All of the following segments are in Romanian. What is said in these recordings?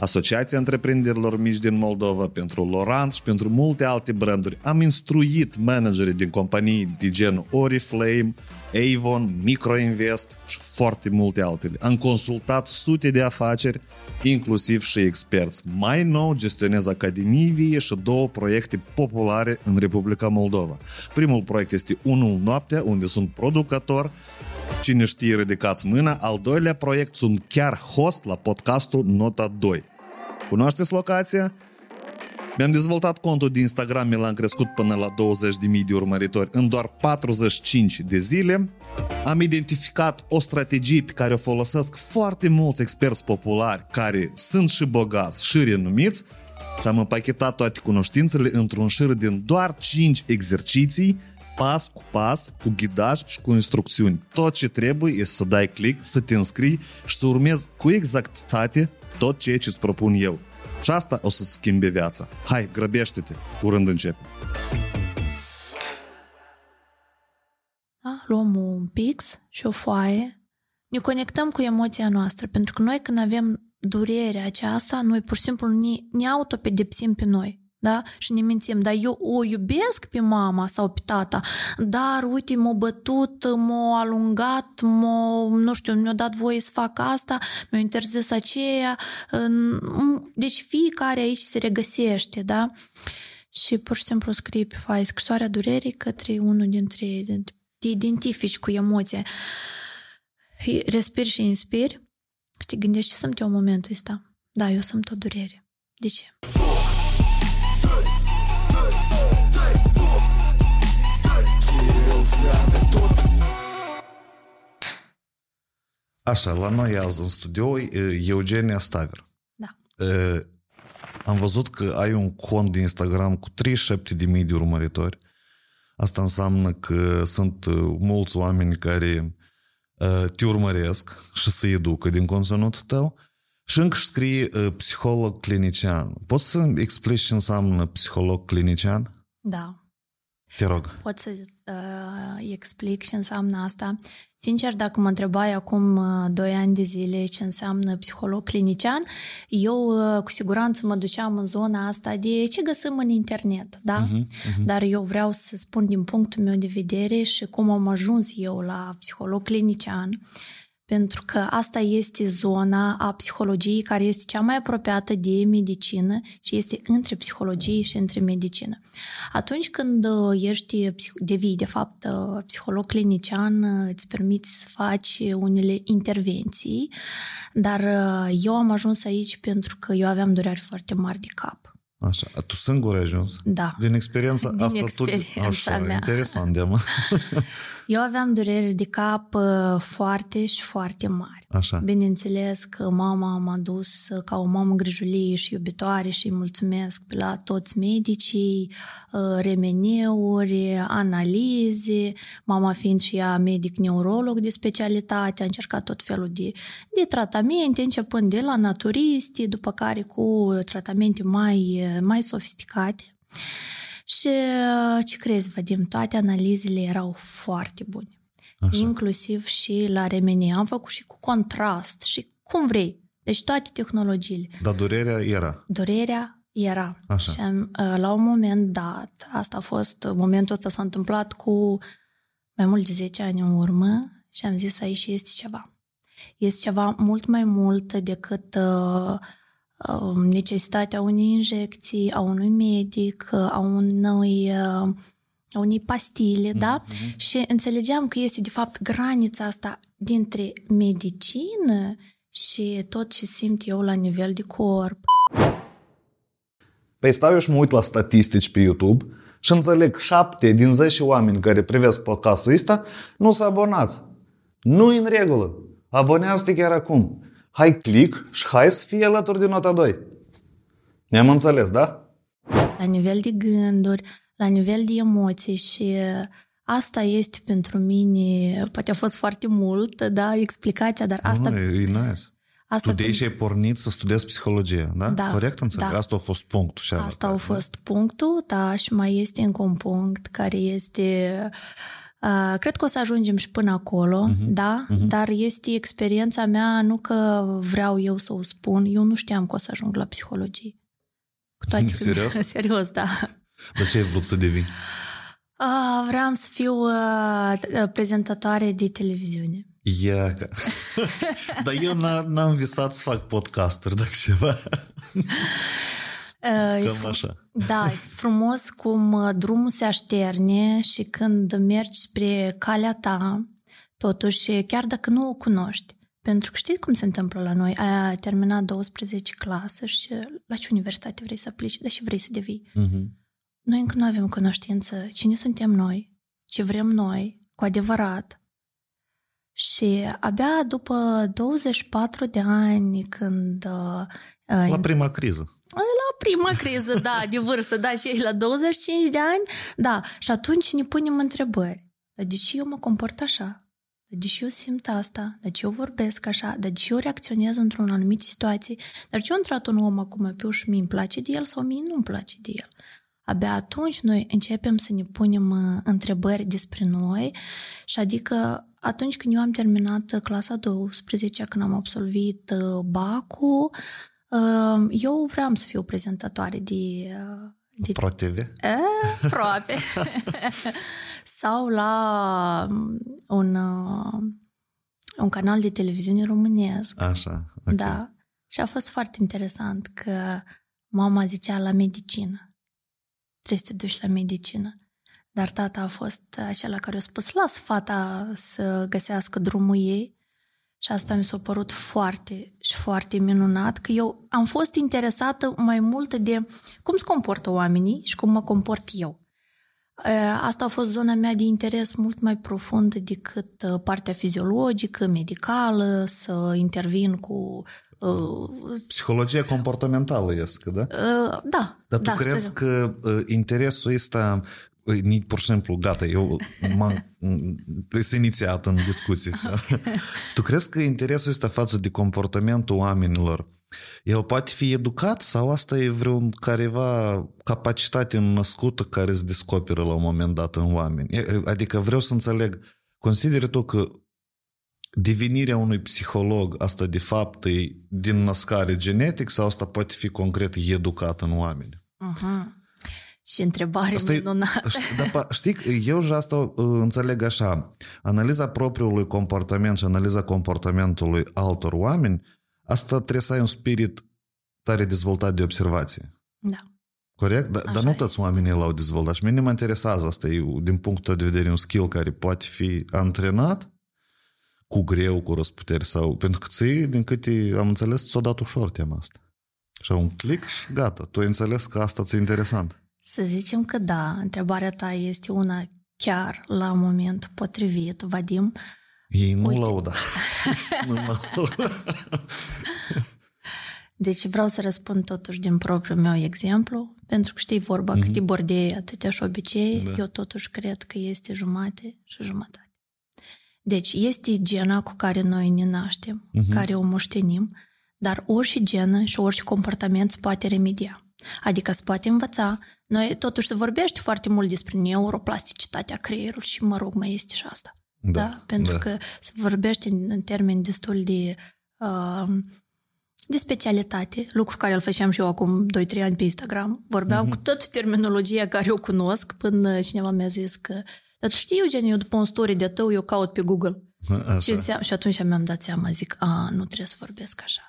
Asociația Întreprinderilor Mici din Moldova, pentru Laurent și pentru multe alte branduri. Am instruit managerii din companii de genul Oriflame, Avon, Microinvest și foarte multe altele. Am consultat sute de afaceri, inclusiv și experți. Mai nou gestionez Academii Vie și două proiecte populare în Republica Moldova. Primul proiect este Unul Noaptea, unde sunt producător, Cine știe, ridicați mâna. Al doilea proiect sunt chiar host la podcastul Nota 2. Cunoașteți locația? Mi-am dezvoltat contul de Instagram, mi l-am crescut până la 20.000 de urmăritori în doar 45 de zile. Am identificat o strategie pe care o folosesc foarte mulți experți populari care sunt și bogați și renumiți și am împachetat toate cunoștințele într-un șir din doar 5 exerciții pas cu pas, cu ghidaj și cu instrucțiuni. Tot ce trebuie este să dai click, să te înscrii și să urmezi cu exactitate tot ceea ce îți propun eu. Și asta o să-ți schimbe viața. Hai, grăbește-te, curând începe. Da? Luăm un pix și o foaie, ne conectăm cu emoția noastră, pentru că noi când avem durerea aceasta, noi pur și simplu ne, ne autopedepsim pe noi da? Și ne mințim, dar eu o iubesc pe mama sau pe tata, dar uite, m-a bătut, m-a alungat, m-a, nu știu, mi-a dat voie să fac asta, mi-a interzis aceea. Deci fiecare aici se regăsește, da? Și pur și simplu scrie pe foaie scrisoarea durerii către unul dintre te identifici cu emoția. Respiri și inspiri și te gândești ce sunt eu în momentul ăsta. Da, eu sunt o durere. De ce? Așa, la noi azi în studio Eugenia Staver. Da. Am văzut că ai un cont de Instagram cu 37.000 de urmăritori. Asta înseamnă că sunt mulți oameni care te urmăresc și se educă din conținutul tău și încă scrie psiholog clinician. Poți să explici ce înseamnă psiholog clinician? Da. Te rog. Pot să uh, explic ce înseamnă asta. Sincer, dacă mă întrebai acum uh, 2 ani de zile ce înseamnă psiholog clinician, eu uh, cu siguranță mă duceam în zona asta de ce găsim în internet, da? Uh-huh, uh-huh. Dar eu vreau să spun din punctul meu de vedere și cum am ajuns eu la psiholog clinician. Uh, pentru că asta este zona a psihologiei care este cea mai apropiată de medicină și este între psihologie și între medicină. Atunci când uh, ești, devii de fapt uh, psiholog clinician, uh, îți permiți să faci unele intervenții, dar eu am ajuns aici pentru că eu aveam dureri foarte mari de cap. Așa. Tu singur ai ajuns? Da. Din experiența Din asta experiența tu... Așa, mea. interesant de mă. Eu aveam dureri de cap uh, foarte și foarte mari. Așa. Bineînțeles că mama m-a dus uh, ca o mamă grijulie și iubitoare și îi mulțumesc la toți medicii, uh, remeneuri, analize, mama fiind și ea medic neurolog de specialitate, a încercat tot felul de, de tratamente, începând de la naturisti, după care cu tratamente mai, mai sofisticate. Și ce crezi, Vadim, toate analizele erau foarte bune. Așa. Inclusiv și la remene. Am făcut și cu contrast și cum vrei. Deci toate tehnologiile. Dar durerea era. Durerea era. Așa. Și am, la un moment dat, asta a fost, momentul ăsta s-a întâmplat cu mai mult de 10 ani în urmă și am zis aici este ceva. Este ceva mult mai mult decât uh, necesitatea unei injecții, a unui medic, a unui a unei pastile, mm-hmm. da? Și înțelegeam că este de fapt granița asta dintre medicină și tot ce simt eu la nivel de corp. Păi stau eu și mă uit la statistici pe YouTube și înțeleg 7 din 10 oameni care privesc podcastul ăsta nu s-au abonați. nu în regulă. Abonează-te chiar acum. Hai click și hai să fie alături de nota 2. Ne-am înțeles, da? La nivel de gânduri, la nivel de emoții și asta este pentru mine, poate a fost foarte mult, da, explicația, dar asta... Nu, e nice. Asta tu de aici ai pornit să studiezi psihologie, da? da Corect înțeleg? Da. Asta a fost punctul. Și Asta a fost da? punctul, da, și mai este încă un punct care este... Uh, cred că o să ajungem și până acolo, uh-huh. da? Uh-huh. Dar este experiența mea, nu că vreau eu să o spun, eu nu știam că o să ajung la psihologie. Cu toate Serios? Serios, da. De ce ai vrut să devii? Uh, vreau să fiu uh, prezentatoare de televiziune. Ia că... Dar eu n-am visat să fac podcasturi, dacă ceva. Cam fr- așa. Da, e frumos cum uh, drumul se așterne și când mergi spre calea ta, totuși, chiar dacă nu o cunoști, pentru că știi cum se întâmplă la noi, ai terminat 12 clase și la ce universitate vrei să aplici, dar și vrei să devii. Uh-huh. Noi încă nu avem cunoștință cine suntem noi, ce vrem noi, cu adevărat, și abia după 24 de ani, când... Uh, la prima criză. La prima criză, da, de vârstă, da, și la 25 de ani, da. Și atunci ne punem întrebări. Dar de ce eu mă comport așa? Dar de ce eu simt asta? Dar de ce eu vorbesc așa? Dar de ce eu reacționez într-o anumită situație? Dar ce eu intrat un om acum pe și mie îmi place de el sau mie nu îmi place de el? Abia atunci noi începem să ne punem uh, întrebări despre noi și adică atunci când eu am terminat clasa 12, când am absolvit uh, BACU, uh, eu vreau să fiu prezentatoare de... Uh, de Pro TV? E, aproape. Sau la um, un, un canal de televiziune românesc. Așa, okay. Da. Și a fost foarte interesant că mama zicea la medicină. Trebuie să te duci la medicină. Dar tata a fost acela care a spus, las fata să găsească drumul ei. Și asta mi s-a părut foarte și foarte minunat, că eu am fost interesată mai mult de cum se comportă oamenii și cum mă comport eu. Asta a fost zona mea de interes mult mai profundă decât partea fiziologică, medicală, să intervin cu Psihologia comportamentală este, da? Da. Dar tu da, crezi să... că interesul ăsta Păi, pur și simplu, gata, eu m-am inițiat în discuții. tu crezi că interesul ăsta față de comportamentul oamenilor, el poate fi educat sau asta e vreun careva capacitate născută care se descoperă la un moment dat în oameni? Adică vreau să înțeleg, consideri tu că devenirea unui psiholog, asta de fapt e din născare genetic sau asta poate fi concret educat în oameni? Uh-huh. Și întrebare asta minunată. E, da, știi, eu și asta uh, înțeleg așa. Analiza propriului comportament și analiza comportamentului altor oameni, asta trebuie să ai un spirit tare dezvoltat de observație. Da. Corect? Da, dar nu toți este. oamenii l-au dezvoltat. Și mine mă interesează asta. E, din punctul de vedere, un skill care poate fi antrenat cu greu, cu răsputeri sau... Pentru că ții, din câte am înțeles, ți-o dat ușor tema asta. Și un click și gata. Tu ai înțeles că asta ți-e interesant. Să zicem că da, întrebarea ta este una chiar la momentul potrivit, Vadim. Ei nu Uite. lauda. nu Deci vreau să răspund totuși din propriul meu exemplu, pentru că știi vorba, mm-hmm. câte bordei, atâtea și obicei, da. eu totuși cred că este jumate și jumătate. Deci este gena cu care noi ne naștem, mm-hmm. care o moștenim, dar orice genă și orice comportament se poate remedia. Adică se poate învăța. Noi totuși se vorbește foarte mult despre neuroplasticitatea creierului și, mă rog, mai este și asta. Da, da? Pentru da. că se vorbește în termeni destul de, uh, de specialitate, lucru care îl făceam și eu acum 2-3 ani pe Instagram. Vorbeam uh-huh. cu tot terminologia care o cunosc până cineva mi-a zis că dar tu știi, Eugen, eu după un story de tău, eu caut pe Google. Așa. Și, și atunci mi-am dat seama, zic, a, nu trebuie să vorbesc așa.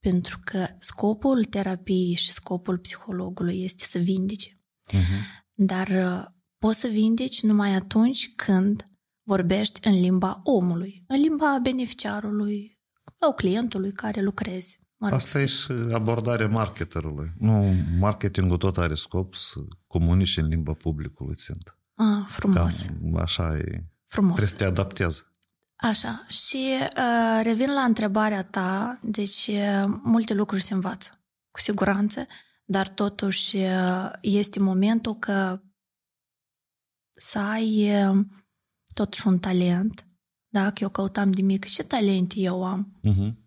Pentru că scopul terapiei și scopul psihologului este să vindece. Uh-huh. Dar uh, poți să vindeci numai atunci când vorbești în limba omului, în limba beneficiarului sau clientului care lucrezi. Mă rog, Asta e și abordarea marketerului. Nu, marketingul tot are scop să comunice în limba publicului țintă. a, frumos, Cam așa e. frumos. Trebuie să te adaptezi. Așa, și uh, revin la întrebarea ta, deci uh, multe lucruri se învață, cu siguranță, dar totuși uh, este momentul că să ai uh, totuși un talent, da? Că eu căutam de mică și talente eu am. Uh-huh.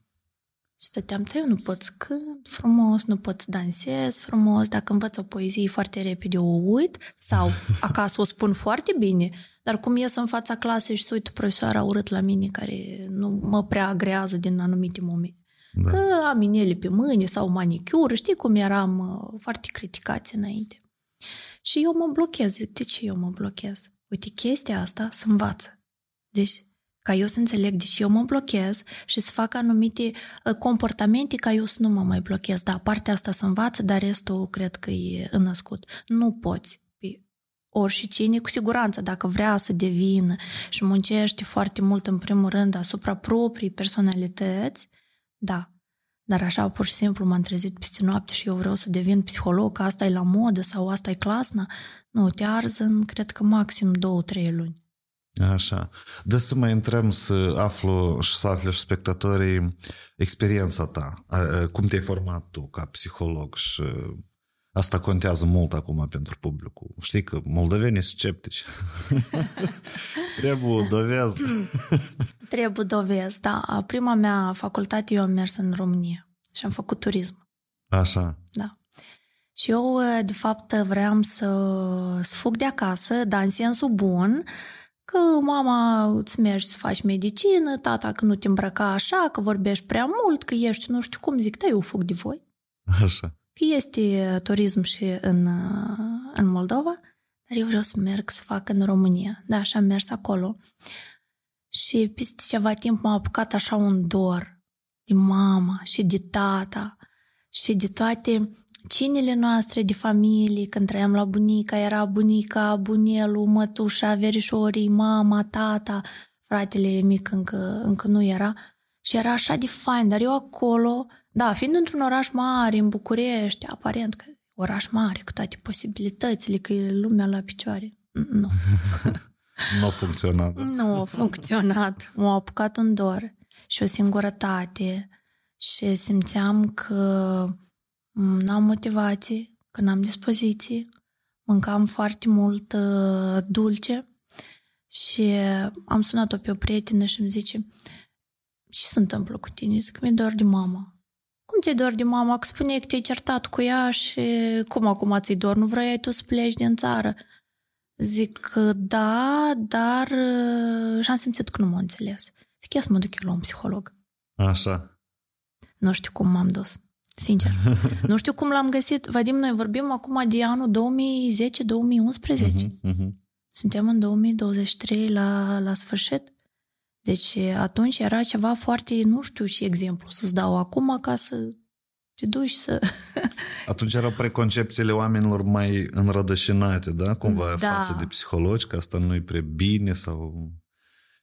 Și stăteam, eu nu pot să cânt frumos, nu pot să dansez frumos, dacă învăț o poezie foarte repede o uit sau acasă o spun foarte bine, dar cum ies în fața clasei și se uită profesoara urât la mine care nu mă prea agrează din anumite momente. Da. Că am inele pe mâini sau manicură, știi cum eram uh, foarte criticați înainte. Și eu mă blochez. Zic, de ce eu mă blochez? Uite, chestia asta se învață. Deci, ca eu să înțeleg de ce eu mă blochez și să fac anumite uh, comportamente ca eu să nu mă mai blochez. Da, partea asta se învață, dar restul cred că e înnăscut. Nu poți. Ori și cine, cu siguranță, dacă vrea să devină și muncește foarte mult, în primul rând, asupra proprii personalități, da. Dar așa, pur și simplu, m-am trezit peste noapte și eu vreau să devin psiholog, că asta e la modă sau asta e clasna. Nu, te arză în, cred că, maxim două, trei luni. Așa. De să mai intrăm să aflu și să afle și spectatorii experiența ta. A- a- Cum te-ai format tu ca psiholog și asta contează mult acum pentru publicul. Știi că moldovenii sunt sceptici. Trebuie dovezi. Trebuie dovezi, da. Prima mea facultate eu am mers în România și am făcut turism. Așa. Da. Și eu, de fapt, vreau să, să fug de acasă, dar în sensul bun, că mama îți mergi să faci medicină, tata că nu te îmbrăca așa, că vorbești prea mult, că ești nu știu cum, zic, da, eu fug de voi. Așa. Că este turism și în, în Moldova, dar eu vreau să merg să fac în România. Da, și am mers acolo. Și peste ceva timp m-a apucat așa un dor de mama și de tata și de toate cinele noastre de familie, când trăiam la bunica, era bunica, bunelul, mătușa, verișorii, mama, tata, fratele mic încă, încă nu era. Și era așa de fain, dar eu acolo, da, fiind într-un oraș mare, în București, aparent că oraș mare, cu toate posibilitățile, că e lumea la picioare. Nu. Nu a funcționat. Nu a funcționat. M-a apucat un dor și o singurătate și simțeam că n-am motivație, că n-am dispoziție, mâncam foarte mult uh, dulce și am sunat-o pe o prietenă și îmi zice ce se întâmplă cu tine? Zic, mi-e dor de mama. Cum ți-e dor de mama? Că spuneai că te-ai certat cu ea și cum acum ți-i dor? Nu vrei tu să pleci din țară? Zic, da, dar uh, și-am simțit că nu m-a înțeles. Zic, ia să mă duc eu la un psiholog. Așa. Nu știu cum m-am dus. Sincer. nu știu cum l-am găsit. Vadim, noi vorbim acum de anul 2010-2011. Uh-huh, uh-huh. Suntem în 2023 la, la sfârșit. Deci atunci era ceva foarte, nu știu ce exemplu să-ți dau acum ca să te duci să... Atunci erau preconcepțiile oamenilor mai înrădășinate, da? Cumva Da. față de psihologi, că asta nu e prea bine sau...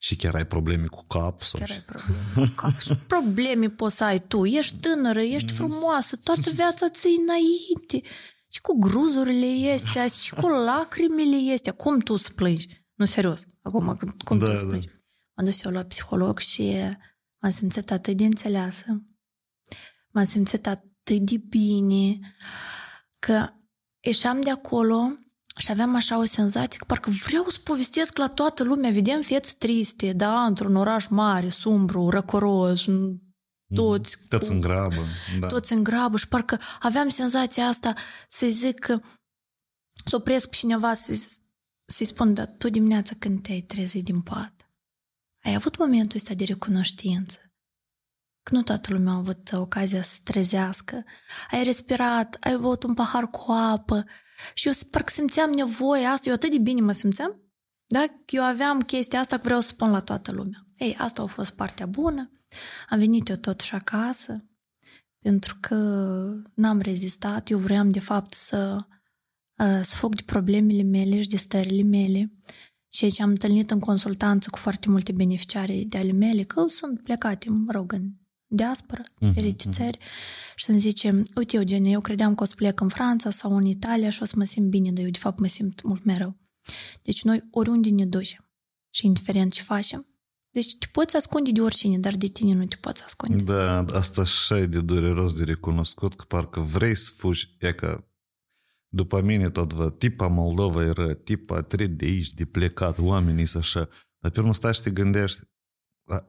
Și chiar ai probleme cu cap sau... Chiar ai probleme cu cap. Probleme poți să ai tu. Ești tânără, ești frumoasă, toată viața ți înainte. Și cu gruzurile astea, și cu lacrimile astea. Cum tu să plângi? Nu, serios. Acum, cum Da, tu să da. plângi? M-am dus eu la psiholog și m-am simțit atât de înțeleasă. M-am simțit atât de bine că ieșeam de acolo și aveam așa o senzație că parcă vreau să povestesc la toată lumea. Vedem vieți triste, da, într-un oraș mare, sumbru, răcoros, toți, Toți cu- în grabă. Da. toți în grabă și parcă aveam senzația asta să zic că să opresc pe cineva să, să-i spun, dar tu dimineața când te-ai trezit din pat, ai avut momentul ăsta de recunoștință. Că nu toată lumea a avut ocazia să se trezească. Ai respirat, ai băut un pahar cu apă și eu parcă simțeam nevoia asta. Eu atât de bine mă simțeam, da? Că eu aveam chestia asta că vreau să spun la toată lumea. Ei, asta a fost partea bună. Am venit eu totuși acasă pentru că n-am rezistat. Eu vreau, de fapt, să, uh, să fug de problemele mele și de stările mele. Și ce am întâlnit în consultanță cu foarte multe beneficiari de ale mele, că sunt plecate, mă rog, în, diaspora, diferite uh-huh, țări și să-mi zice, uite, Eugenie, eu credeam că o să plec în Franța sau în Italia și o să mă simt bine, dar eu de fapt mă simt mult mai rău. Deci noi oriunde ne ducem și indiferent ce facem, deci te poți ascunde de oricine, dar de tine nu te poți ascunde. Da, asta așa e de dureros de recunoscut, că parcă vrei să fugi, e că după mine tot văd, tipa Moldova era, tipa trebuie de aici, de plecat, oamenii sunt așa. Dar pe urmă stai și te gândești,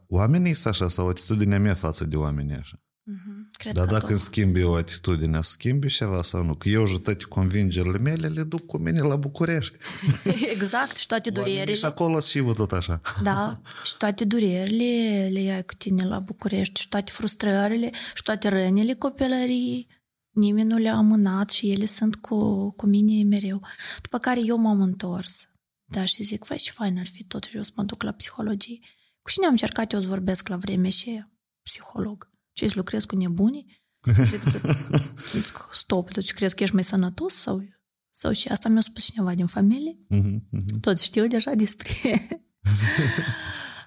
oamenii sunt așa sau atitudinea mea față de oamenii așa? Mm-hmm. Cred Dar dacă tot. schimbi o atitudine, schimbi ceva sau nu? Că eu și toate convingerile mele le duc cu mine la București. exact, și toate durerile. Și acolo și tot așa. Da, și toate durerile le iai cu tine la București, și toate frustrările, și toate rănile copilării. Nimeni nu le-a amânat și ele sunt cu, cu mine mereu. După care eu m-am întors. Da, și zic, vai, ce fain ar fi totuși eu să mă duc la psihologie. Cu cine am încercat eu să vorbesc la vreme și psiholog? Ce să lucrez cu nebuni? Stop, tu ce crezi că ești mai sănătos sau, sau și asta mi-a spus cineva din familie. Uh-huh, uh-huh. Toți știu deja despre...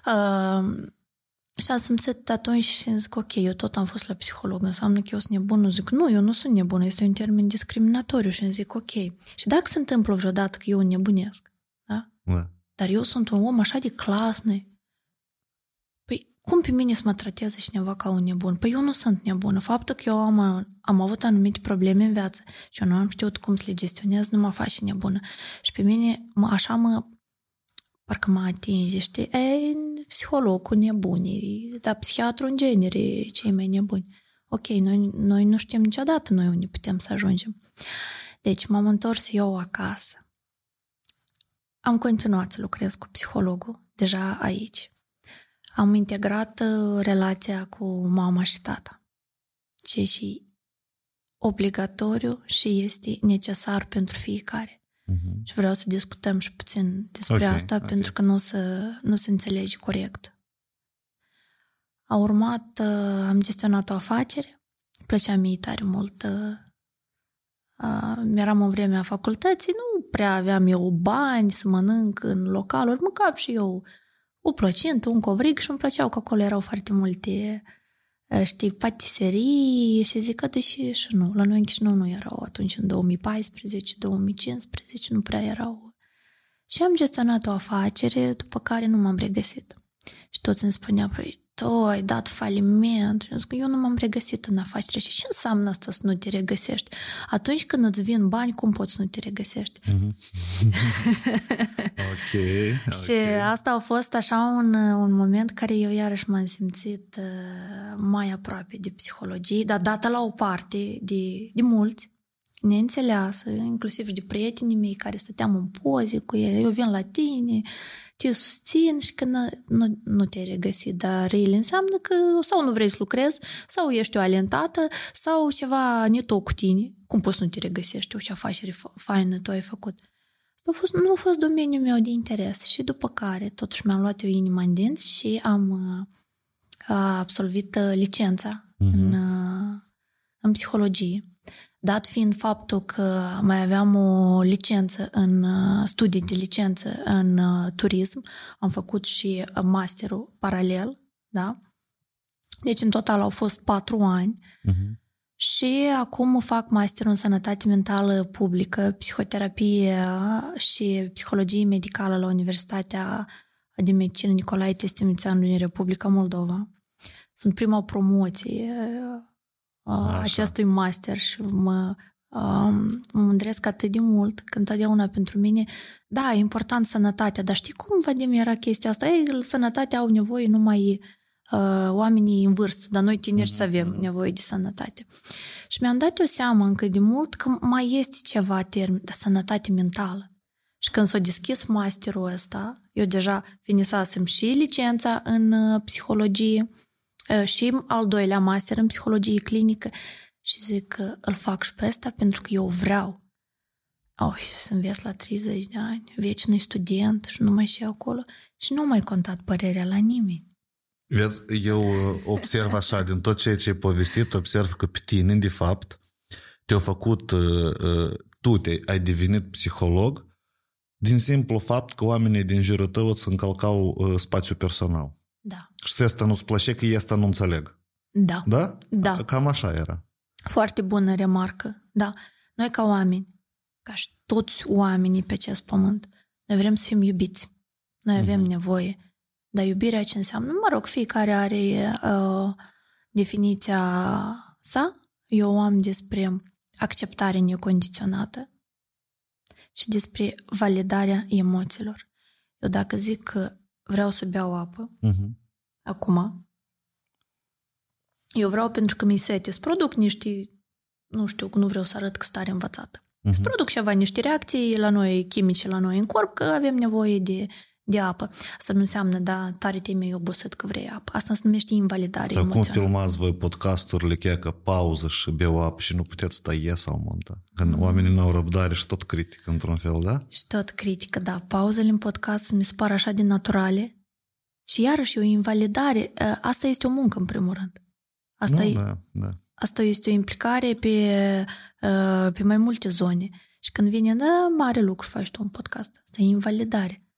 uh, și am simțit atunci și zic, ok, eu tot am fost la psiholog, înseamnă că eu sunt nebună. Zic, nu, eu nu sunt nebună, este un termen discriminatoriu și îmi zic, ok. Și dacă se întâmplă vreodată că eu nebunesc, da? da. Dar eu sunt un om așa de clasne, cum pe mine să mă trateze cineva ca un nebun? Păi eu nu sunt nebună. Faptul că eu am, am avut anumite probleme în viață și eu nu am știut cum să le gestionez, nu mă face nebună. Și pe mine mă, așa mă parcă mă atinge, știi? E, psihologul nebunii, dar psihiatru în genere cei mai nebuni. Ok, noi, noi nu știm niciodată noi unde putem să ajungem. Deci m-am întors eu acasă. Am continuat să lucrez cu psihologul deja aici am integrat uh, relația cu mama și tata. Ce și obligatoriu și este necesar pentru fiecare. Uh-huh. Și vreau să discutăm și puțin despre okay, asta, okay. pentru că nu se, nu se înțelege corect. A urmat, uh, am gestionat o afacere, plăcea mie tare mult. Uh, eram în vremea facultății, nu prea aveam eu bani să mănânc în localuri, mâncam și eu o plăcintă, un covrig și îmi plăceau că acolo erau foarte multe știi, patiserii și zic că deși și nu, la noi în Chișinău nu erau atunci în 2014, 2015, nu prea erau. Și am gestionat o afacere, după care nu m-am regăsit. Și toți îmi spuneau, păi, tu ai dat faliment. Și zic, eu nu m-am regăsit în afacere. Și ce înseamnă asta să nu te regăsești? Atunci când îți vin bani, cum poți să nu te regăsești? Mm-hmm. ok. Și asta a fost așa un, un moment care eu iarăși m-am simțit uh, mai aproape de psihologie, dar dată la o parte de, de mulți, neînțeleasă, inclusiv și de prietenii mei care stăteam în poze cu ei, eu vin la tine, te susțin și că nu, nu te-ai regăsit, dar ele înseamnă că sau nu vrei să lucrezi, sau ești o alentată, sau ceva ne tot cu tine. Cum poți să nu te regăsești? O ce afacere faină tu ai făcut. Nu a fost, nu a fost domeniul meu de interes și după care totuși mi-am luat eu inima în dinți și am uh, absolvit uh, licența uh-huh. în, uh, în psihologie dat fiind faptul că mai aveam o licență în uh, studii de licență în uh, turism, am făcut și uh, masterul paralel, da? Deci în total au fost patru ani uh-huh. și acum fac masterul în sănătate mentală publică, psihoterapie și psihologie medicală la Universitatea de Medicină Nicolae Testimițeanu din Republica Moldova. Sunt prima promoție Așa. acestui master și mă, mă mândresc atât de mult că întotdeauna pentru mine, da, e important sănătatea, dar știi cum, Vadim, era chestia asta? Ei, sănătatea au nevoie numai uh, oamenii în vârstă, dar noi tineri mm-hmm. să avem mhm. nevoie de sănătate. Și mi-am dat o seamă încă de mult că mai este ceva termen de sănătate mentală. Și când s-a deschis masterul ăsta, eu deja finisasem și licența în uh, psihologie, și al doilea master în psihologie clinică și zic că îl fac și pe asta pentru că eu vreau. Oh, să înveți la 30 de ani, vecinui student și nu mai și acolo și nu mai contat părerea la nimeni. Vezi, eu observ așa, din tot ceea ce ai povestit, observ că pe tine, de fapt, te-au făcut, tu te ai devenit psiholog din simplu fapt că oamenii din jurul tău îți încălcau spațiul personal. Da. Și asta nu-ți place că asta nu înțeleg. Da. Da? Da. Cam așa era. Foarte bună remarcă. Da. Noi ca oameni, ca și toți oamenii pe acest pământ, noi vrem să fim iubiți. Noi avem Mhm. nevoie. Dar iubirea ce înseamnă? Mă rog, fiecare are uh, definiția sa. Eu am despre acceptare necondiționată și despre validarea emoțiilor. Eu dacă zic că vreau să beau apă, Mhm. Acum, eu vreau pentru că mi-i sete să produc niște, nu știu, nu vreau să arăt că stare învățată. Să Mhm. produc ceva, niște reacții la noi, chimice la noi în corp, că avem nevoie de, de apă. Asta nu înseamnă, da, tare te mi obosit că vrei apă. Asta se numește invalidare Sau cum emoțională. filmați voi podcasturile, chiar că pauză și beau apă și nu puteți tăie sau monta. Când oamenii n-au răbdare și tot critică într-un fel, da? Și tot critică, da. Pauzele în podcast mi se par așa de naturale. Și iarăși o invalidare. Ă, Asta este o muncă, în primul rând. Asta nu, e, da, da. Asta este o implicare pe, uh, pe mai multe zone. Și când vine, da, mare lucru faci tu un podcast. Asta e invalidare.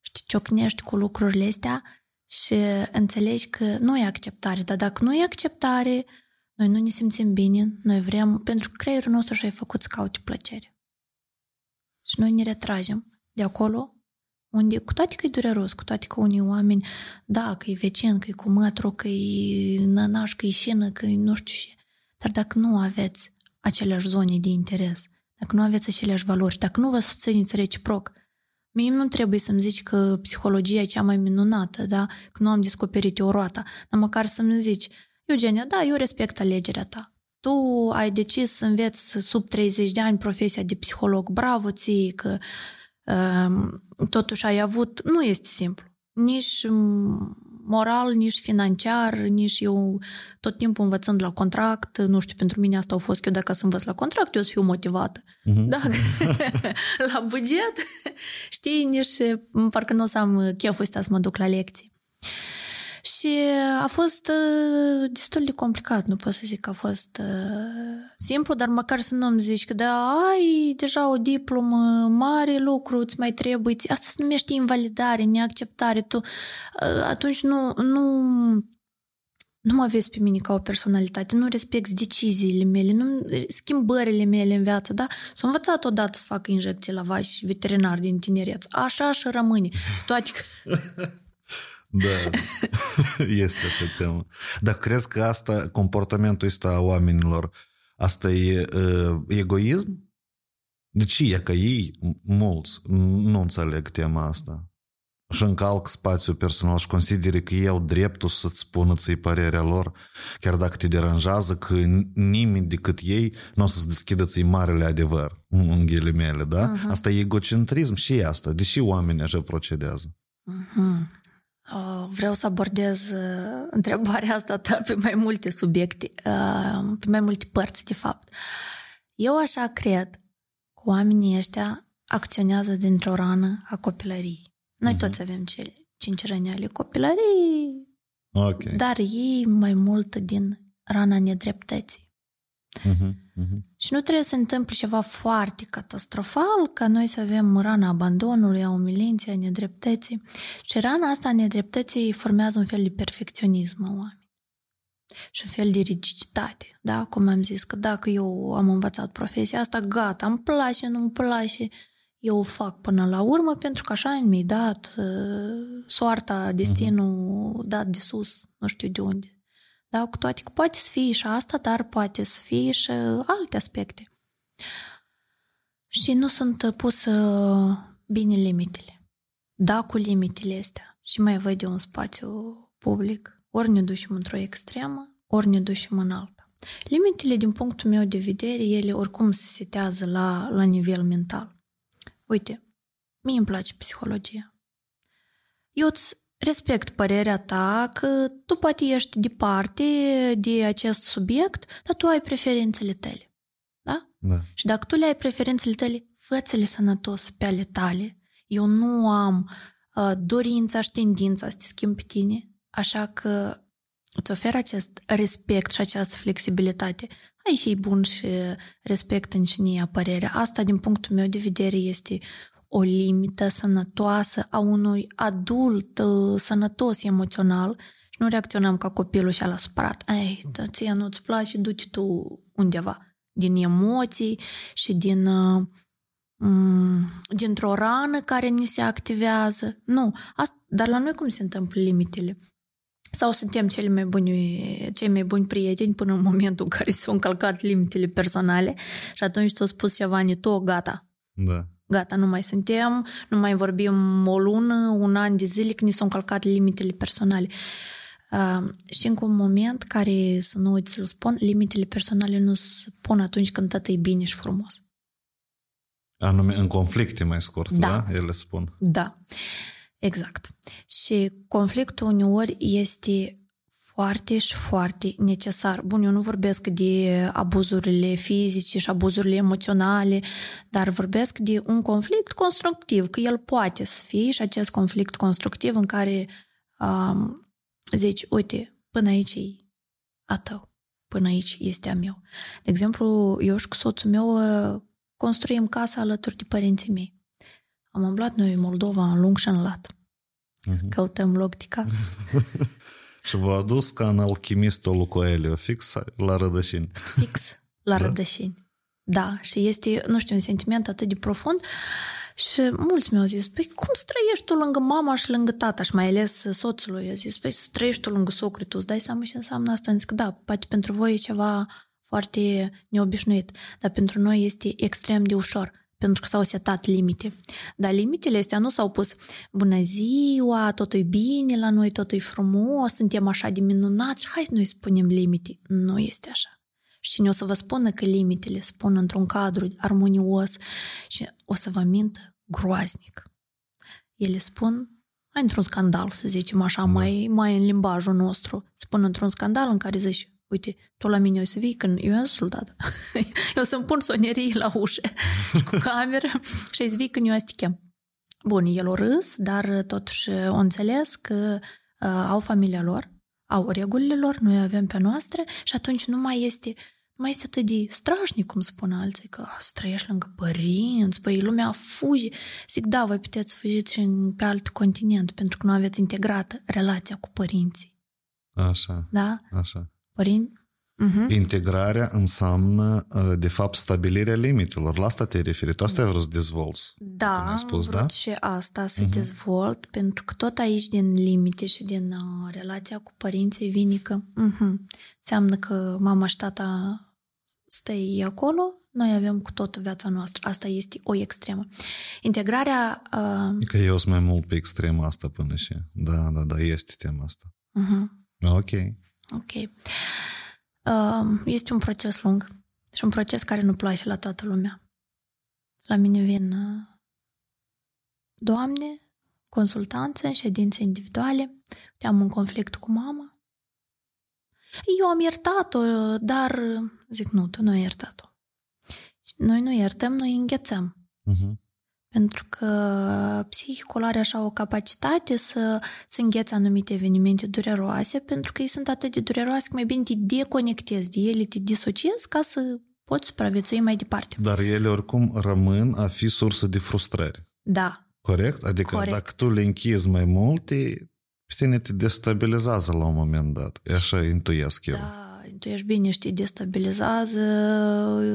Și te ciocnești cu lucrurile astea și înțelegi că nu e acceptare. Dar dacă nu e acceptare, noi nu ne simțim bine, noi vrem, pentru că creierul nostru și-a făcut să caute plăcere. Și noi ne retragem de acolo unde, cu toate că e dureros, cu toate că unii oameni, da, că e vecin, că e cu mătru, că e nănaș, că e șină, că e nu știu ce. Dar dacă nu aveți aceleași zone de interes, dacă nu aveți aceleași valori, dacă nu vă susțineți reciproc, mie nu trebuie să-mi zici că psihologia e cea mai minunată, da? că nu am descoperit eu roata, dar măcar să-mi zici, Eugenia, da, eu respect alegerea ta. Tu ai decis să înveți sub 30 de ani profesia de psiholog. Bravo ție că um, totuși ai avut... Nu este simplu. Nici um, moral, nici financiar, nici eu tot timpul învățând la contract. Nu știu, pentru mine asta a fost că eu dacă să învăț la contract, eu să fiu motivată. Mhm. Da, la buget, știi, nici parcă nu o să am cheful ăsta să mă duc la lecții. Și a fost uh, destul de complicat, nu pot să zic că a fost uh, simplu, dar măcar să nu-mi zici că da, ai deja o diplomă, mare lucru, îți mai trebuie, ți- asta se numește invalidare, neacceptare, tu uh, atunci nu, nu, nu mă vezi pe mine ca o personalitate, nu respecti deciziile mele, nu, schimbările mele în viață, da? S-a învățat odată să facă injecții la vași veterinar din tinereț. Așa și rămâne. Toate că... Da, este așa temă. Dar crezi că asta, comportamentul ăsta a oamenilor, asta e uh, egoism? De ce e că ei, mulți, nu înțeleg tema asta? Și încalc spațiul personal și consideră că ei au dreptul să-ți spună ți părerea lor, chiar dacă te deranjează, că nimeni decât ei nu o să-ți deschidă ți marele adevăr, în ghilimele, da? Uh-huh. Asta e egocentrism și e asta. Deși oamenii așa procedează? Uh-huh. Uh, vreau să abordez uh, întrebarea asta ta pe mai multe subiecte, uh, pe mai multe părți, de fapt. Eu așa cred că oamenii ăștia acționează dintr-o rană a copilăriei. Noi uh-huh. toți avem cele cinci răni ale copilăriei, Ok. dar ei mai mult din rana nedreptății. Uh-huh. Uh-huh. Și nu trebuie să se întâmple ceva foarte catastrofal ca noi să avem rana abandonului, a umilinței, a nedreptății. Și rana asta a nedreptății formează un fel de perfecționism în oameni. Și un fel de rigiditate, da? Cum am zis, că dacă eu am învățat profesia asta, gata, îmi place, nu îmi place, eu o fac până la urmă pentru că așa mi-ai dat uh, soarta, destinul uh-huh. dat de sus, nu știu de unde. Da, cu toate că poate să fie și asta, dar poate să fie și alte aspecte. Și nu sunt pus bine limitele. Da, cu limitele astea. Și mai văd un spațiu public. Ori ne ducem într-o extremă, ori ne ducem în alta. Limitele, din punctul meu de vedere, ele oricum se setează la, la nivel mental. Uite, mie îmi place psihologia. Eu îți respect părerea ta că tu poate ești departe de acest subiect, dar tu ai preferințele tale. Da? Da. Și dacă tu le ai preferințele tale, fă-ți-le sănătos pe ale tale. Eu nu am uh, dorința și tendința să te schimb pe tine, așa că îți ofer acest respect și această flexibilitate. Ai și bun și respect în cine părerea. Asta, din punctul meu de vedere, este o limită sănătoasă a unui adult uh, sănătos emoțional și nu reacționăm ca copilul și la supărat. Ei, ție nu-ți place, du-te tu undeva. Din emoții și din... Uh, dintr-o rană care ni se activează. Nu. Asta, dar la noi cum se întâmplă limitele? Sau suntem cele mai buni, cei mai buni prieteni până în momentul în care s-au încălcat limitele personale și atunci ți-au spus ceva ne to, gata. Da. Gata, nu mai suntem, nu mai vorbim o lună, un an de zile când ni s-au încălcat limitele personale. Uh, și încă un moment care, să nu uiți să-l spun, limitele personale nu se pun atunci când tot e bine și frumos. Anume, în conflicte mai scurt, da? da? Ele spun. Da, exact. Și conflictul uneori este foarte și foarte necesar. Bun, eu nu vorbesc de abuzurile fizice și abuzurile emoționale, dar vorbesc de un conflict constructiv, că el poate să fie și acest conflict constructiv în care um, zici, uite, până aici e a tău, până aici este a meu. De exemplu, eu și cu soțul meu construim casa alături de părinții mei. Am umblat noi în Moldova în lung și în lat. Uh-huh. Căutăm loc de casă. și v-a adus ca în alchimistul lui Coelho, fix la rădășini. Fix la da? rădășini. Da, și este, nu știu, un sentiment atât de profund și mulți mi-au zis, păi cum să trăiești tu lângă mama și lângă tata și mai ales soțul lui? a zis, păi să trăiești tu lângă socrii tu, îți dai seama ce înseamnă asta? Am zis că da, poate pentru voi e ceva foarte neobișnuit, dar pentru noi este extrem de ușor, pentru că s-au setat limite. Dar limitele astea nu s-au pus bună ziua, totul e bine la noi, totul e frumos, suntem așa de minunați, hai să noi spunem limite. Nu este așa. Și cine o să vă spună că limitele spun într-un cadru armonios și o să vă mintă groaznic. Ele spun într-un scandal, să zicem așa, da. mai, mai în limbajul nostru. Spun într-un scandal în care zici, uite, tu la mine o să vii când eu am soldat. eu să-mi pun sonerii la ușă și cu cameră și îți vii când eu să chem. Bun, el o râs, dar totuși o înțeles că uh, au familia lor, au regulile lor, noi avem pe noastre și atunci nu mai este nu mai este atât de strașnic, cum spun alții, că să trăiești lângă părinți, păi lumea fuge. Zic, da, voi puteți fugiți și pe alt continent, pentru că nu aveți integrat relația cu părinții. Așa. Da? Așa. Părinți? Uh-huh. Integrarea înseamnă, uh, de fapt, stabilirea limitelor. La asta te referi. Tu asta ai vrut să dezvolți. Da, am spus, vrut da? și asta să uh-huh. dezvolt, pentru că tot aici din limite și din uh, relația cu părinții vine că uh-huh, înseamnă că mama și tata stai acolo, noi avem cu tot viața noastră. Asta este o extremă. Integrarea... Uh... Că eu sunt mai mult pe extrema asta până și... Da, da, da, este tema asta. Uh-huh. Ok. Ok. Uh, este un proces lung și un proces care nu place la toată lumea. La mine vin uh, doamne, consultanțe, ședințe individuale. Am un conflict cu mama. Eu am iertat-o, dar zic, nu, tu nu ai iertat-o. Noi nu iertăm, noi înghețăm. Uh-huh. Pentru că psihicul are așa o capacitate să, să înghețe anumite evenimente dureroase, pentru că ei sunt atât de dureroase că mai bine te deconectezi de ele, te disociezi ca să poți supraviețui mai departe. Dar ele oricum rămân a fi sursă de frustrări. Da. Corect? Adică Corect. dacă tu le închizi mai mult, pe tine te destabilizează la un moment dat. E așa intuiesc eu. Da, intuiești bine și te destabilizează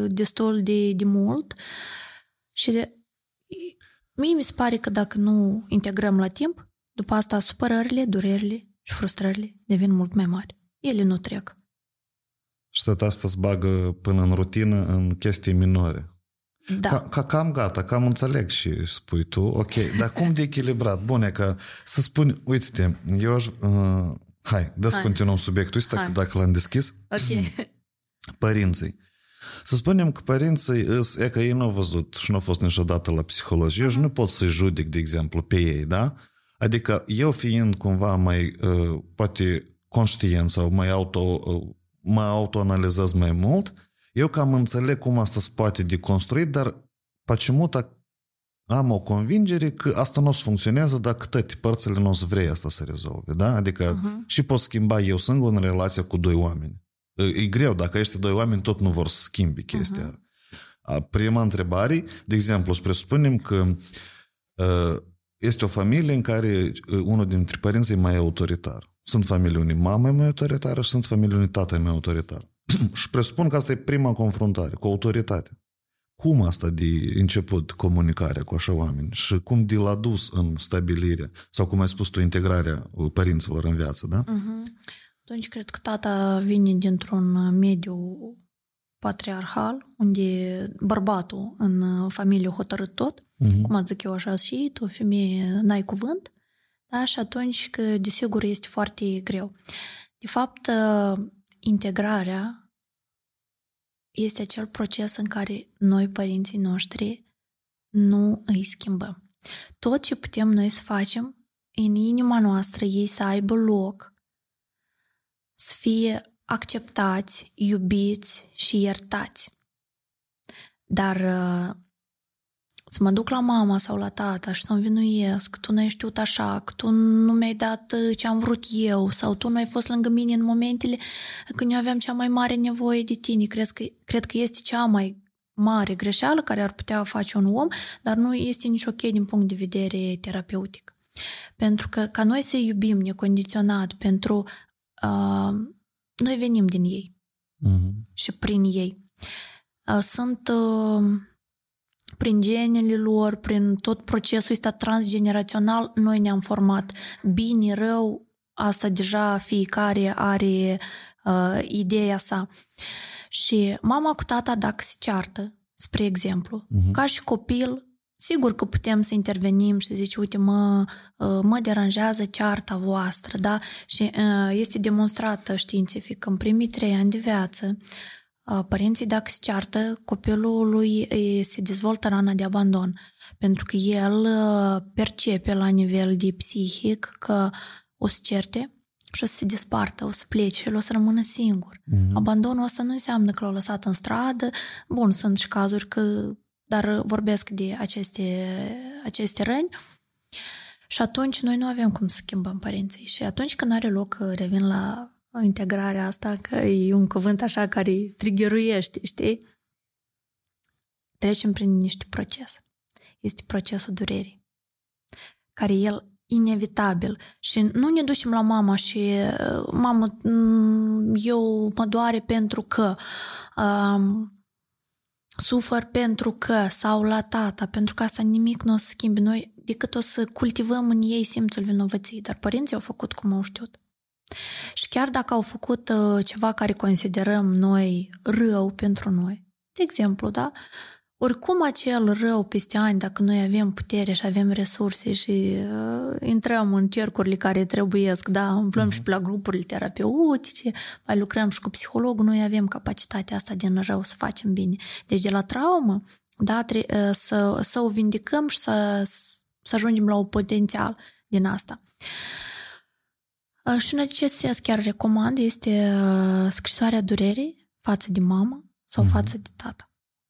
destul de, de mult și de, Mie mi se pare că dacă nu integrăm la timp, după asta supărările, durerile și frustrările devin mult mai mari. Ele nu trec. Și tot asta îți bagă până în rutină în chestii minore. Da. Ca, ca, cam gata, cam înțeleg și spui tu, ok, dar cum de echilibrat? Bune, că să spuni, uite-te, eu aș, uh, hai, dă să continuăm subiectul ăsta, dacă l-am deschis. Ok. Părinții. Să spunem că părinții îs, e că ei nu au văzut și nu au fost niciodată la psihologie uh-huh. și nu pot să-i judec, de exemplu, pe ei, da? Adică eu fiind cumva mai, uh, poate, conștient sau mai auto, uh, mă autoanalizez mai mult, eu cam înțeleg cum asta se poate deconstrui, dar почему am o convingere că asta nu o să funcționează dacă toate părțile nu o să vrei asta să rezolve, da? Adică uh-huh. și pot schimba eu singur în relația cu doi oameni. E greu, dacă ești doi oameni tot nu vor să schimbi chestia. Uh-huh. Prima întrebare, de exemplu, să presupunem că este o familie în care unul dintre părinți e mai autoritar. Sunt familii unii mama e mai autoritară și sunt familii unii tata e mai autoritar. și presupun că asta e prima confruntare cu autoritatea. Cum asta de început comunicarea cu așa oameni și cum de l-a dus în stabilire sau cum ai spus tu, integrarea părinților în viață, da? Uh-huh. Atunci cred că tata vine dintr-un mediu patriarhal, unde bărbatul în familie hotărât tot, uh-huh. cum ați zic eu așa, și tu, femeie, n-ai cuvânt, da? și atunci, că, desigur, este foarte greu. De fapt, integrarea este acel proces în care noi, părinții noștri, nu îi schimbăm. Tot ce putem noi să facem în inima noastră, ei să aibă loc, să fie acceptați, iubiți și iertați. Dar uh, să mă duc la mama sau la tata și să învinuiesc, tu nu ai știut așa, că tu nu mi-ai dat uh, ce am vrut eu sau tu nu ai fost lângă mine în momentele când eu aveam cea mai mare nevoie de tine. Cred că, cred că este cea mai mare greșeală care ar putea face un om, dar nu este nici ok din punct de vedere terapeutic. Pentru că ca noi să iubim necondiționat pentru uh, noi venim din ei uh-huh. și prin ei. Uh, sunt uh, prin genele lor, prin tot procesul ăsta transgenerațional, noi ne-am format. Bine, rău, asta deja fiecare are uh, ideea sa. Și mama cu tata, dacă se ceartă, spre exemplu, uh-huh. ca și copil, sigur că putem să intervenim și să zici, uite, mă, uh, mă deranjează cearta voastră, da? Și uh, este demonstrată științific că în primii trei ani de viață părinții dacă se ceartă, copilul lui se dezvoltă rana de abandon, pentru că el percepe la nivel de psihic că o să certe și o să se despartă, o să plece și el o să rămână singur. Mm-hmm. Abandonul ăsta nu înseamnă că l-au lăsat în stradă. Bun, sunt și cazuri că... Dar vorbesc de aceste, aceste răni. Și atunci noi nu avem cum să schimbăm părinții. Și atunci când are loc, revin la integrarea asta, că e un cuvânt așa care triggeruiește, știi? Trecem prin niște proces. Este procesul durerii, care el inevitabil. Și nu ne ducem la mama și mamă, eu mă doare pentru că um, sufăr pentru că sau la tata, pentru că asta nimic nu o să schimbi noi, decât o să cultivăm în ei simțul vinovăției. Dar părinții au făcut cum au știut. Și chiar dacă au făcut uh, ceva care considerăm noi rău pentru noi, de exemplu, da? Oricum acel rău peste ani, dacă noi avem putere și avem resurse și uh, intrăm în cercurile care trebuiesc, da, umplăm uh-huh. și pe la grupurile terapeutice, mai lucrăm și cu psihologul, noi avem capacitatea asta din rău să facem bine. Deci de la traumă, da, tre- uh, să, să o vindicăm și să, să ajungem la un potențial din asta. Uh, și în acest sens chiar recomand este scrisoarea durerii față de mamă sau mm-hmm. față de tată.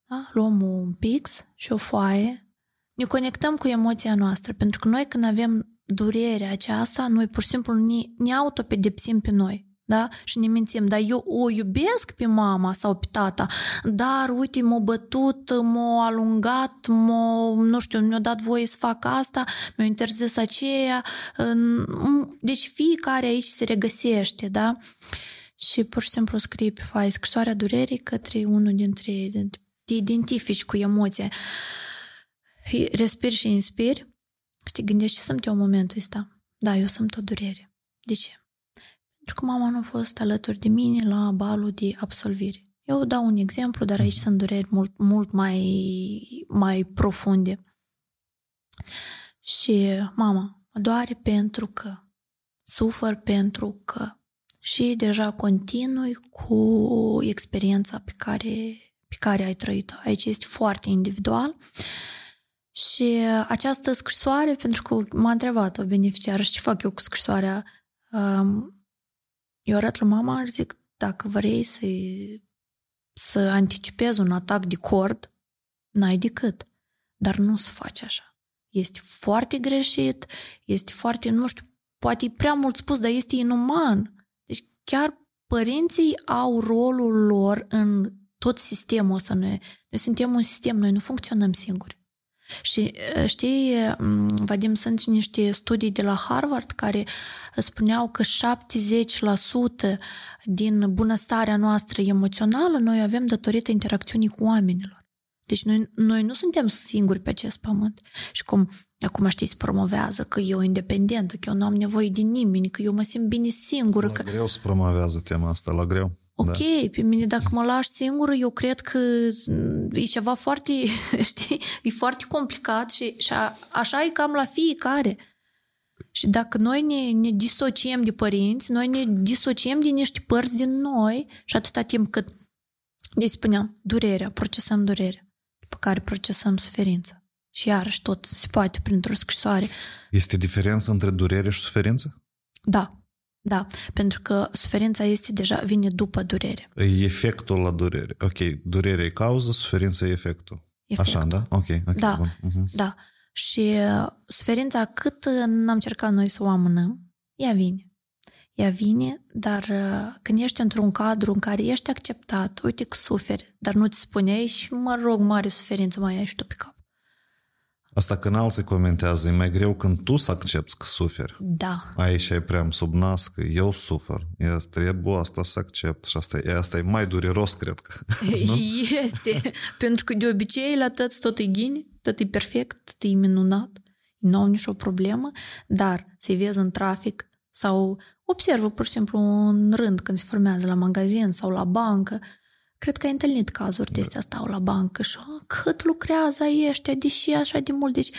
Da? Luăm un pix și o foaie, ne conectăm cu emoția noastră, pentru că noi când avem durerea aceasta, noi pur și simplu ne, ne autopedepsim pe noi da? Și ne mințim, dar eu o iubesc pe mama sau pe tata, dar uite, m-a bătut, m-a alungat, m-a, nu știu, mi-a dat voie să fac asta, mi-a interzis aceea. Deci fiecare aici se regăsește, da? Și pur și simplu scrii pe foaie scrisoarea durerii către unul dintre ei, te identifici cu emoția. Respiri și inspiri și te gândești ce sunt eu în momentul ăsta. Da, eu sunt o durere. De ce? Pentru că mama nu a fost alături de mine la balul de absolvire. Eu dau un exemplu, dar aici sunt dureri mult, mult mai, mai profunde. Și mama mă doare pentru că, sufăr pentru că. Și deja continui cu experiența pe care, pe care ai trăit-o. Aici este foarte individual. Și această scrisoare, pentru că m-a întrebat o beneficiară ce fac eu cu scrisoarea, um, eu arăt lui mama și zic, dacă vrei să, să anticipezi un atac de cord, n-ai decât. Dar nu să faci așa. Este foarte greșit, este foarte, nu știu, poate e prea mult spus, dar este inuman. Deci chiar părinții au rolul lor în tot sistemul ăsta. Noi, noi suntem un sistem, noi nu funcționăm singuri. Și știi, Vadim, sunt niște studii de la Harvard care spuneau că 70% din bunăstarea noastră emoțională noi avem datorită interacțiunii cu oamenilor. Deci noi, noi nu suntem singuri pe acest pământ. Și cum acum știți, se promovează că eu independentă, că eu nu am nevoie de nimeni, că eu mă simt bine singură. La că... greu se promovează tema asta, la greu. Ok, da. pe mine dacă mă lași singură, eu cred că e ceva foarte, știi, e foarte complicat și, și a, așa e cam la fiecare. Și dacă noi ne, ne disociem de părinți, noi ne disociem de niște părți din noi și atâta timp cât, deci spuneam, durerea, procesăm durerea, după care procesăm suferința. Și iarăși tot se poate printr-o scrisoare. Este diferență între durere și suferință? Da, da, pentru că suferința este deja, vine după durere. E efectul la durere. Ok, durerea e cauză, suferința e efectul. efectul. Așa, da? Ok, ok. Da, bun. Uh-huh. da. Și uh, suferința, cât n-am încercat noi să o amânăm, ea vine. Ea vine, dar uh, când ești într-un cadru în care ești acceptat, uite că suferi, dar nu ți spuneai și mă rog, mare suferință mai ai și tu pe cap. Asta când alții comentează, e mai greu când tu să accepti că suferi. Da. Aici e prea sub nas că eu sufer. Eu trebuie asta să accept și asta, e, asta e mai dureros, cred că. este. Pentru că de obicei la tăți tot e ghine, tot e perfect, tot e minunat. Nu au nicio problemă, dar să vezi în trafic sau observă pur și simplu un rând când se formează la magazin sau la bancă, Cred că ai întâlnit cazuri de astea, stau la bancă și cât lucrează ăștia, deși așa de mult. Deci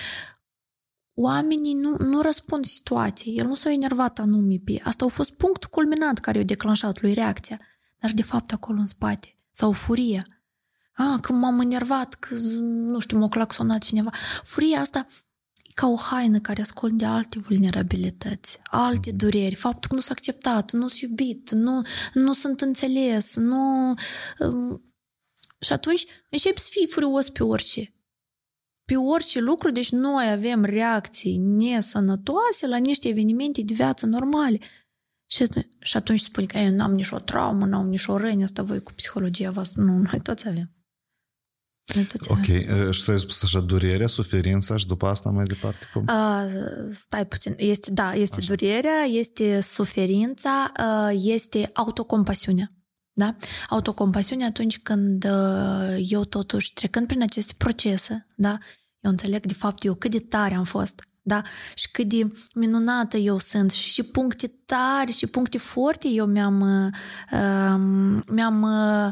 oamenii nu, nu răspund situației. El nu s-a enervat anume pe... Asta a fost punctul culminant care i-a declanșat lui reacția. Dar de fapt acolo în spate. Sau furia. A, că m-am enervat, că, nu știu, m-a claxonat cineva. Furia asta ca o haină care ascunde alte vulnerabilități, alte dureri, faptul că nu sunt acceptat, nu sunt iubit, nu, nu sunt înțeles, nu... Um, și atunci începi să fii furios pe orice. Pe orice lucru, deci noi avem reacții nesănătoase la niște evenimente de viață normale. Și, și atunci spune că eu n-am nicio traumă, n-am nicio răni, asta voi cu psihologia voastră. Nu, noi toți avem. Ok, și tu ai spus așa, durerea, suferința și după asta mai departe cum? Uh, stai puțin, este, da, este așa. durerea, este suferința, uh, este autocompasiunea. Da? Autocompasiunea atunci când uh, eu totuși trecând prin aceste procese, da? eu înțeleg de fapt eu cât de tare am fost da? Și cât de minunată eu sunt și puncte tari și puncte forte eu mi-am, uh, mi-am uh,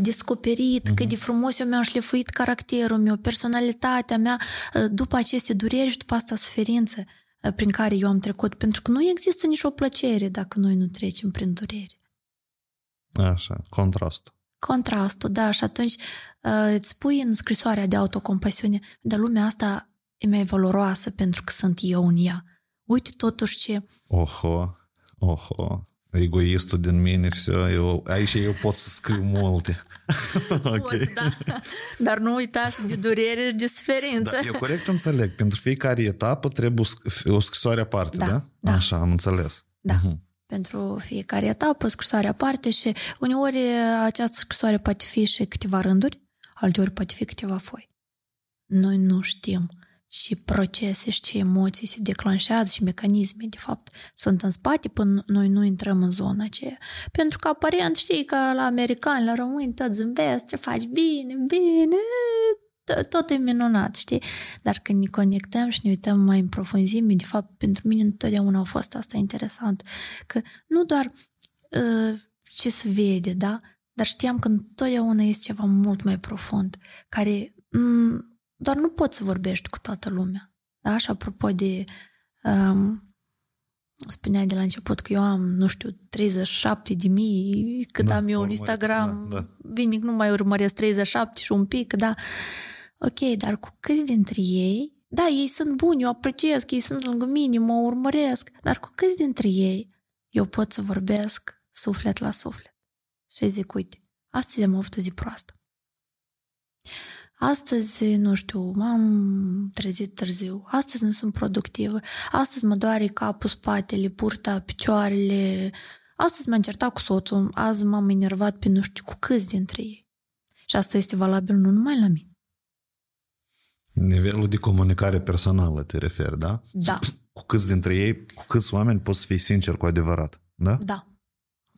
descoperit, uh-huh. cât de frumos eu mi-am șlefuit caracterul meu, personalitatea mea, uh, după aceste dureri și după asta suferință uh, prin care eu am trecut, pentru că nu există nicio plăcere dacă noi nu trecem prin durere. Așa, contrastul. Contrastul, da, și atunci uh, îți pui în scrisoarea de autocompasiune, dar lumea asta e mai valoroasă pentru că sunt eu în ea. Uite totuși ce... Oho, oho, egoistul din mine, все, eu, aici eu pot să scriu multe. okay. Pot, da. Dar nu uita și de durere și de suferință. Da, eu corect înțeleg. Pentru fiecare etapă trebuie o scrisoare aparte, da? da? da. Așa, am înțeles. Da. Uh-huh. Pentru fiecare etapă, scrisoare aparte și uneori această scrisoare poate fi și câteva rânduri, alteori poate fi câteva foi. Noi nu știm și procese și ce emoții se declanșează și mecanisme, de fapt, sunt în spate până noi nu intrăm în zona aceea. Pentru că aparent știi că la americani, la români, tot zâmbesc, ce faci bine, bine, tot e minunat, știi? Dar când ne conectăm și ne uităm mai în profunzime, de fapt, pentru mine întotdeauna a fost asta interesant, că nu doar uh, ce se vede, da? Dar știam că întotdeauna este ceva mult mai profund, care m- doar nu poți să vorbești cu toată lumea. Da? Și apropo de... Um, spuneai de la început că eu am, nu știu, 37 de mii, cât da, am eu în Instagram, da, da. vinic nu mai urmăresc 37 și un pic, da. Ok, dar cu câți dintre ei, da, ei sunt buni, eu apreciez că ei sunt lângă mine, mă urmăresc, dar cu câți dintre ei eu pot să vorbesc suflet la suflet? Și zic, uite, astăzi am avut o zi proastă. Astăzi, nu știu, m-am trezit târziu, astăzi nu sunt productivă, astăzi mă doare capul, spatele, purta, picioarele, astăzi m-am certat cu soțul, azi m-am enervat pe nu știu cu câți dintre ei. Și asta este valabil nu numai la mine. Nivelul de comunicare personală te referi, da? Da. Cu câți dintre ei, cu câți oameni poți să fii sincer cu adevărat, da? Da.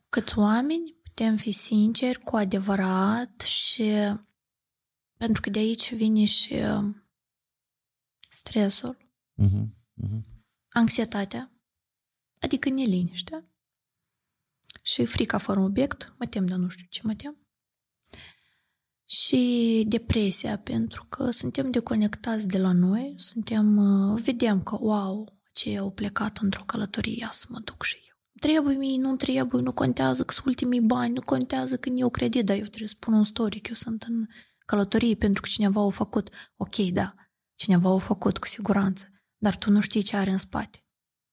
Câți oameni putem fi sinceri cu adevărat și pentru că de aici vine și uh, stresul, Uh-huh. Uh-huh. anxietatea, adică neliniștea și frica fără obiect, mă tem, dar nu știu ce mă tem. Și depresia, pentru că suntem deconectați de la noi, suntem, uh, vedem că, wow, ce au plecat într-o călătorie, ia să mă duc și eu. Trebuie mie, nu trebuie, nu contează că sunt ultimii bani, nu contează că eu credit, dar eu trebuie să spun un story, că eu sunt în călătorie pentru că cineva a făcut. Ok, da, cineva a făcut cu siguranță, dar tu nu știi ce are în spate.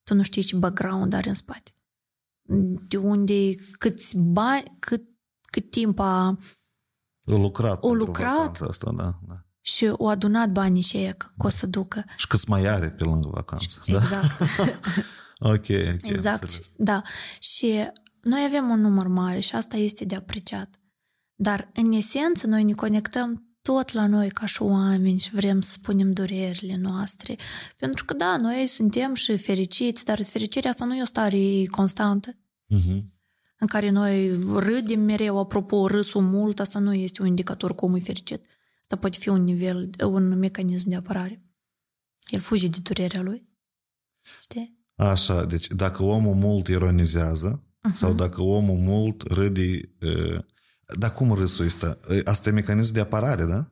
Tu nu știi ce background are în spate. De unde, câți bani, cât, cât timp a O lucrat. O pentru lucrat? vacanța Asta, da, da. și o adunat banii și ea că o să ducă. Și câți mai are pe lângă vacanță. Da? Exact. Ok, ok. Exact, înțeles. da. Și noi avem un număr mare și asta este de apreciat. Dar, în esență, noi ne conectăm tot la noi ca și oameni și vrem să spunem durerile noastre. Pentru că, da, noi suntem și fericiți, dar fericirea asta nu e o stare constantă Mhm. în care noi râdem mereu, apropo, râsul mult, asta nu este un indicator cum e fericit. Asta poate fi un nivel, un mecanism de apărare. El fuge de durerea lui. Știi? Așa, deci dacă omul mult ironizează Mhm. sau dacă omul mult râde... uh, Dar cum râsul ăsta? Uh, Asta e mecanism de apărare, da?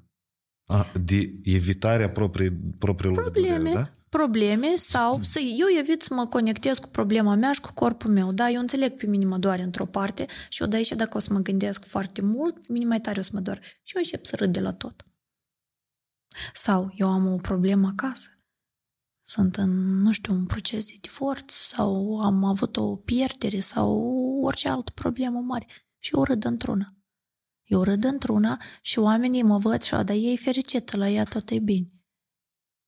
A, de evitarea proprii, propriilor Probleme. dureri, da? probleme sau să eu evit să mă conectez cu problema mea și cu corpul meu. Da, eu înțeleg pe mine mă doare într-o parte și eu de aici dacă o să mă gândesc foarte mult, pe mine mai tare o să mă doar. Și eu încep să râd de la tot. Sau eu am o problemă acasă. Sunt în, nu știu, un proces de divorț sau am avut o pierdere sau orice altă problemă mare. Și eu râd într-una. Eu râd într-una și oamenii mă văd și, "A, dar e fericită, la ea tot e bine.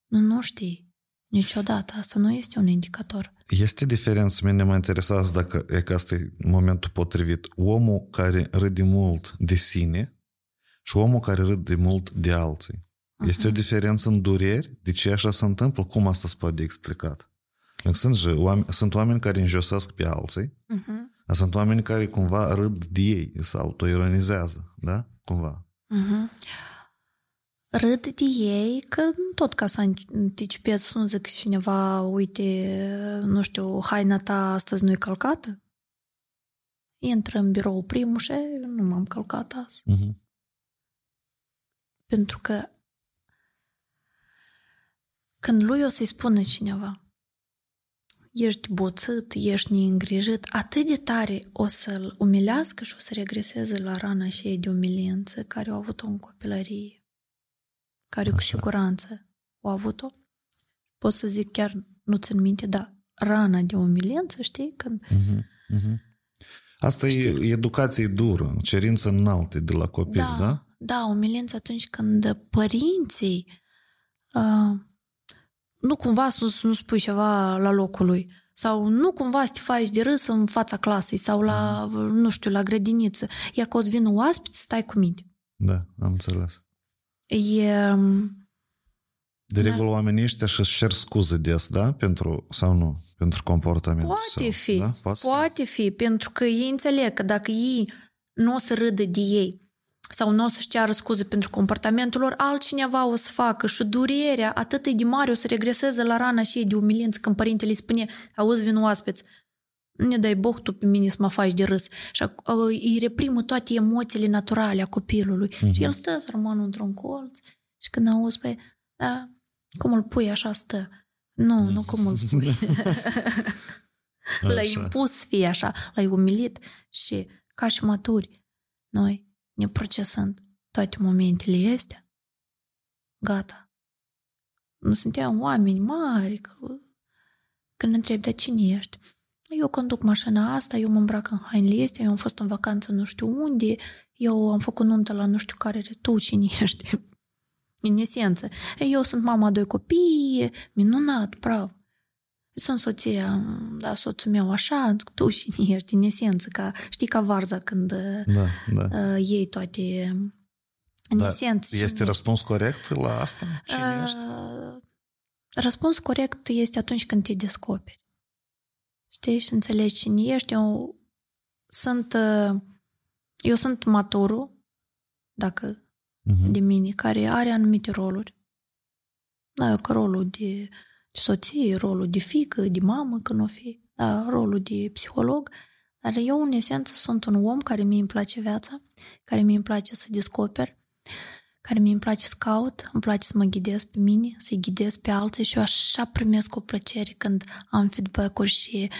Nu, nu știi. Niciodată. Asta nu este un indicator. Este diferență, mine mă interesează dacă e că asta e momentul potrivit. Omul care râde mult de sine și omul care râde mult de alții. Este o diferență în dureri? De ce așa se întâmplă? Cum asta se poate de explicat? Pentru că Sunt, și oameni, sunt oameni care înjosesc pe alții, Uh-huh. Dar sunt oameni care cumva râd de ei, se autoironizează, da? Cumva. Uh-huh. Râd de ei că tot ca să anticipez, să nu zic cineva, uite, nu știu, haina ta astăzi nu-i călcată? Intră în birou primul și nu m-am călcat azi. Uh-huh. Pentru că când lui o să-i spună cineva ești boțit, ești neîngrijit, atât de tare o să-l umilească și o să regreseze la rana și de umilință care au avut-o în copilărie, care cu siguranță au avut-o. Pot să zic chiar, nu țin minte, dar rana de umilință, știi, când Uh-huh. Uh-huh. Asta e educație dură, cerință înalte de la copil, da? da? Da, umilință atunci când părinții uh, nu cumva să să nu spui ceva la locul lui sau nu cumva să te faci de râs în fața clasei sau la, nu știu, la grădiniță. Ia că o să vină oaspeți, stai cu minte. Da, am înțeles. E, um, De regulă oamenii ăștia și cer scuze des, da? Pentru, sau nu? Pentru comportament. poate sau, fi, Da? Poate fi. poate fi, pentru că ei înțeleg că dacă ei nu o să râdă de ei sau nu o să-și ceară scuze pentru comportamentul lor, altcineva o să facă și durerea atât de mare o să regreseze la rana și ei de umilință când părintele îi spune, auzi, vin oaspeți, nu ne dai boc tu pe mine să mă faci de râs. Și ac- a- îi reprimă toate emoțiile naturale a copilului. Uh-huh. Și el stă sărmanul într-un colț și când auzi, păi, da, cum îl pui, așa stă. Nu, nu cum îl pui. L-ai Așa. impus să fie așa, l-ai umilit și ca și maturi, noi ne procesând toate momentele astea, gata. Nu suntem oameni mari, că, când întrebi, dar cine ești? Eu conduc mașina asta, eu mă îmbrac în hainele astea, eu am fost în vacanță nu știu unde, eu am făcut nuntă la nu știu care, tu cine ești? În esență. Eu sunt mama a doi copii, minunat, bravo. Sunt soția, da, soțul meu așa, tu cine ești, în esență, ca, știi, ca varza când Da, da. uh, iei toate În Da, esență. Este cine răspuns corect la asta? Cine Uh, ești? Răspuns corect este atunci când te descoperi. Știi? Și înțelegi cine ești. Eu sunt, uh, eu sunt maturul, dacă Mhm. de mine, care are anumite roluri. Da, eu că rolul de, de soție, rolul de fică, de mamă, când o fi, da, rolul de psiholog, dar eu, în esență, sunt un om care mi îmi place viața, care mi îmi place să descoper, care mi îmi place să caut, îmi place să mă ghidez pe mine, să-i ghidez pe alții și eu așa primesc o plăcere când am feedback-uri și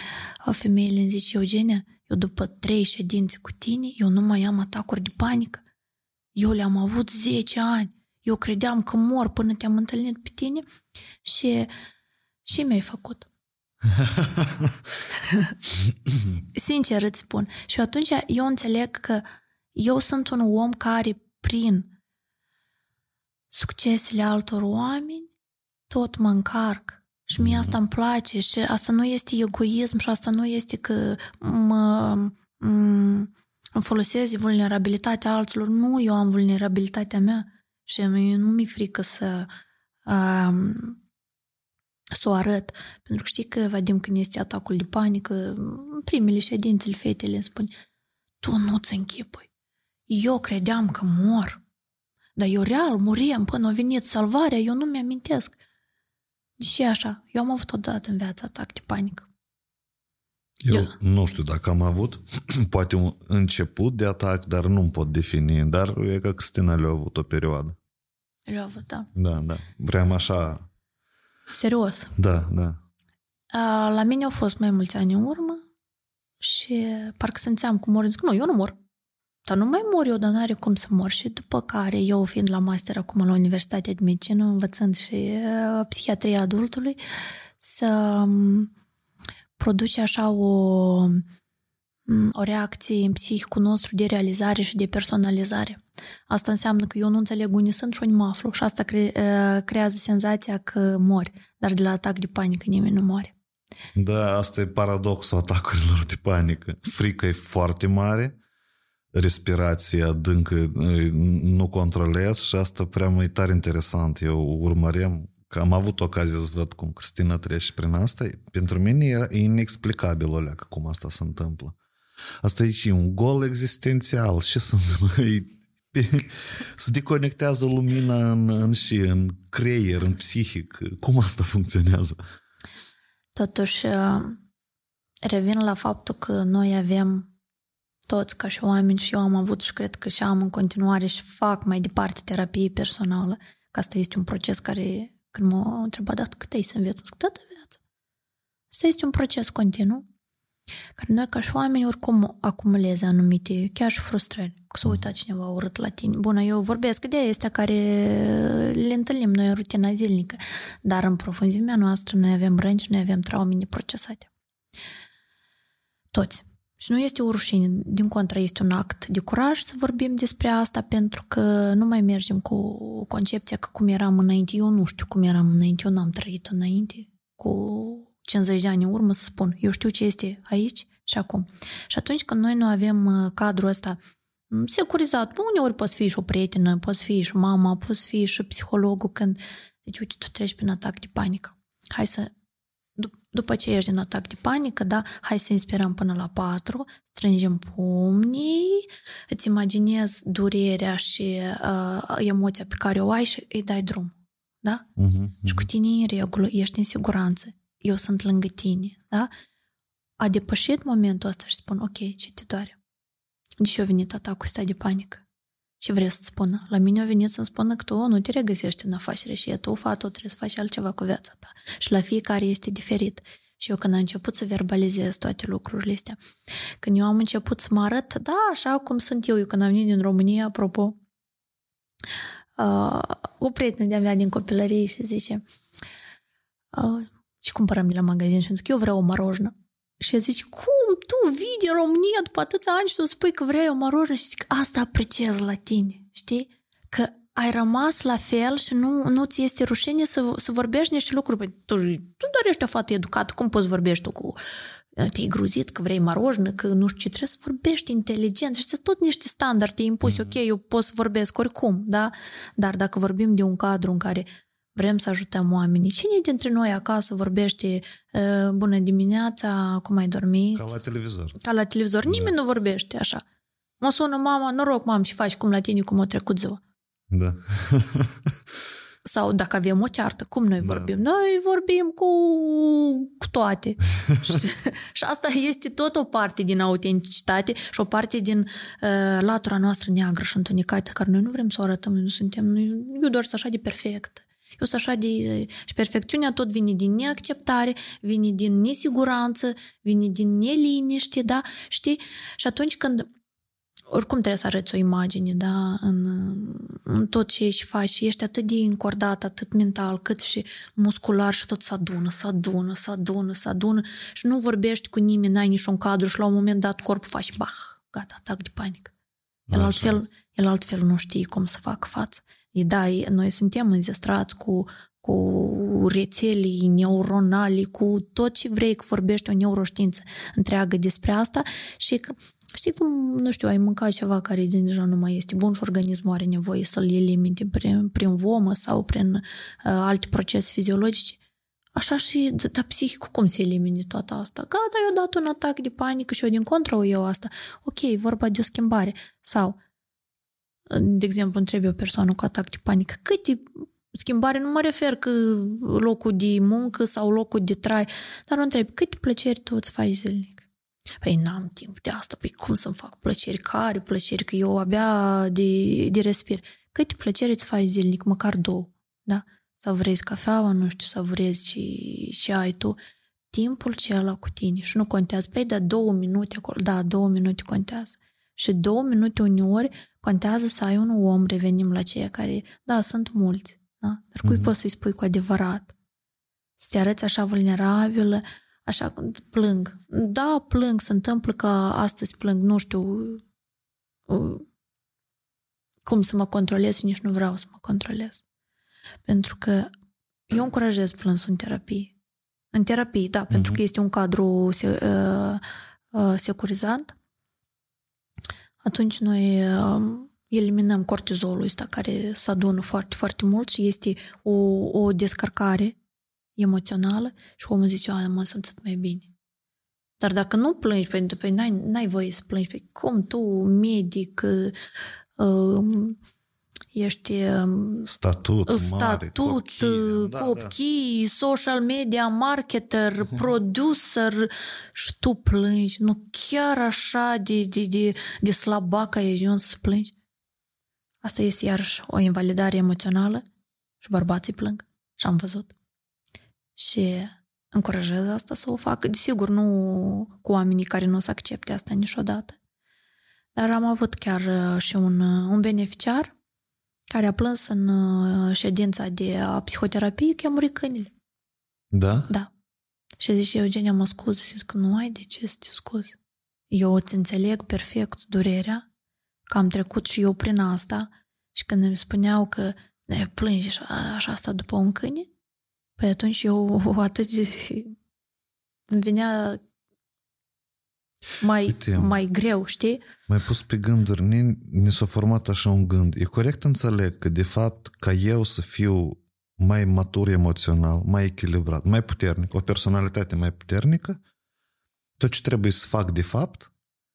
uh, femeile îmi zice, Eugenia, eu după trei ședințe cu tine, eu nu mai am atacuri de panică. Eu le-am avut 10 ani. Eu credeam că mor până te-am întâlnit pe tine și și mi-ai făcut. Sincer îți spun. Și atunci eu înțeleg că eu sunt un om care prin succesele altor oameni tot mă încarc. Și mie asta îmi place și asta nu este egoism și asta nu este că mă, m- îmi folosesc vulnerabilitatea alților. Nu, eu am vulnerabilitatea mea și mie nu mi-e frică să um, să o arăt. Pentru că știi că, Vadim, când este atacul de panică, în primele ședințele fetele îmi spun tu nu-ți închipui. Eu credeam că mor. Dar eu real muriam până a venit salvarea, eu nu mi-amintesc. De ce așa? Eu am avut odată în viața atac de panică. Eu Eu- nu știu dacă am avut, poate un început de atac, dar nu pot defini. Dar e că Cristina le-a avut o perioadă. Le-au avut, da. Da, da. Vreau așa... Serios. Da, da. A, La mine au fost mai mulți ani în urmă și parcă simțeam cum mor. Zic, nu, eu nu mor. Dar nu mai mor eu, dar n-are cum să mor. Și după care, eu fiind la master acum la Universitatea de Medicină, învățând și uh, psihiatria adultului, să um, produce așa o, um, o reacție în psihicul nostru de realizare și de personalizare. Asta înseamnă că eu nu înțeleg unde sunt și unde mă aflu și asta cre- uh, creează senzația că mori, dar de la atac de panică nimeni nu moare. Da, asta e paradoxul atacurilor de panică. Frica e foarte mare, respirația adâncă e, nu controlez și asta prea mai tare interesant. Eu urmăream că am avut ocazia să văd cum Cristina trece prin asta. Pentru mine era inexplicabil alea, că cum asta se întâmplă. Asta e și un gol existențial. Ce se întâmplă? E- se deconectează lumina în, în și în creier, în psihic. Cum asta funcționează? Totuși, uh, revin la faptul că noi avem toți ca și oameni și eu am avut și cred că și am în continuare și fac mai departe terapie personală, că asta este un proces care, când m-a întrebat, dar cât ai să înveți? Zic, toată viața. Asta este un proces continuu, care noi ca și oameni oricum acumuleze anumite, chiar și frustrări. Că să uita cineva urât la tine. Bună, eu vorbesc de astea care le întâlnim noi în rutina zilnică, dar în profunzimea noastră noi avem răni și noi avem traume neprocesate. Toți. Și nu este o rușine, din contră este un act de curaj să vorbim despre asta, pentru că nu mai mergem cu concepția că cum eram înainte. Eu nu știu cum eram înainte, eu n-am trăit înainte cu 50 de ani în urmă să spun, eu știu ce este aici și acum. Și atunci când noi nu avem uh, cadrul ăsta m, securizat, uneori poți fi și o prietenă, poți fi și mama, poți fi și psihologul când, deci uite, tu treci prin atac de panică. Hai să dup- după ce ești din atac de panică, da, hai să inspirăm până la patru, strângem pumnii, îți imaginezi durerea și uh, emoția pe care o ai și îi dai drum. Da? Uh-huh. Și cu tine e în regulă, ești în siguranță, eu sunt lângă tine, da? A depășit momentul ăsta și spun, ok, ce te doare? De ce a venit atacul ăsta de panică? Ce vrei să spună? La mine a venit să-mi spună că tu nu te regăsești în afacere și tu, fată, trebuie să faci altceva cu viața ta. Și la fiecare este diferit. Și eu când am început să verbalizez toate lucrurile astea, când eu am început să mă arăt, da, așa cum sunt eu, eu când am venit din România, apropo, uh, o prietenă de-a mea din copilărie și zice uh, și cumpărăm de la magazin și îmi zic, eu vreau o marojnă. Și el zice, cum tu vii din România după atâția ani și tu spui că vrei o marojnă? Și zic, asta apreciez la tine, știi? Că ai rămas la fel și nu, nu ți este rușine să, să vorbești niște lucruri. Păi, tu, tu doar ești o fată educată, cum poți vorbești tu cu te-ai gruzit, că vrei marojnă, că nu știu ce, trebuie să vorbești inteligent și să tot niște standarde impuse. Mm-hmm. Ok, eu pot să vorbesc oricum, da? Dar dacă vorbim de un cadru în care vrem să ajutăm oamenii, cine dintre noi acasă vorbește bună dimineața, cum ai dormit? Ca la televizor. Ca la televizor. Nimeni da. nu vorbește așa. Mă sună mama, noroc, mam, și faci cum la tine, cum a trecut ziua. Da. Sau dacă avem o ceartă, cum noi da. vorbim? Noi vorbim cu, cu toate. și, și asta este tot o parte din autenticitate și o parte din uh, latura noastră neagră și întunecată, care noi nu vrem să o arătăm, noi nu suntem, noi, eu doar să așa de perfect. Eu sunt așa de... Și perfecțiunea tot vine din neacceptare, vine din nesiguranță, vine din neliniște, da? Știi? Și atunci când oricum trebuie să arăți o imagine, da, în, în tot ce ești faci și ești atât de încordat, atât mental, cât și muscular și tot să adună, să adună, să adună, să adună și nu vorbești cu nimeni, n-ai niciun cadru și la un moment dat corpul faci, bah, gata, atac de panică. El Așa. altfel, el altfel nu știe cum să facă față. E, da, noi suntem înzestrați cu, cu rețele neuronale, cu tot ce vrei, că vorbești o neuroștiință întreagă despre asta și că Știi cum, nu știu, ai mâncat ceva care deja nu mai este bun și organismul are nevoie să-l elimine prin, prin vomă sau prin uh, alte procese fiziologice? Așa și, dar psihicul cum se elimine toată asta? Gata, eu dat un atac de panică și eu din contră o eu asta. Ok, vorba de o schimbare. Sau, de exemplu, întreb o persoană cu atac de panică, câte schimbare nu mă refer că locul de muncă sau locul de trai, dar o întreb, câte plăceri tu îți faci zilnic? Păi n-am timp de asta, păi cum să-mi fac plăceri? Care plăceri? Că eu abia de, de respir. Câte plăceri îți faci zilnic? Măcar două, da? Să vrezi cafeaua, nu știu, să vrezi și, și ai tu timpul ăla cu tine și nu contează. Păi, da, două minute acolo, da, două minute contează. Și două minute uneori contează să ai un om, revenim la ceea care, da, sunt mulți, da? Dar cui mm-hmm. poți să-i spui cu adevărat? Să te arăți așa vulnerabilă, așa, plâng. Da, plâng, se întâmplă că astăzi plâng, nu știu uh, cum să mă controlez și nici nu vreau să mă controlez. Pentru că eu încurajez plânsul în terapie. În terapie, da, uh-huh. pentru că este un cadru uh, uh, securizant. Atunci noi uh, eliminăm cortizolul ăsta care se adună foarte, foarte mult și este o, o descărcare emoțională și omul zice, a, m-am simțit mai bine. Dar dacă nu plângi, pentru că n-ai, n-ai voie să plângi, pe cum tu, medic, uh, ești statut, statut mare, copchii, da, copchii da. social media marketer, producer și tu plângi. Nu chiar așa de, de, de, de slabac ai ajuns să plângi. Asta este iarăși o invalidare emoțională și bărbații plâng. Și am văzut și încurajez asta să o facă. Desigur, nu cu oamenii care nu o să accepte asta niciodată. Dar am avut chiar uh, și un, uh, un beneficiar care a plâns în uh, ședința de psihoterapie că a murit câinele. Da? Da. Și zice, Eugenia, mă scuz, zic că nu ai de ce să te scuzi. Eu îți înțeleg perfect durerea, că am trecut și eu prin asta și când îmi spuneau că ne plângi așa, așa asta după un câine, Păi atunci eu atât îmi venea mai, Uite, mai greu, știi? Mai pus pe gânduri, ne, ne s-a format așa un gând. E corect înțeleg că, de fapt, ca eu să fiu mai matur emoțional, mai echilibrat, mai puternic, o personalitate mai puternică, tot ce trebuie să fac, de fapt,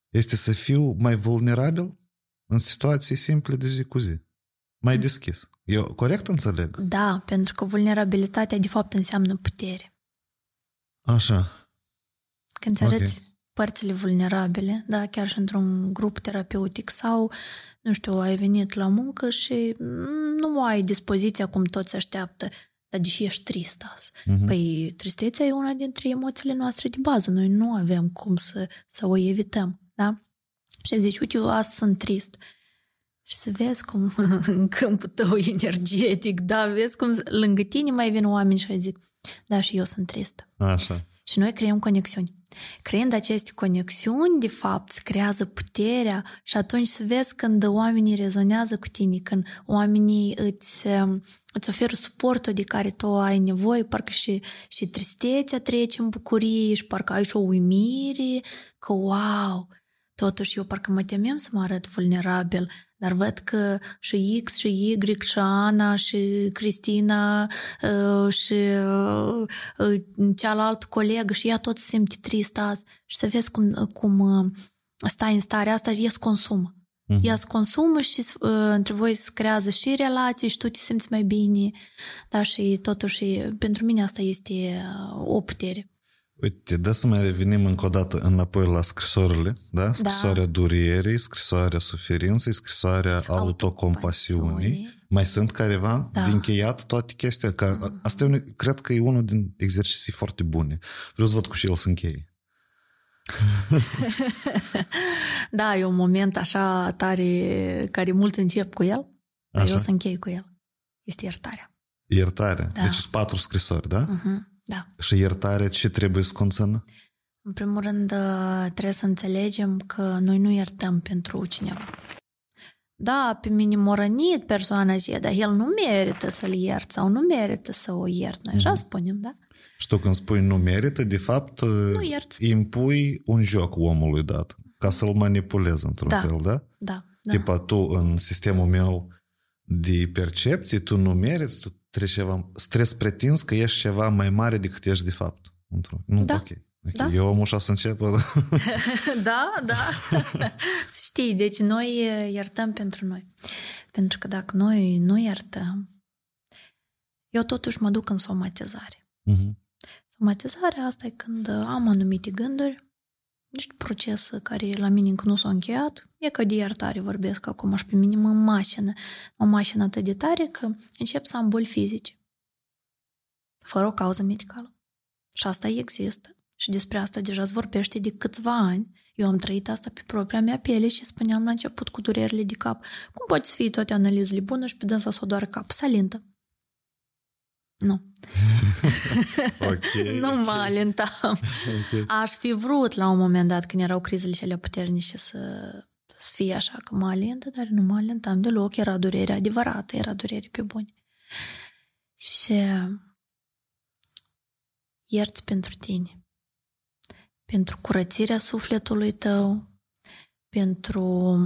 este să fiu mai vulnerabil în situații simple de zi cu zi. Mai deschis. Eu corect înțeleg? Da, pentru că vulnerabilitatea de fapt înseamnă putere. Așa. Când îți arăți okay. Părțile vulnerabile, da, chiar și într-un grup terapeutic sau, nu știu, ai venit la muncă și nu ai dispoziția cum toți așteaptă, dar deși ești trist azi. Uh-huh. Păi tristețea e una dintre emoțiile noastre de bază. Noi nu avem cum să, să o evităm, da? Și zici, uite, eu azi sunt trist și să vezi cum în câmpul tău energetic, da, vezi cum lângă tine mai vin oameni și zic, da, și eu sunt tristă. Așa. Și noi creăm conexiuni. Creând aceste conexiuni, de fapt, se creează puterea și atunci să vezi când oamenii rezonează cu tine, când oamenii îți, îți oferă suportul de care tu ai nevoie, parcă și, și tristețea trece în bucurie și parcă ai și o uimire că wow, totuși eu parcă mă temem să mă arăt vulnerabil, dar văd că și X, și Y, și Ana, și Cristina, uh, și uh, cealaltă colegă, și ea tot se simte trist azi. Și să vezi cum, cum uh, stai în starea asta și ea se consumă. Mm-hmm. Ea se consumă și între voi se creează și relații și tu te simți mai bine. Da, și totuși, pentru mine asta este o putere. Uite, da să mai revenim încă o dată înapoi la scrisorile, da? Scrisoarea da. durierii, scrisoarea suferinței, scrisoarea autocompasiunii. Mai sunt careva da. de încheiat toate chestia? Că mm. asta e un, cred că e unul din exerciții foarte bune. Vreau să văd cu și el să încheie. da, e un moment așa tare, care mulți încep cu el, dar așa? eu să închei cu el. Este iertarea. Iertarea. Da. Deci sunt patru scrisori, da? Uh-huh. Da. Și iertarea ce trebuie să conțină? În primul rând, uh, trebuie să înțelegem că noi nu iertăm pentru cineva. Da, pe mine m-a rănit persoana aceea, dar el nu merită să-l iert sau nu merită să o iert. Noi așa mm-hmm. spunem, da? Și tu când spui nu merită, de fapt nu iert. impui un joc omului dat, ca să-l manipulezi într-un da. fel, da? Da. Tipa tu în sistemul meu de percepție, tu nu meriți, tu trebuie ceva, stres pretins că ești ceva mai mare decât ești de fapt. Nu, da. ok. okay. Da. Eu am așa să încep. da, da. Să știi, deci noi iertăm pentru noi. Pentru că dacă noi nu iertăm, eu totuși mă duc în somatizare. Uh-huh. Somatizarea asta e când am anumite gânduri, niște procese care la mine încă nu s-au încheiat, e ca de iertare vorbesc acum și pe mine mă mașină. Mă mașină atât de tare că încep să am boli fizice. Fără o cauză medicală. Și asta există. Și despre asta deja se vorbește de câțiva ani. Eu am trăit asta pe propria mea piele și spuneam la început cu durerile de cap. Cum poate să fie toate analizele bune și pe dânsa să o doară cap? Salintă. Nu. okay, nu mă alentam. Okay. Aș fi vrut la un moment dat când erau crizele cele puternice să, să fie așa că mă alentă, dar nu mă alentam deloc. Era durere adevărată, era durere pe buni. Și ierți pentru tine. Pentru curățirea sufletului tău, pentru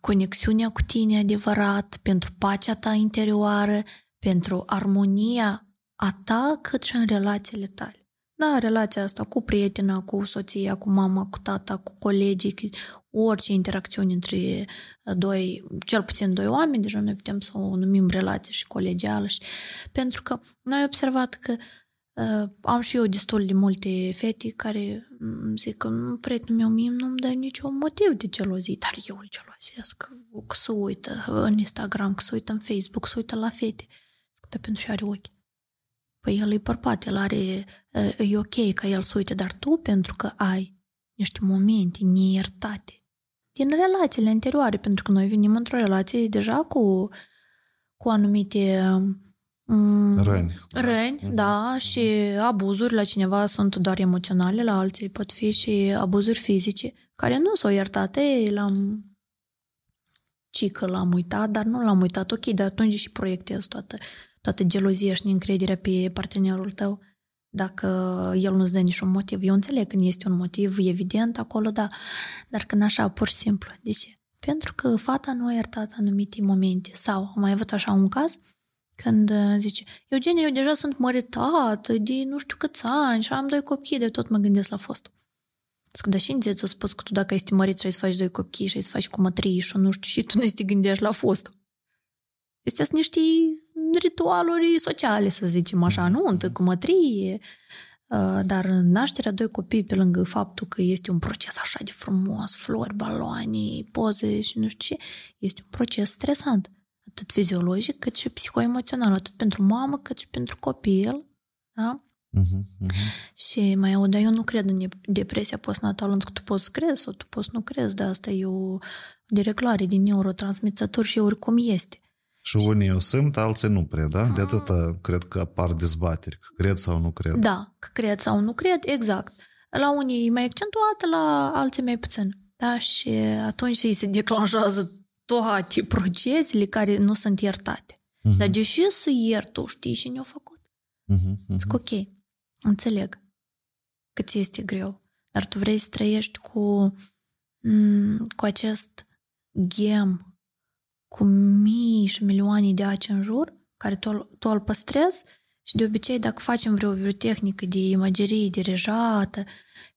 conexiunea cu tine adevărat, pentru pacea ta interioară, pentru armonia a ta cât și în relațiile tale. Da, relația asta cu prietena, cu soția, cu mama, cu tata, cu colegii, orice interacțiune între doi, cel puțin doi oameni, deja noi putem să o numim relație și colegială. Și, pentru că noi am observat că uh, am și eu destul de multe fete care zic că prietenul meu mie nu-mi dă niciun motiv de gelozie, dar eu îl gelozesc, că să uită în Instagram, că să uită în Facebook, să uită la fete dar pentru și are ochi. Păi el e bărbat, el are, e ok ca el să uite, dar tu pentru că ai niște momente neiertate din relațiile anterioare, pentru că noi venim într-o relație deja cu, cu anumite mm, răni. Răni, mm-hmm. da, și abuzuri la cineva sunt doar emoționale, la alții pot fi și abuzuri fizice, care nu s-au iertate, l-am cică l-am uitat, dar nu l-am uitat, ok, dar atunci și proiectez toată toată gelozia și neîncrederea pe partenerul tău, dacă el nu-ți dă niciun motiv. Eu înțeleg că este un motiv evident acolo, da, dar când așa, pur și simplu. De ce? Pentru că fata nu a iertat anumite momente. Sau am mai avut așa un caz când uh, zice, Eugenia, eu deja sunt măritat de nu știu câți ani și am doi copii, de tot mă gândesc la fost. Zic, dar și ți-a spus că tu dacă ești mărit și ai să faci doi copii și ai să faci cu mătrii și nu știu, și tu nu te gândești la fost. Este niște ritualuri sociale, să zicem așa, nu? Întă cu mătrie, uh, dar nașterea doi copii, pe lângă faptul că este un proces așa de frumos, flori, baloane, poze și nu știu ce, este un proces stresant, atât fiziologic cât și psihoemoțional, atât pentru mamă cât și pentru copil, da? Uh-huh, uh-huh. Și mai aud, dar eu nu cred în depresia postnatală, că tu poți să crezi sau tu poți nu crezi, dar asta e o dereglare din neurotransmițători și oricum este. Și unii o simt, alții nu prea, da? De atâta cred că apar dezbateri, că cred sau nu cred. Da, că cred sau nu cred, exact. La unii e mai accentuată, la alții mai puțin. Da, și atunci îi se declanșează toate procesele care nu sunt iertate. Uh-huh. Dar de ce să iert tu, știi și ne-au făcut? Uh-huh, uh-huh. Zic, ok, înțeleg că ți este greu, dar tu vrei să trăiești cu, cu acest gem, cu mii și milioane de aci în jur, care tu, tu îl păstrezi și de obicei dacă facem vreo, vreo tehnică de imagerie dirijată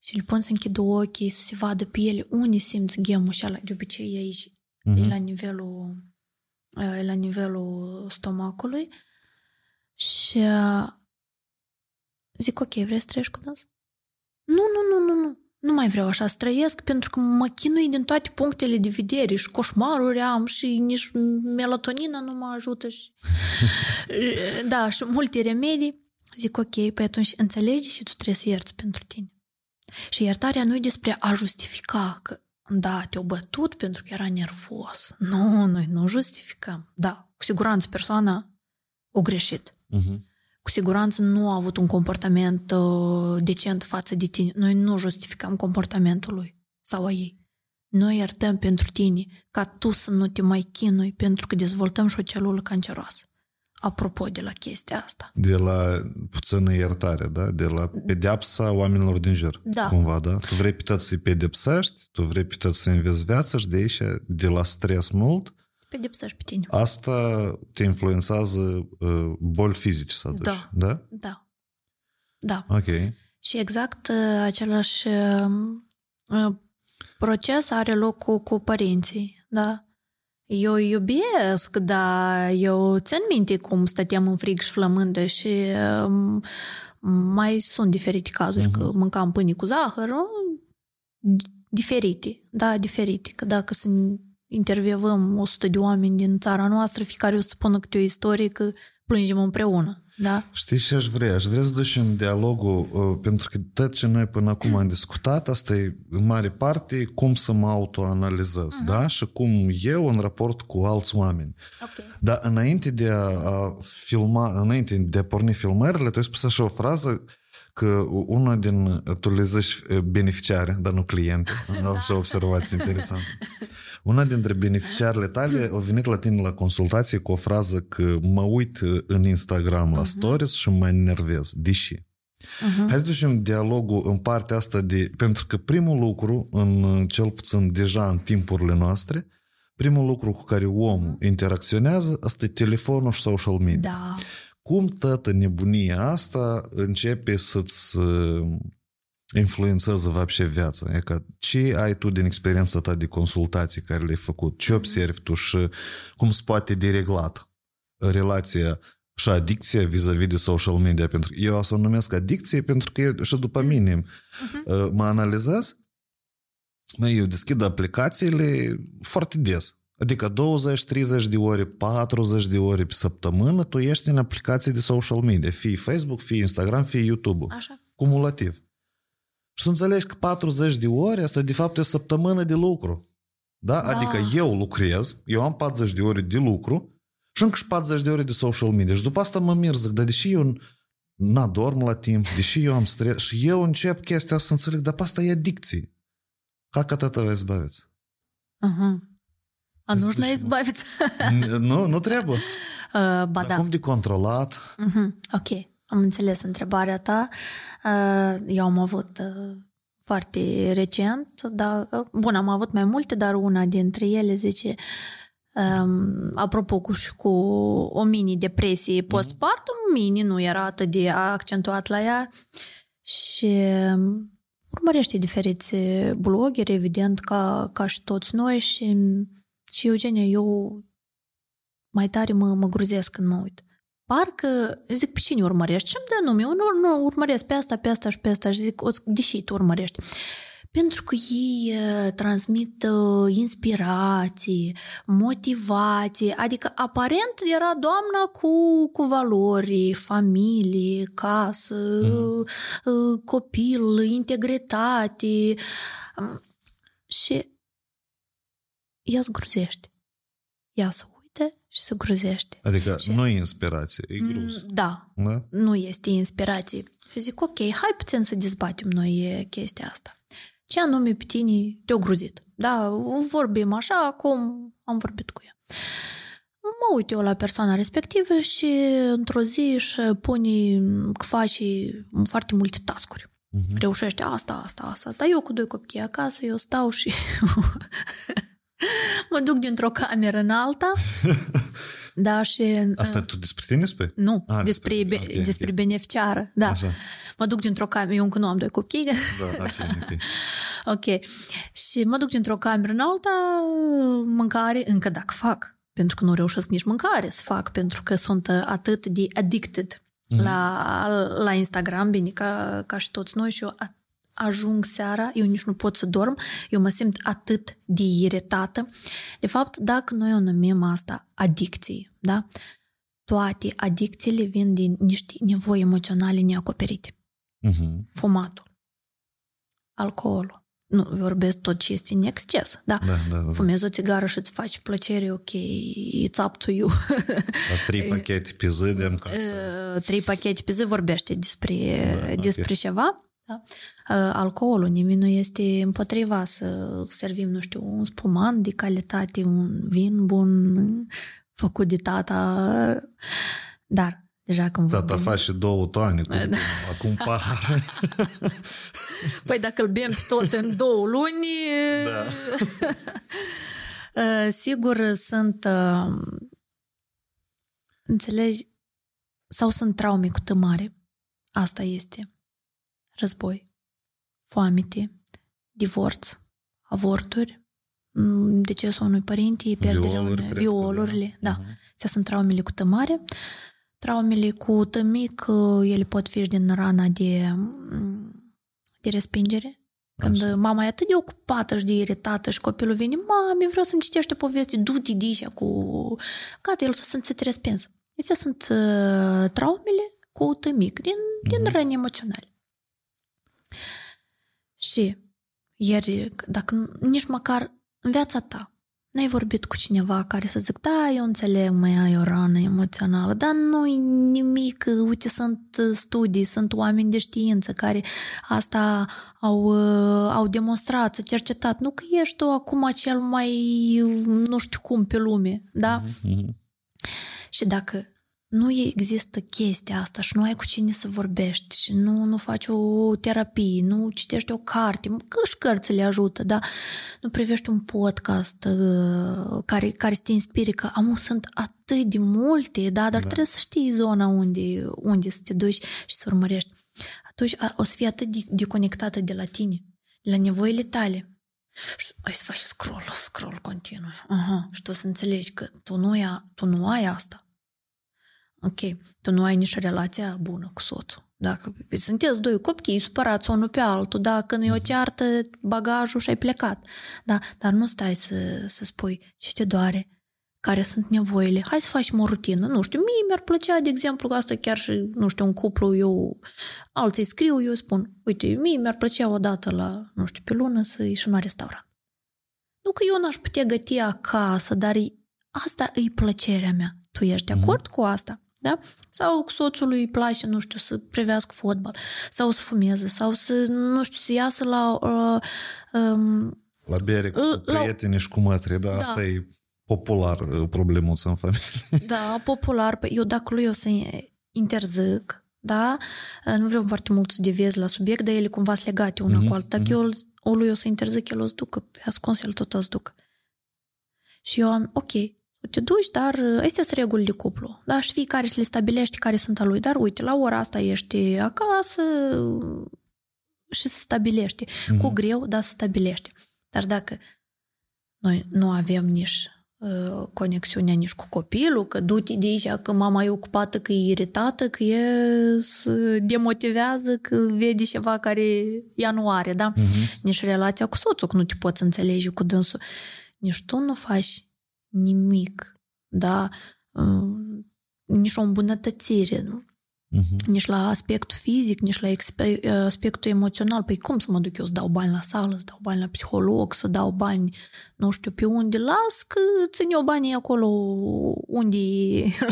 și îl pun să închidă ochii, să se vadă pe ele, unde simți gemul și ala, de obicei e aici, uh-huh. e la nivelul e la nivelul stomacului și zic, ok, vrei să trăiești cu nas? Nu, nu, nu, nu, nu. Nu mai vreau așa să trăiesc pentru că mă chinui din toate punctele de vedere și coșmaruri am și nici melatonina nu mă ajută. Și... da, și multe remedii. Zic, ok, păi atunci înțelegi și tu trebuie să ierți pentru tine. Și iertarea nu e despre a justifica că da, te-au bătut pentru că era nervos. Nu, noi nu justificăm. Da, cu siguranță persoana o greșit. Uh-huh cu siguranță nu a avut un comportament uh, decent față de tine. Noi nu justificăm comportamentul lui sau a ei. Noi iertăm pentru tine ca tu să nu te mai chinui pentru că dezvoltăm și o celulă canceroasă. Apropo de la chestia asta. De la puțină iertare, da? De la pedeapsa oamenilor din jur. Da. Cumva, da? Tu vrei pe să-i pedepsești, tu vrei pe să înveți viața și de aici, de la stres mult, pedepsești pe tine. Asta te influențează uh, boli fizice să aduci, da. da? Da. Da. Ok. Și exact uh, același uh, uh, proces are loc cu, cu părinții, da? Eu iubesc, dar eu țin minte cum stăteam în frig și flămândă și uh, mai sunt diferite cazuri, uh-huh. că mâncam pâine cu zahăr, diferite, da, diferite, că dacă sunt intervievăm 100 de oameni din țara noastră, fiecare o să spună câte o istorie că plângem împreună. Da? Știi ce aș vrea? Aș vrea să ducem dialogul, uh, pentru că tot ce noi până acum am discutat, asta e în mare parte cum să mă autoanalizez, uh-huh. da? Și cum eu în raport cu alți oameni. Okay. Dar înainte de a, a filma, înainte de a porni filmările, tu ai spus așa o frază că una din, tu le zici uh, beneficiare, dar nu client, așa observație interesantă. Una dintre beneficiarele tale a venit la tine la consultație cu o frază că mă uit în Instagram la uh-huh. stories și mă enervez. Deși. Uh-huh. Hai să ducem dialogul în partea asta de... Pentru că primul lucru, în cel puțin deja în timpurile noastre, primul lucru cu care omul uh-huh. interacționează, asta e telefonul și social media. Da. Cum toată nebunia asta începe să-ți influențează вообще viața. E că ce ai tu din experiența ta de consultații care le-ai făcut? Ce observi tu și cum se poate dereglat relația și adicția vis-a-vis de social media? Pentru că eu o să o numesc adicție pentru că eu, și după mine uh-huh. mă analizez, eu deschid aplicațiile foarte des. Adică 20-30 de ore, 40 de ore pe săptămână tu ești în aplicații de social media, fie Facebook, fie Instagram, fie YouTube. Așa. Cumulativ. Și tu înțelegi că 40 de ore, asta de fapt e o săptămână de lucru. Da? da? Adică eu lucrez, eu am 40 de ore de lucru și încă și 40 de ore de social media. Și după asta mă mir, zic, dar deși eu n dorm la timp, deși eu am stres și eu încep chestia asta să înțeleg, dar pe asta e adicție. Как от этого избавиться? Ага. А нужно избавиться? nu, nu trebuie. Uh, ba da. cum de controlat? Uh-huh. Ok. Am înțeles întrebarea ta. Uh, eu am avut uh, foarte recent, dar, uh, bun, am avut mai multe, dar una dintre ele zice Um, apropo cu, și cu o mini-depresie mhm. postpartum, mini nu era atât de accentuat la ea și um, urmărește diferiți blogeri, evident, ca, ca și toți noi și, și Eugenia, eu mai tare mă, mă gruzesc când mă uit parcă, zic, pe cine urmărești? Și îmi dă nume, nu, nu, urmăresc pe asta, pe asta și pe asta și zic, deși tu urmărești. Pentru că ei uh, transmit uh, inspirații, motivații, adică aparent era doamna cu, cu valori, familie, casă, mm. uh, copil, integritate și ea zgruzește. Ea să uite și se gruzește. Adică Și- nu e inspirație, e gruz. Mm, Da, Da? nu este inspirație. Și zic, ok, hai puțin să dezbatem noi e, chestia asta. Ce anume pe tine te-a gruzit? Da, vorbim așa cum am vorbit cu ea. Mă uit eu la persoana respectivă și într-o zi își pune că face foarte multe tascuri. Mhm. Reușește asta, asta, asta. Dar eu cu doi copii acasă, eu stau și mă duc dintr-o cameră în alta. da, și... Asta tu despre tine spui? Nu, Ah, despre, despre- despre, ok, despre ok. beneficiară, da. Așa. Mă duc dintr-o cameră, eu încă nu am doi copii, Da, ok, ok. ok. Și mă duc dintr-o cameră în alta, mâncare, încă dacă fac, pentru că nu reușesc nici mâncare să fac, pentru că sunt uh, atât de addicted la, la Instagram, bine, ca, ca și toți noi, și eu a- ajung seara, eu nici nu pot să dorm, eu mă simt atât de iritată. De fapt, dacă noi o numim asta adicții, da? Toate adicțiile vin din niște nevoi emoționale neacoperite. Mhm. Fumatul, alcoolul, nu vorbesc tot ce este în exces, da? Da, da, da. Fumezi o țigară și îți faci plăcere, ok, it's up to you. La trei pachete pe zi de mâncat. Uh, Trei pachete pe zi vorbește despre, Da, ok. despre ceva. Da? Uh, Alcoolul, nimeni nu este împotriva să servim, nu știu, un spumant de calitate, un vin bun făcut de tata. Dar, deja când Tata vorbim... face două toane cu, Da. acum pahar. Păi dacă îl bem tot în două luni, Da. Uh, sigur sunt, uh, înțelegi, sau sunt traume cu tămare. Asta este. Război, foamete, divorț, avorturi, m, decesul unui părinte, pierderea Violuri, unui, cred că violurile, da. da. Mhm. Astea sunt traumele cu tămare. Traumele cu tămic, uh, ele pot fi și din rana de, mm, de respingere. Când Așa. mama e atât de ocupată și de iritată și copilul vine, mami, vreau să-mi citești o poveste, du-te de aici cu... Gata, el s-a simțit respins. Astea sunt uh, traumele cu tămic, din, din Mhm. răni emoționale. Și ieri, dacă nici măcar în viața ta n-ai vorbit cu cineva care să zic, da, eu înțeleg, mai ai o rană emoțională, dar nu e nimic, uite, sunt studii, sunt oameni de știință care asta au, uh, au demonstrat, s-a cercetat, nu că ești tu acum cel mai nu știu cum pe lume, da? Mhm. Și dacă nu există chestia asta și nu ai cu cine să vorbești și nu, nu faci o terapie, nu citești o carte, că și cărțile ajută, da? Nu privești un podcast uh, care, care să te inspire, că amu sunt atât de multe, da? Dar da. trebuie să știi zona unde, unde să te duci și să urmărești. Atunci a- o să fii atât de, de conectată de la tine, de la nevoile tale. Și ai să faci scroll, scroll continuu. Aha. Și tu să înțelegi că tu nu, ai, tu nu ai asta. Ok, tu nu ai nici relația bună cu soțul. Dacă sunteți doi copii supărați unul pe altul, da, când e o ceartă, bagajul și ai plecat. Da, dar nu stai să, să spui ce te doare, care sunt nevoile. Hai să facem o rutină. Nu știu, mie mi-ar plăcea, de exemplu, că asta chiar și, nu știu, un cuplu, eu alții scriu, eu spun, uite, mie mi-ar plăcea o dată la, nu știu, pe lună să ieșim la restaurant. Nu că eu n-aș putea găti acasă, dar e- asta e plăcerea mea. Tu ești de acord cu asta? Da? Sau cu soțului îi place, nu știu, să privească fotbal, sau să fumeze, sau să, nu știu, să iasă la... Uh, um, La bere cu La- prieteni și cu mătri, da, Da. asta e popular uh, problemuță în familie. da, popular. Păi Eu dacă lui o să interzic, da, nu vreau foarte mult să deviez la subiect, dar ele cumva sunt legate una Mhm, cu alta. Dacă eu îl- o lui o să interzic, el o să ducă, pe ascuns el tot o să ducă. Și eu am, ok, te duci, dar astea sunt reguli de cuplu. Da, și fiecare să le stabilește care sunt a lui. Dar uite, la ora asta ești acasă și se stabilește. Cu greu, dar se stabilește. Dar dacă noi nu avem nici uh, conexiunea nici cu copilul, că du-te de aici, că mama e ocupată, că e iritată, că e se demotivează, că vede ceva care ea nu are, da? Mhm. Nici relația cu soțul, că nu te poți înțelege cu dânsul. Nici tu nu faci nimic, da? Uh, nici o îmbunătățire. uh-huh. nici la aspectul fizic, nici la expe- aspectul emoțional. Păi cum să mă duc eu să dau bani la sală, să dau bani la psiholog, să dau bani nu știu pe unde, las că ține o banii acolo unde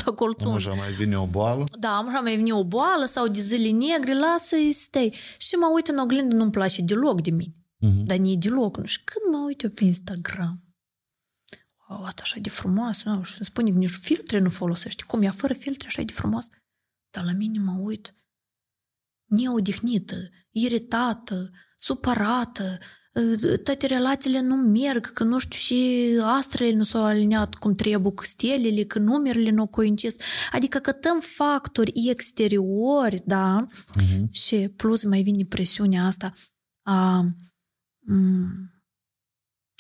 la colțul. Așa mai vine o boală? Da, așa mai vine o boală sau de zile negre, lasă-i stai. Și mă uit în oglindă, nu-mi place deloc de mine. Uh-huh. Dar nici deloc, nu știu, când mă uit eu pe Instagram, wow, asta așa de frumoasă, nu, și spune că nici filtre nu folosești. Cum ea fără filtre așa de frumos? Dar la mine mă uit neodihnită, iritată, supărată, toate relațiile nu merg, că nu știu și astrele nu s-au aliniat cum trebuie, că stelele, că numerele nu coincis. Adică cătăm factori exteriori, da? Uh-huh. Și plus mai vine presiunea asta a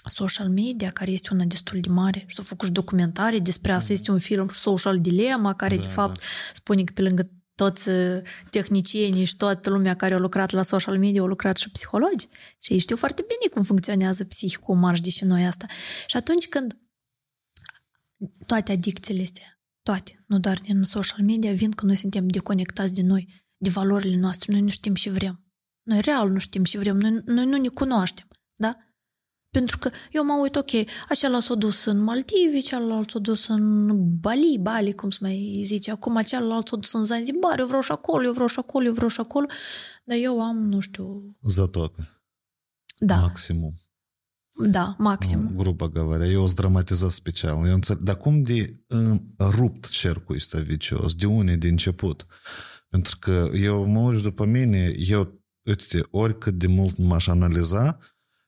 social media, care este una destul de mare și s-au făcut și documentare despre asta. Este un film Social Dilemma, care da, de fapt da. spune că pe lângă toți tehnicienii și toată lumea care a lucrat la social media au lucrat și psihologi. Și ei știu foarte bine cum funcționează psihicul marș de noi asta. Și atunci când toate adicțiile astea, toate, nu doar din social media, vin că noi suntem deconectați de noi, de valorile noastre, noi nu știm ce vrem. Noi real nu știm ce vrem, noi, noi nu ne cunoaștem, da? Pentru că eu mă uit, ok, acela s-a dus în Maldive, celălalt s-a dus în Bali, Bali, cum se mai zice, acum celălalt s-a dus în Zanzibar, eu vreau și acolo, eu vreau și acolo, eu vreau și acolo, dar eu am, nu știu... Zatocă. Da. Maximum. Da, maxim. Грубо говоря, eu o dramatizat special. Eu înțeleg, dar cum de uh, rupt cercul ăsta vicios? De unde, de început? Pentru că eu mă uit după mine, eu, uite, oricât de mult m-aș analiza,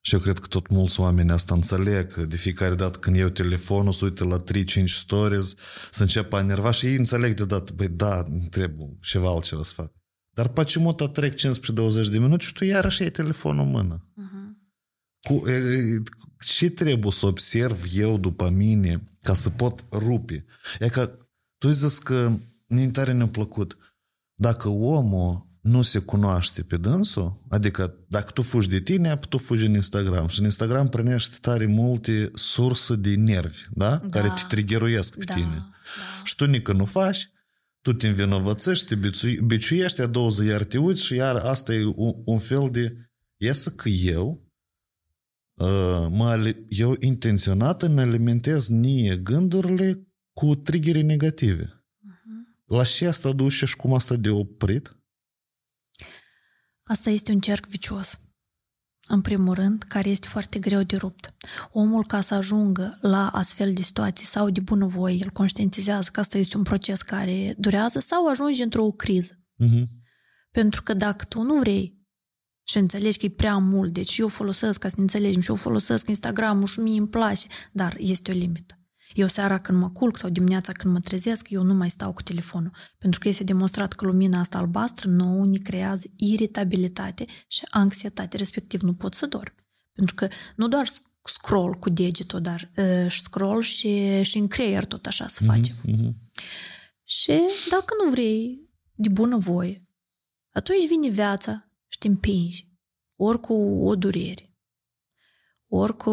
și eu cred că tot mulți oameni asta înțeleg, că de fiecare dată când iau telefonul, să uite la 3-5 stories, să încep a enerva și ei înțeleg deodată, băi, da, trebuie ceva altceva să fac. Dar pe ce mult trec 15-20 de minute și tu iarăși ai telefonul în mână. Uh-huh. Cu, e, ce trebuie să observ eu după mine ca să pot rupe? E că tu zis că mi tare ne-a plăcut. Dacă omul nu se cunoaște pe dânsul, adică dacă tu fugi de tine, tu fugi în Instagram și în Instagram primești tare multe surse de nervi, da? da. Care te triggeruiesc pe da, tine. Da. Și tu nică nu faci, tu te învinovățești, te biciuiești, a doua zi iar te uiți și iar asta e un, un fel de iesă că eu uh, mă, eu intenționat îmi alimentez nie gândurile cu triggeri negative. Uh-huh. La ce asta duce și cum asta de oprit? Asta este un cerc vicios. În primul rând, care este foarte greu de rupt. Omul, ca să ajungă la astfel de situații sau de bunăvoie, el conștientizează că asta este un proces care durează sau ajunge într-o criză. Uh-huh. Pentru că dacă tu nu vrei și înțelegi că e prea mult, deci eu folosesc, ca să ne înțelegem, și eu folosesc Instagram-ul și mie îmi place, dar este o limită. Eu seara când mă culc sau dimineața când mă trezesc, eu nu mai stau cu telefonul. Pentru că este demonstrat că lumina asta albastră nouă ne creează iritabilitate și anxietate, respectiv nu pot să dorm. Pentru că nu doar scroll cu degetul, dar uh, scroll și, și în creier tot așa să mhm, facem. Mm-hmm. Și dacă nu vrei de bună voie, atunci vine viața și te împingi, ori cu o durere, ori cu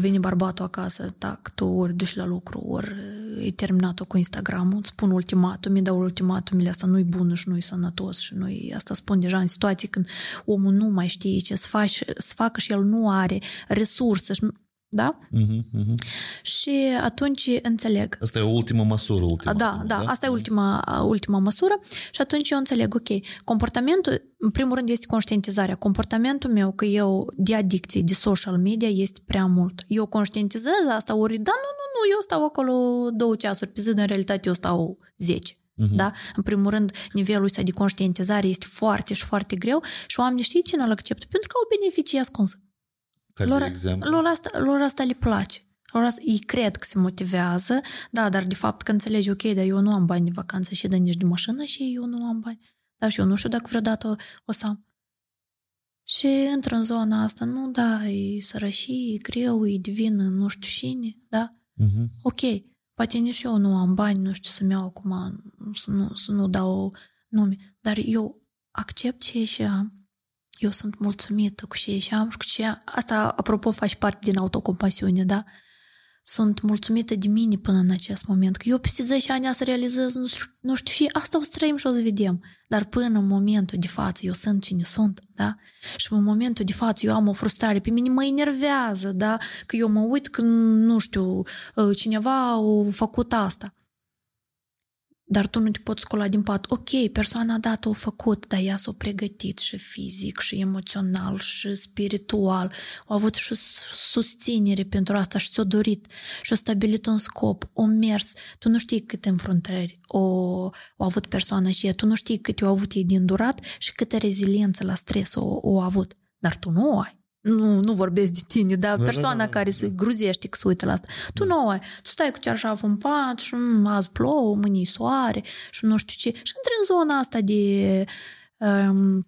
vine bărbatul acasă, tac, tu ori duci la lucru, ori e terminat cu Instagram-ul, îți spun ultimatum, mi dau ultimatumile, asta nu-i bun și nu-i sănătos și nu asta spun deja în situații când omul nu mai știe ce să, faci, să facă și el nu are resurse și da? Uh-huh, uh-huh. Și atunci înțeleg. Asta e o ultimă măsură. Ultima, da, da, da, asta e ultima, ultima măsură și atunci eu înțeleg, ok, comportamentul, în primul rând este conștientizarea. Comportamentul meu că eu de adicție, de social media este prea mult. Eu conștientizez asta, ori, da, nu, nu, nu, eu stau acolo două ceasuri pe zi, în realitate eu stau zece. Uh-huh. Da? În primul rând, nivelul ăsta de conștientizare este foarte și foarte greu și oamenii știi cine îl acceptă? Pentru că au beneficii ascunse. Ca lor, de exemplu? Lor asta, lor asta le place. Lor asta, ei cred că se motivează, da, dar de fapt că înțelegi, ok, dar eu nu am bani de vacanță și de nici de mașină și eu nu am bani. Da, și eu nu știu dacă vreodată o să am. Și într în zona asta, nu, da, e sărășie, e greu, e divină, nu știu cine, da? Uh-huh. Ok, poate nici eu nu am bani, nu știu să-mi iau acum, să nu, să nu dau nume, dar eu accept ce și am eu sunt mulțumită cu ce și am și cu ce Asta, apropo, faci parte din autocompasiune, da? sunt mulțumită de mine până în acest moment. Că eu peste 10 ani să realizez, nu știu, nu știu, și asta o să trăim și o să vedem. Dar până în momentul de față eu sunt cine sunt, da? Și în momentul de față eu am o frustrare, pe mine mă enervează, da? Că eu mă uit că, nu știu, cineva a făcut asta. Dar tu nu te poți scola din pat. Ok, persoana dată o făcut, dar ea s-a pregătit și fizic, și emoțional, și spiritual. A avut și susținere pentru asta și ți-a dorit. Și a stabilit un scop, o mers. Tu nu știi câte înfruntări o, o avut persoana și ea. Tu nu știi câte au avut ei din durat și câte reziliență la stres o, o avut. Dar tu nu o ai nu, nu vorbesc de tine, dar da, persoana da, da, care da. se gruzește că se uită la asta. Tu nu ai. Tu stai cu cearșaful în pat și mm, azi plouă, mâine soare și nu știu ce. Și într în zona asta de... Um,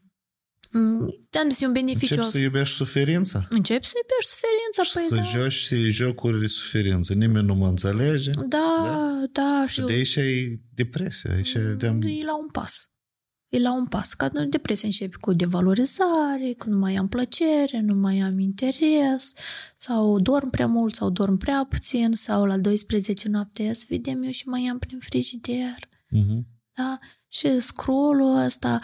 da, un beneficiu. Începi să iubești suferința. Începi să iubești suferința. Și păi să da. joci jocuri de suferință. Nimeni nu mă înțelege. Da, da. da și de aici e depresia. Aici e, de... e la un pas e la un pas. Ca depresia începe cu devalorizare, că nu mai am plăcere, nu mai am interes, sau dorm prea mult, sau dorm prea puțin, sau la 12 noapte să vedem eu și mai am prin frigider. Uh-huh. Da? Și scroll ăsta.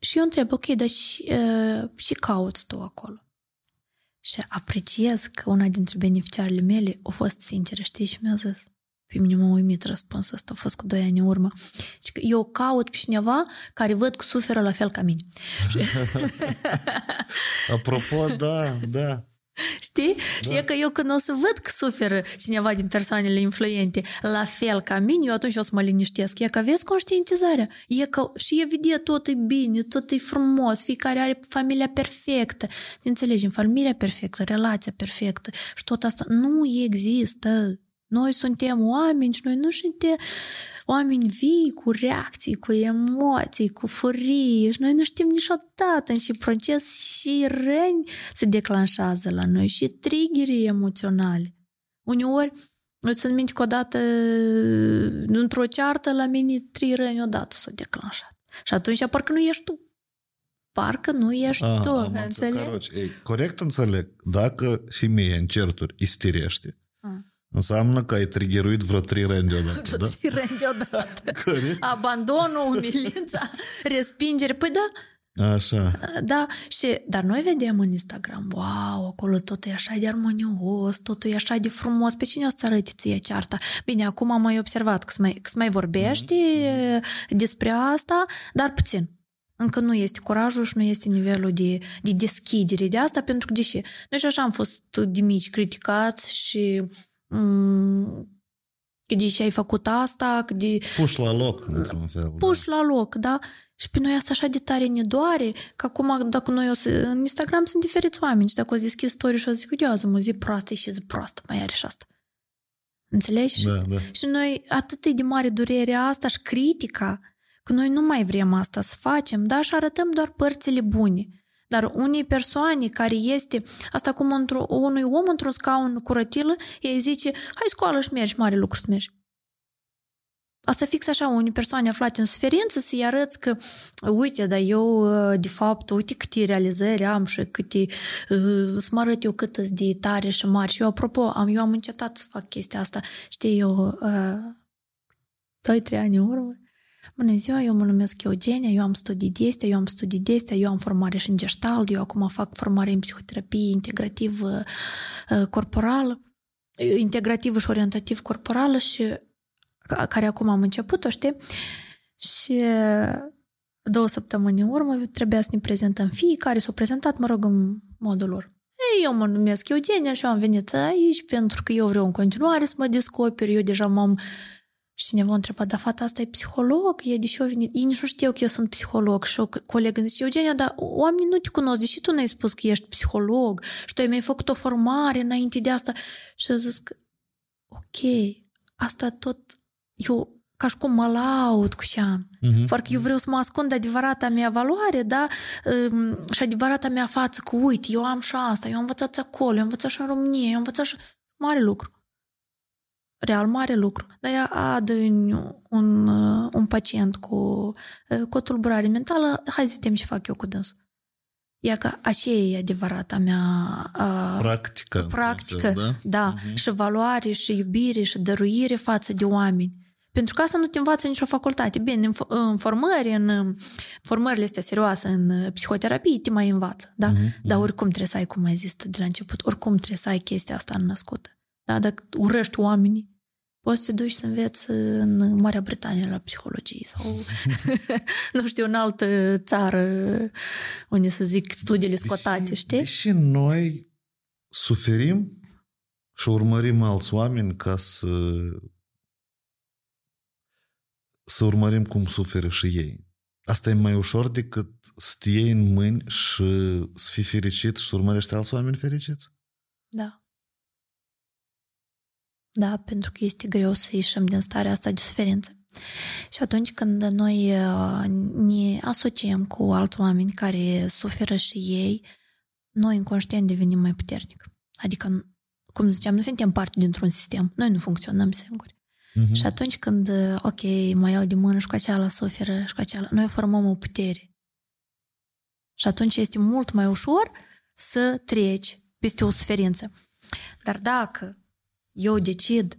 Și eu întreb, ok, dar și, uh, și cauți tu acolo. Și apreciez că una dintre beneficiarele mele a fost sinceră, știi, și mi-a zis, pe mine m-a uimit răspunsul ăsta, a fost cu doi ani în urmă. Eu caut pe cineva care văd că suferă la fel ca mine. Apropo, da, da. Știi? Da. Și e că eu când o să văd că suferă cineva din persoanele influente la fel ca mine, eu atunci o să mă liniștesc. E că vezi conștientizarea. E că și evident tot e bine, tot e frumos, fiecare are familia perfectă. Înțelegem, familia perfectă, relația perfectă și tot asta nu există. Noi suntem oameni și noi nu suntem oameni vii, cu reacții, cu emoții, cu furie și noi nu știm niciodată și proces și răni se declanșează la noi și triggeri emoționale. Uneori, eu țin minte că odată într-o ceartă la mine trei răni odată s-au declanșat. Și atunci parcă nu ești tu. Parcă nu ești A, tu, înțelegi? corect înțeleg. Dacă femeia în certuri isterește, Înseamnă că ai triggeruit vreo trei rând deodată, da? Trei rând deodată. Abandonul, umilința, respingere. Păi da, Așa. Da, și, dar noi vedem în Instagram, wow, acolo totul e așa de armonios, totul e așa de frumos, pe cine o să arăti ție cearta? Bine, acum am mai observat că se mai, că mai vorbește mm-hmm. despre asta, dar puțin. Încă nu este curajul și nu este nivelul de, de deschidere de asta, pentru că, deși noi și așa am fost de mici criticați și cât de și ai făcut asta, cât de... Puși la loc, într-un fel. Puși da. la loc, da? Și pe noi asta așa de tare ne doare, că acum, dacă noi o să... În Instagram sunt diferiți oameni și dacă o să deschid story și o să zic, uite, mă zi proastă și zi proastă, mai are și asta. Înțelegi? Da, da. Și noi atât de mare durerea asta și critica, că noi nu mai vrem asta să facem, dar și arătăm doar părțile bune. Dar unei persoane care este, asta cum într unui om într-un scaun cu rătilă, ei zice, hai scoală și mergi, mare lucru să mergi. Asta fix așa, unei persoane aflate în suferință să-i arăți că, uite, dar eu, de fapt, uite câte realizări am și câte, să mă arăt eu cât de tare și mari. Și eu, apropo, am, eu am încetat să fac chestia asta. Știi, eu, uh, 2-3 ani în urmă, Bună ziua, eu mă numesc Eugenia, eu am studii de astea, eu am studii de astea, eu am formare și în gestalt, eu acum fac formare în psihoterapie integrativ uh, corporală, integrativ și orientativ corporală și care acum am început-o, știi? Și două săptămâni în urmă trebuia să ne prezentăm fiecare, s-au prezentat, mă rog, în modul lor. Ei, eu mă numesc Eugenia și am venit aici pentru că eu vreau în continuare să mă descoper, eu deja m-am și cineva a întrebat, dar fata asta e psiholog? E de ce a venit? Ei nici nu știu că eu sunt psiholog. Și o colegă zice, Eugenia, dar oamenii nu te cunosc, deși tu n-ai spus că ești psiholog și tu ai mai făcut o formare înainte de asta. Și a zis că, ok, asta tot, eu ca și cum mă laud cu ce am. Uh-huh. Parcă eu vreau să mă ascund adevărata mea valoare, da? Și adevărata mea față cu, uite, eu am și asta, eu am învățat acolo, eu am învățat și în România, eu am învățat și... Mare lucru real mare lucru. Dar ea adă un, un, un pacient cu, cu o tulburare mentală, hai să vedem ce fac eu cu dânsul. E că așa e adevărata mea uh, Practică. practică, da? da, Mhm. și valoare, și iubire, și dăruire față de oameni. Pentru că asta nu te învață nicio facultate. Bine, în, f- în formări, în uh, formările astea serioase, în uh, psihoterapie, te mai învață, da? Mhm, Dar oricum trebuie să ai, cum ai zis tu de la început, oricum trebuie să ai chestia asta născută. Da? Dacă urăști oamenii, poți să te duci să înveți în Marea Britanie la psihologie sau, nu știu, în altă țară unde să zic studiile scotate, Deși- știi? Deși noi suferim și urmărim alți oameni ca să să urmărim cum suferă și ei. Asta e mai ușor decât să te iei în mâini și să fii fericit și să urmărești alți oameni fericiți. Da. Da, pentru că este greu să ieșim din starea asta de suferință. Și atunci când noi uh, ne asociem cu alți oameni care suferă și ei, noi inconștient devenim mai puternic. Adică, cum ziceam, nu suntem parte dintr-un sistem. Noi nu funcționăm singuri. Mhm. Și atunci când, uh, ok, mă iau de mână și cu aceala suferă și cu aceala, noi formăm o putere. Și atunci este mult mai ușor să treci peste o suferință. Dar dacă eu decid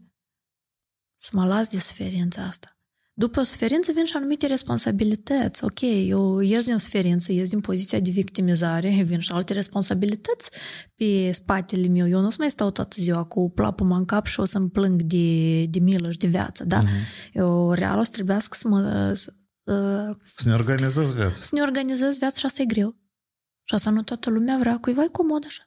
să mă las de suferința asta, după o suferință vin și anumite responsabilități. Ok, eu ies din suferință, ies din poziția de victimizare, vin și alte responsabilități pe spatele meu. Eu nu o să mai stau toată ziua cu plapuma în cap și o să-mi plâng de, de milă și de viață, da? Mhm. Eu real o să trebuiască să mă... Să, uh, Să ne organizezi viața. să ne organizez viața și asta e greu. Și asta nu toată lumea vrea, cuiva e comod așa.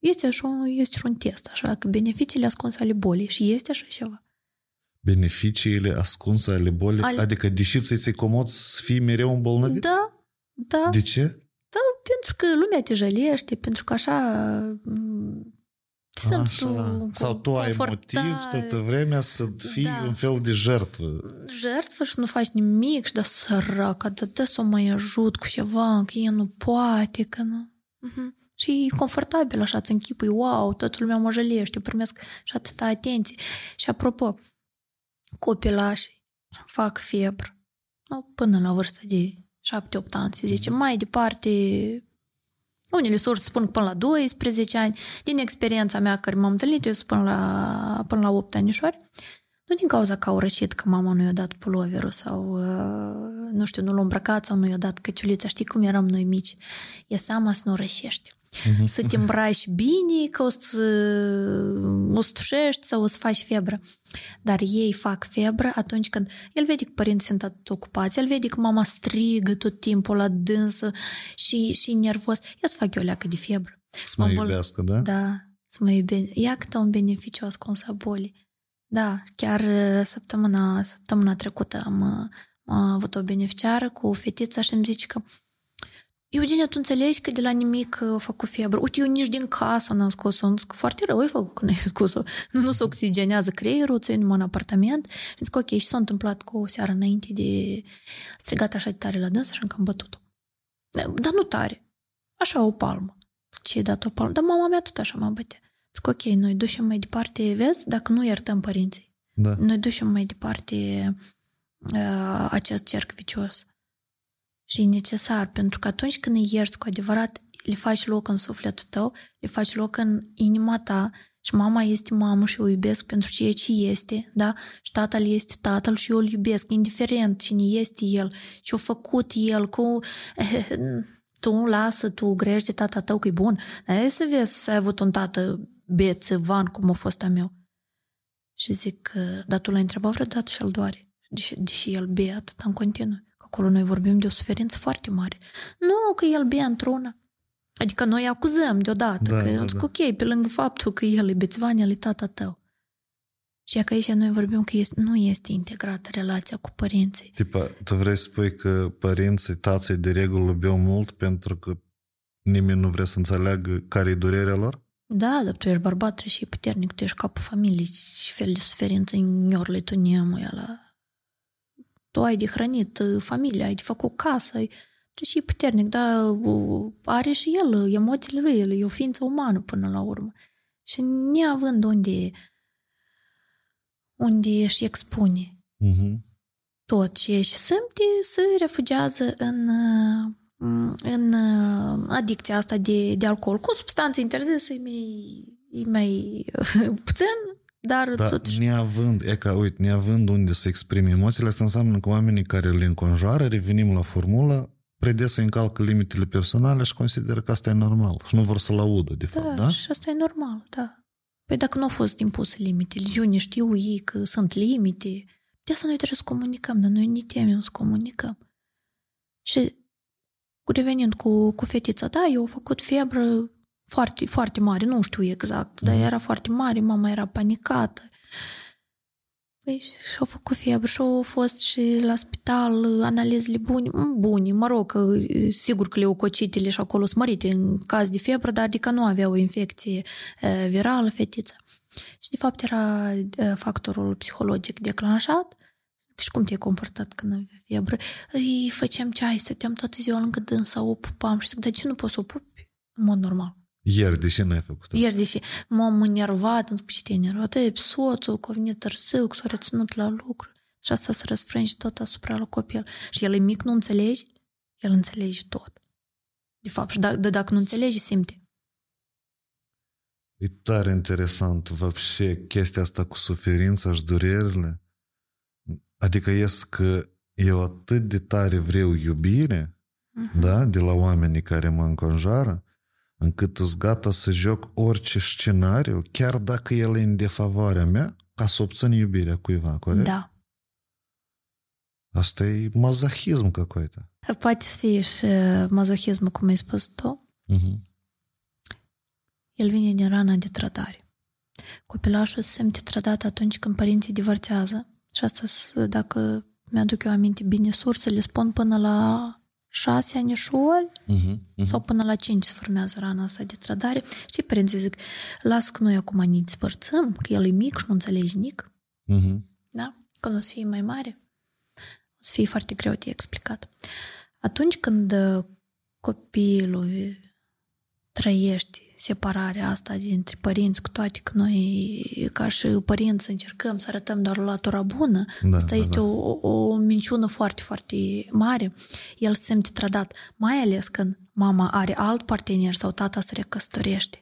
Este, așa, este și un test, așa, că beneficiile ascunse ale bolii și este așa ceva. Beneficiile ascunse ale bolii. Ale- Adică, deși ți-i comod să fii mereu îmbolnăvit? Da, da, De ce? pentru că lumea te jălește, pentru că așa m, te simți tu Așa. Sau tu ai confortabil, motiv toată vremea să fii Da. un fel de jertvă. jertfă și nu faci nimic și da săracă, da, da să o mai ajut cu ceva, că ea nu poate, că nu... Mhm. Și e confortabil așa, îți închipui, wow, toată lumea mă jălește, eu primesc și atâta atenție. Și apropo, copilașii fac febră nu, până la vârsta de 7-8 ani, se zice. Mai departe, unele surse spun până la 12 ani. Din experiența mea care m-am întâlnit, eu spun la, până la 8 anișori. Nu din cauza că au rășit că mama nu i-a dat puloverul sau, uh, nu știu, nu l-a îmbrăcat sau nu i-a dat căciulița. Știi cum eram noi mici? E seama să nu rășești. Să te îmbraci bine, că o să, o să tușești sau o să faci febră. Dar ei fac febră atunci când el vede că părinții sunt atât ocupați, el vede că mama strigă tot timpul la dânsă și, și e nervos. Ia să fac eu leacă de febră. Să mă Mă bol- iubească, da? Da, să mă iube. Ia câte un beneficiu ascuns a bolii. Da, chiar uh, săptămâna, săptămâna trecută am, uh, am avut o beneficiară cu fetița și îmi zice că Eugenia, tu înțelegi că de la nimic uh, a făcut febră? Uite, eu nici din casă n-am scos-o. Am zis că foarte rău ai făcut că n-ai scos-o. Nu, nu se oxigenează creierul, ți numai în apartament. Și zic, ok, și s-a întâmplat cu o seară înainte de... A strigat așa de tare la dânsă și am cam bătut-o. Dar nu tare. Așa o palmă. Ce ai dat o palmă? Dar mama mea tot așa mă bătea. Zic, ok, noi ducem mai departe, vezi, dacă nu iertăm părinții, Da. noi ducem mai departe uh, acest cerc vicios. Și e necesar, pentru că atunci când îi ierți cu adevărat, le faci loc în sufletul tău, le faci loc în inima ta și mama este mamă și o iubesc pentru ceea ce este, da? Și tatăl este tatăl și eu îl iubesc, indiferent cine este el, ce a făcut el, cu... tu lasă, tu grești de tata tău că e bun. Dar hai să vezi să ai avut un tată bețevan cum a fost a meu. Și zic că, dar tu l-ai întrebat vreodată și-l doare. Deși, deși el bea atât în continuu. Că acolo noi vorbim de o suferință foarte mare. Nu, că el bea într-una. Adică noi acuzăm deodată. Da, că, da, zic, da. ok, pe lângă faptul că el e bețevan, el e tata tău. Și că aici noi vorbim că este, nu este integrată relația cu părinții. Tipa, tu vrei să spui că părinții, tații de regulă beau mult pentru că nimeni nu vrea să înțeleagă care e durerea lor? Da, dar tu ești bărbat, trebuie și puternic, tu ești capul familiei, și fel de suferință ignorle tu nemui ăla. Tu ai de hrănit uh, familia, ai de făcut casă, ai... tu și puternic, dar uh, are și el uh, emoțiile lui, el e o ființă umană până la urmă. Și neavând unde, unde își expune Mhm. tot ce își simte, se refugiază în, uh, mm, în uh, adicția asta de, de alcool. Cu substanțe interzise e mai, e mai puțin, dar Dar totuși... neavând, e ca, uite, neavând unde să exprime emoțiile, asta înseamnă că oamenii care le înconjoară, revenim la formulă, predes să încalcă limitele personale și consideră că asta e normal și nu vor să-l audă, de fapt, Da, da? și asta e normal, da. Păi dacă nu au fost impuse limitele, eu ne știu ei că sunt limite, de asta noi trebuie să comunicăm, dar noi ne temem să comunicăm. Și revenind cu, cu fetița, da, eu au făcut febră foarte, foarte mare, nu știu exact, dar era foarte mare, mama era panicată. Păi și-au făcut febră și au fost și la spital analizele bune, bune, mă rog, că sigur că leucocitele și acolo sunt mărite în caz de febră, dar adică nu avea o infecție eh, virală fetița. Și de fapt era eh, factorul psihologic declanșat și cum te-ai comportat când avea febră? Îi făceam ceai, stăteam toată ziua lângă dânsa, o pupam și zic, dar de ce nu poți să o pupi? În mod normal. Ieri, deși n-ai făcut Ieri, deși m-am enervat, îmi spune, ce te-ai enervat? E, soțul, că a venit târziu, că s-a reținut la lucru. Și asta se răsfrânge tot asupra la copil. Și el e mic, nu înțelegi, el înțelege tot. De fapt, și da, de dacă nu înțelege, simte. E tare interesant, вообще, chestia asta cu suferința și durerile. Adică ies că eu atât de tare vreau iubire, da, de la oamenii care mă înconjoară, încât îs gata să joc orice scenariu, chiar dacă el e în defavoarea mea, ca să obțin iubirea cuiva, corect? Da. Asta e mazahism какой-то. Poate să fie și mazohismul, cum ai spus tu. Mhm. El vine din rana de trădare. Copilașul se simte trădat atunci când părinții divorțează. Și asta, s- dacă mi-aduc eu aminte bine, sursele spun până la șase anișori Mhm. Mhm. sau până la cinci se formează rana asta de trădare. Știi, părinții zic, las că noi acum ne despărțăm, că el e mic și nu înțelege nic. Mhm. Da? Când o să fie mai mare, o să fie foarte greu de explicat. Atunci când uh, copilul vi- trăiește separarea asta dintre părinți, cu toate că noi, ca și părinți, încercăm să arătăm doar latura bună, Da, asta da, este da. O, o, o minciună foarte, foarte mare. El se simte trădat, mai ales când mama are alt partener sau tata se recăsătorește.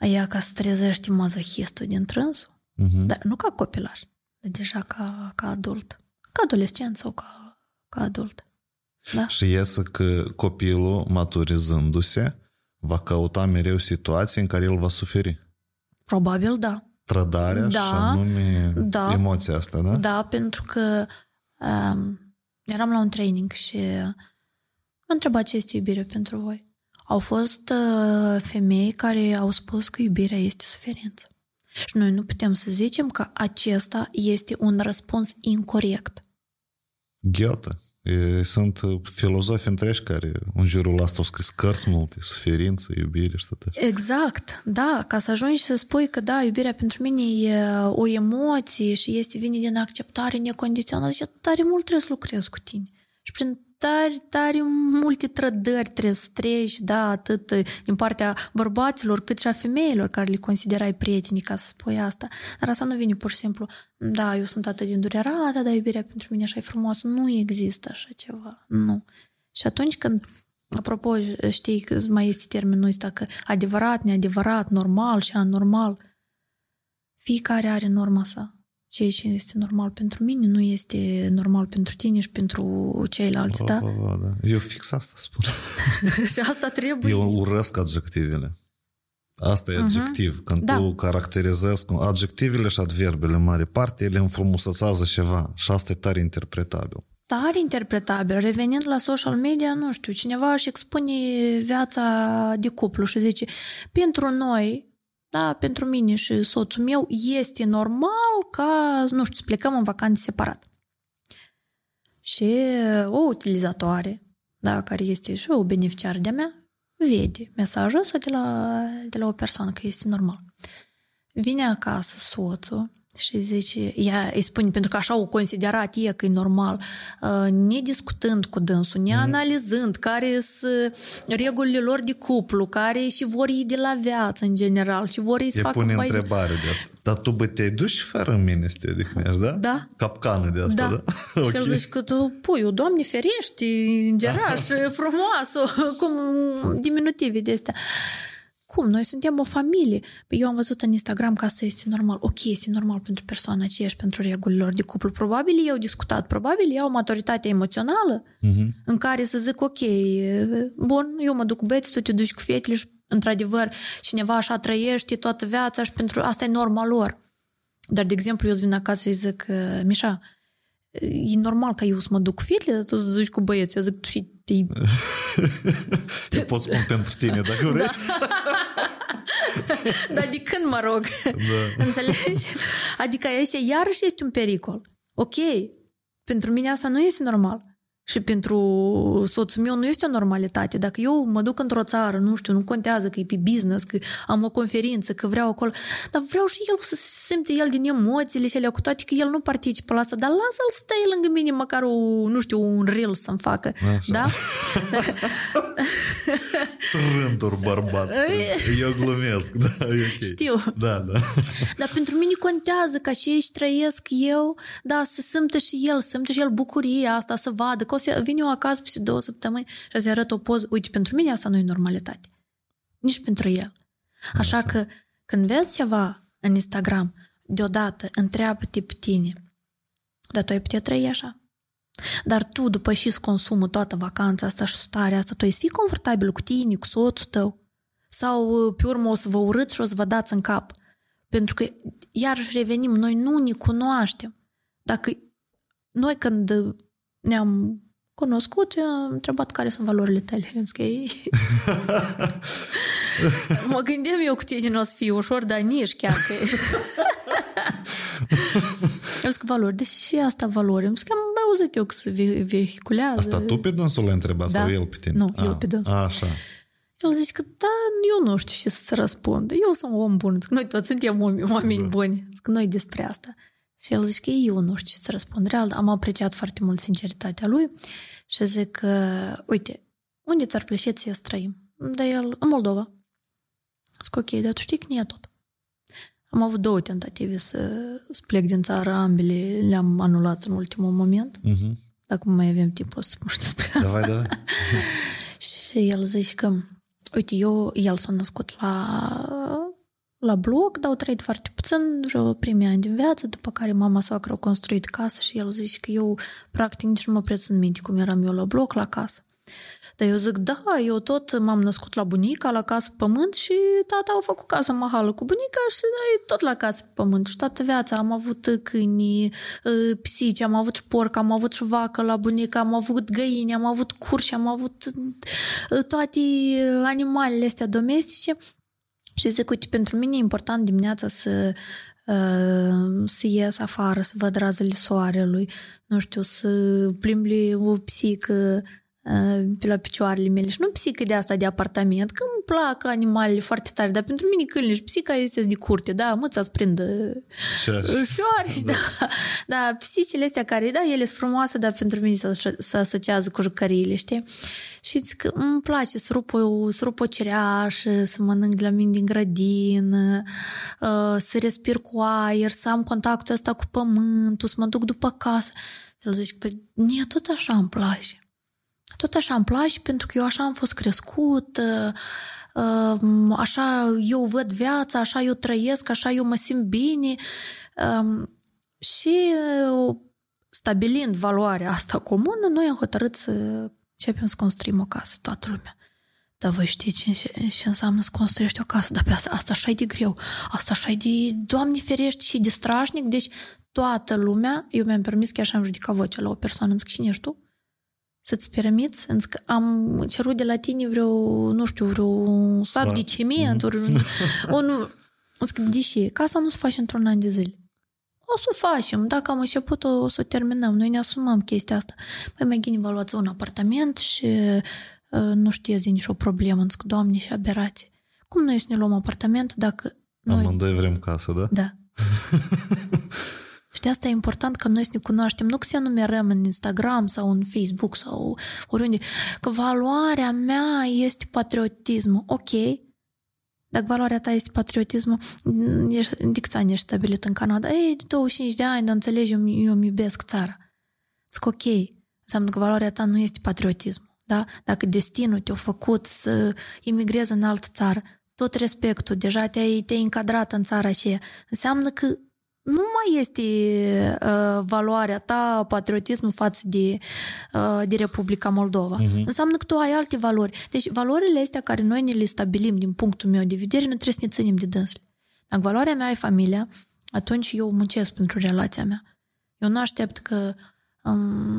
Aia ca să trezește mazohistul din trânsul, Mhm. dar nu ca copilaș, dar deja ca, ca adult. Ca adolescent sau ca, ca adult. Da? Și iese că copilul, maturizându-se, va căuta mereu situații în care el va suferi. Probabil da. Trădarea Da, și anume da. emoția asta, da? Da, pentru că um, eram la un training și m-a întrebat ce este iubirea pentru voi. Au fost uh, femei care au spus că iubirea este suferință. Și noi nu putem să zicem că acesta este un răspuns incorrect. Goethe. E, sunt filozofi întregi care în jurul ăsta au scris cărți multe, suferință, iubire și tot așa. Exact, da, ca să ajungi să spui că da, iubirea pentru mine e o emoție și este vine din acceptare necondiționată și tare mult trebuie să lucrezi cu tine. Și prin tare, tare multe trădări trebuie să treci, da, atât din partea bărbaților cât și a femeilor care le considerai prieteni ca să spui asta. Dar asta nu vine pur și simplu, da, eu sunt atât de îndurerată, dar iubirea pentru mine așa e frumoasă. Nu există așa ceva, nu. Și atunci când Apropo, știi că mai este termenul ăsta că adevărat, neadevărat, normal și anormal. Fiecare are norma sa. Ceea ce este normal pentru mine nu este normal pentru tine și pentru ceilalți, da? Oh, da. Eu fix asta spun. și asta trebuie... Eu urăsc adjectivele. Asta e adjectiv. Când Da. tu caracterizezi cu adjectivele și adverbele în mare parte, ele înfrumusețează ceva și asta e tare interpretabil. tare interpretabil. Revenind la social media, nu știu, cineva își expune viața de cuplu și zice, pentru noi, da, pentru mine și soțul meu, este normal ca, nu știu, să plecăm în vacanțe separat. Și o utilizatoare, da, care este și o beneficiar de-a mea, vede mesajul ăsta de la, de la o persoană că este normal. Vine acasă soțul Și zice, ea îi spune, pentru că așa o considerat e că e normal, uh, nediscutând cu dânsul, neanalizând care sunt regulile lor de cuplu, care și vor ei de la viață în general, și vor ei să E facă pune mai... întrebare de asta. Dar tu, bă, te-ai dus și fără mine să te odihnești, da? Da. Capcană de asta, Da. da? Și el zice că tu, pui, o doamne ferești, îngeraș, frumoasă, cum diminutive de astea. Cum? Noi suntem o familie. Păi eu am văzut în Instagram că asta este normal. Ok, este normal pentru persoana aceea și pentru regulile lor de cuplu. Probabil ei au discutat, probabil ei au o maturitate emoțională Mhm. în care să zic, ok, bun, eu mă duc cu băieți, tu te duci cu fetele și, într-adevăr, cineva așa trăiește toată viața și pentru asta e norma lor. Dar, de exemplu, eu îți vin acasă și zic, Mișa, e normal ca eu să mă duc cu fetele, dar tu să zici cu băieți. Eu zic, tu și te Eu pot spun pentru tine, dacă vrei. Da. Dar de când, mă rog? Da. Înțelegi? Adică aici iarăși este un pericol. Ok, pentru mine asta nu este normal. Și pentru soțul meu nu este o normalitate. Dacă eu mă duc într-o țară, nu știu, nu contează că e pe business, că am o conferință, că vreau acolo, dar vreau și el să se simte el din emoțiile și alea, cu toate că el nu participă la asta, dar lasă-l să stai lângă mine măcar o, nu știu, un reel să-mi facă. Așa. Da? Trânturi bărbați. Eu glumesc, da, e ok. Știu. Da, da. Dar pentru mine contează ca și ei trăiesc eu, da, să simtă și el, să simtă și el bucuria asta, să vadă, că o să vin eu acasă peste două săptămâni și să arăt o poză. Uite, pentru mine asta nu e normalitate. Nici pentru el. Așa că când vezi ceva în Instagram, deodată întreabă-te pe tine, dar tu ai putea trăi așa? Dar tu, după și îți consumă toată vacanța asta și starea asta, tu ai să fii confortabil cu tine, cu soțul tău? Sau, pe urmă, o să vă urâți și o să vă dați în cap? Pentru că, iarăși revenim, noi nu ne cunoaștem. Dacă noi când ne-am cunoscut, am întrebat care sunt valorile tale. Am zis că ei... mă gândeam eu cu tine nu o să fie ușor, dar nici chiar că... am zis că valori, de ce asta valori? Am zis că am mai auzit eu că se ve- vehiculează. Asta tu pe dânsul l-ai întrebat Da. sau el pe tine? Nu, eu Ah, pe dânsul. Așa. El zice că da, eu nu știu ce să răspund. Eu sunt un om bun. Zic, noi toți suntem oameni, oameni Da. buni. Zic, noi despre asta. Și el zice că eu nu știu ce să răspund. Real, am apreciat foarte mult sinceritatea lui și zic că, uite, unde ți-ar plăcea ție să trăim? Dar el, în Moldova. Zic, ok, dar tu știi că nu e tot. Am avut două tentative să, să plec din țară, ambele le-am anulat în ultimul moment. Mhm. Dacă mai avem timp, o să spun și despre asta. Davai, davai. Și el zice că, uite, eu, el s-a născut la, la bloc, dar au trăit foarte puțin, vreo primii ani din viață, după care mama soacră a construit casă și el zice că eu, practic, nici nu mă prețin în minte cum eram eu la bloc, la casă. Dar eu zic, da, eu tot m-am născut la bunica, la casă pe pământ și tata a făcut casă mahală cu bunica și noi tot la casă pe pământ. Și toată viața am avut câini, ă, pisici, am avut și porc, am avut și vacă la bunica, am avut găini, am avut curși, am avut ă, toate animalele astea domestice. Și zic, uite, pentru mine e important dimineața să ă, să ies afară, să văd razele soarelui, nu știu, să plimbi o pisică ă, pe la picioarele mele și nu pisică de asta de apartament, că îmi plac animalele foarte tare, dar pentru mine câinele și pisica este de curte, da, mâța să prindă Și așa. șoareci, da. da. pisicile astea care, da, ele sunt frumoase, dar pentru mine se, se asociază cu jucăriile, știi? Și zic că îmi place să rup o, să rup o cereașă, să mănânc de la mine din grădină, uh, să respir cu aer, să am contactul ăsta cu pământul, să mă duc după casă. El zice, păi, mie tot așa îmi place. Tot așa îmi place pentru că eu așa am fost crescută, uh, așa eu văd viața, așa eu trăiesc, așa eu mă simt bine. Um, și uh, stabilind valoarea asta comună, noi am hotărât să începem să construim o casă, toată lumea. Dar voi știți ce, ce înseamnă să construiești o casă? Dar pe asta, asta așa e de greu, asta așa e de, Doamne ferește, și de strașnic. Deci toată lumea, eu mi-am permis chiar și am ridicat vocea la o persoană, zic, cine ești tu? Să-ți permiți? Zic, am cerut de la tine vreo, nu știu, vreo sac de ciment, ori un, un, zic, deși casa nu se face într-un an de zile. O să o facem, dacă am început, o să o terminăm. Noi ne asumăm chestia asta. Păi mai gine vă luați un apartament și uh, nu știți nici o problemă. Zic, doamne, și aberați. Cum noi să ne luăm apartament dacă noi... Amândoi vrem casă, da? Da. Și de asta e important că noi să ne cunoaștem, nu că să numerăm în Instagram sau în Facebook sau oriunde, că valoarea mea este patriotismul. Ok, dacă valoarea ta este patriotismul, ești, de câți ani ești stabilit în Canada? Ei, de 25 de ani, dar înțelegi, eu, eu îmi iubesc țara. Zic, ok, înseamnă că valoarea ta nu este patriotism. Da? Dacă destinul te-a făcut să imigrezi în altă țară, tot respectul, deja te-ai, te-ai încadrat în țara aceea, înseamnă că nu mai este uh, valoarea ta, patriotismul față de, uh, de Republica Moldova. Uh-huh. Înseamnă că tu ai alte valori. Deci valorile astea care noi ne le stabilim din punctul meu de vedere, nu trebuie să ne ținem de dânsle. Dacă valoarea mea e familia, atunci eu muncesc pentru relația mea. Eu nu aștept că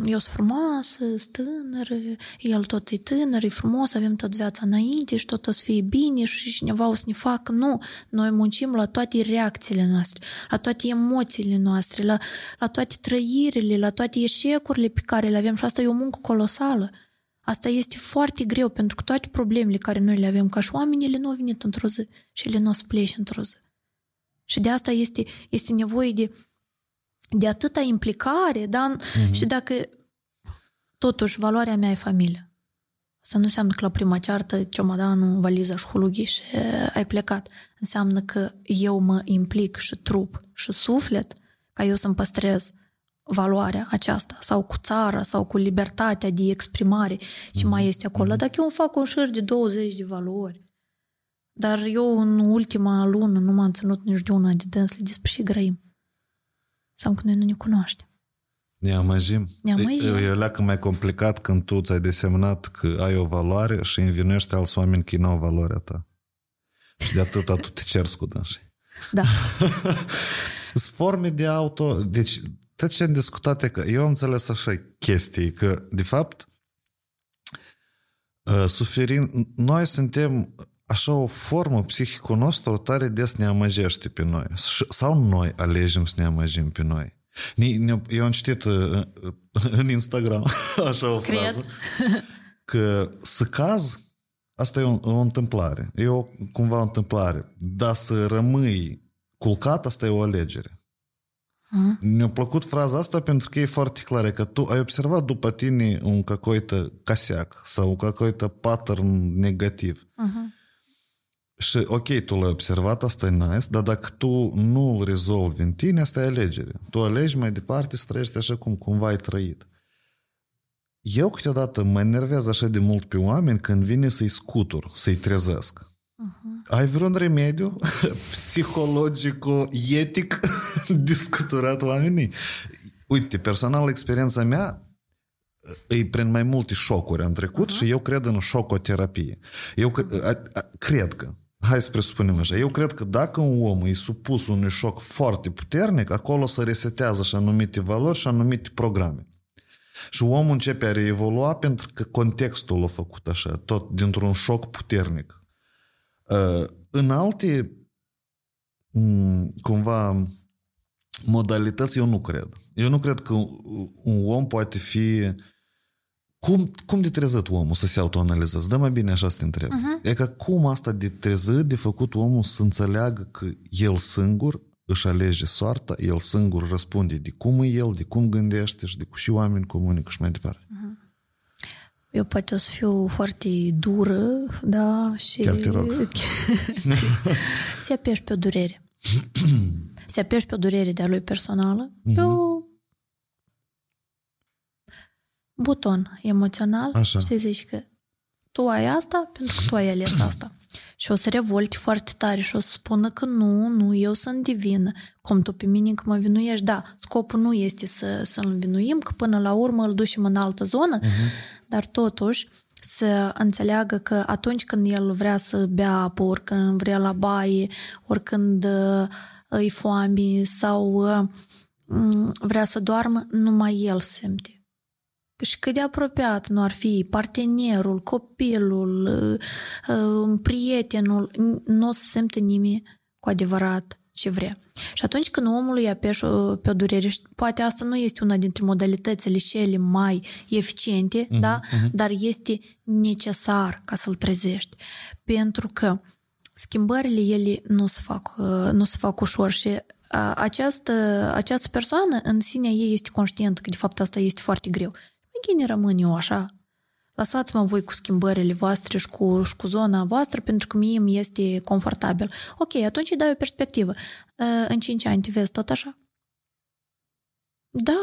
eu sunt frumoasă, sunt tânără, el tot e tânăr, e frumos, avem tot viața înainte și tot o să fie bine și cineva o să ne facă. Nu, noi muncim la toate reacțiile noastre, la toate emoțiile noastre, la, la toate trăirile, la toate eșecurile pe care le avem și asta e o muncă colosală. Asta este foarte greu pentru că toate problemele care noi le avem ca și oameni, ele nu au venit într-o zi și ele nu o să plece într-o zi. Și de asta este, este nevoie de de atâta implicare, da? Uh-huh. Și dacă totuși valoarea mea e familia. Asta nu înseamnă că la prima ceartă ciomadanul, valiza și hulughi și ai plecat. Înseamnă că eu mă implic și trup și suflet ca eu să-mi păstrez valoarea aceasta sau cu țara sau cu libertatea de exprimare ce mai este acolo. Dacă eu îmi fac un șir de 20 de valori, dar eu în ultima lună nu m-am ținut nici de una de dânsle despre ce grăim sau că noi nu ne cunoaștem. Ne amăjim. Ne amăjim. E, e leacă mai complicat când tu ți-ai desemnat că ai o valoare și învinuiești alți oameni că nu au valoarea ta. Și de atâta tu te cerți cu dânsii. Da. Sunt forme de auto... Deci, tot ce am discutat e că eu am înțeles așa chestii, că, de fapt, uh, suferin... Noi suntem așa o formă psihică nostru tare des ne amăgește pe noi. Sau noi alegem să ne amăgim pe noi. Eu am citit uh, în Instagram așa o Cred. frază că să caz asta e o, o întâmplare. E o, cumva o întâmplare. Dar să rămâi culcat, asta e o alegere. Uh-huh. Mi-a plăcut fraza asta pentru că e foarte clară că tu ai observat după tine un какой-то косяк sau un какой-то pattern negativ. Uh-huh. Și ok, tu l-ai observat, asta e nice, dar dacă tu nu îl rezolvi în tine, asta e alegere. Tu alegi mai departe să trăiești așa cum cumva ai trăit. Eu câteodată mă enervează așa de mult pe oameni când vine să-i scutur, să-i trezesc. Uh-huh. Ai vreun remediu psihologico-etic discuturat oamenii? Uite, personal, experiența mea e prin mai multe șocuri am trecut uh-huh. și eu cred în șocoterapie. Eu cred că Hai să presupunem așa. Eu cred că dacă un om e supus unui șoc foarte puternic, acolo se resetează și anumite valori și anumite programe. Și omul începe a reevolua pentru că contextul l-a făcut așa, tot dintr-un șoc puternic. Uh, în alte mm, cumva modalități eu nu cred. Eu nu cred că un om poate fi cum, cum de trezit omul să se autoanalizeze? Dă mai bine așa să te întreb. Uh-huh. E că cum asta de trezit, de făcut omul să înțeleagă că el singur își alege soarta, el singur răspunde de cum e el, de cum gândește și de cu și oameni comunică și mai departe. Uh-huh. Eu poate o să fiu foarte dură, da, și... Chiar te rog. se apeși pe o durere. se apeși pe o durere de-a lui personală. Uh-huh. Eu buton emoțional Așa. și să zici că tu ai asta pentru că tu ai ales asta. Și o să revolte foarte tare și o să spună că nu, nu, eu sunt divină. Cum tu pe mine că mă vinuiești, da, scopul nu este să, să-l învinuim, că până la urmă îl ducem în altă zonă, uh-huh. dar totuși să înțeleagă că atunci când el vrea să bea apă, oricând vrea la baie, oricând uh, îi foame sau uh, vrea să doarmă, numai el simte și cât de apropiat nu ar fi partenerul, copilul, uh, uh, prietenul, nu o să simte nimeni cu adevărat ce vrea. Și atunci când omul îi apeși pe o durere, și poate asta nu este una dintre modalitățile cele mai eficiente, uh-huh, da? Uh-huh. dar este necesar ca să-l trezești. Pentru că schimbările ele nu se fac, uh, nu se fac ușor și a, această, această persoană în sinea ei este conștientă că de fapt asta este foarte greu. Bine rămân eu așa. Lăsați-mă voi cu schimbările voastre și cu, și cu zona voastră pentru că mie îmi este confortabil. Ok, atunci îi dai o perspectivă. În 5 ani te vezi tot așa? Da,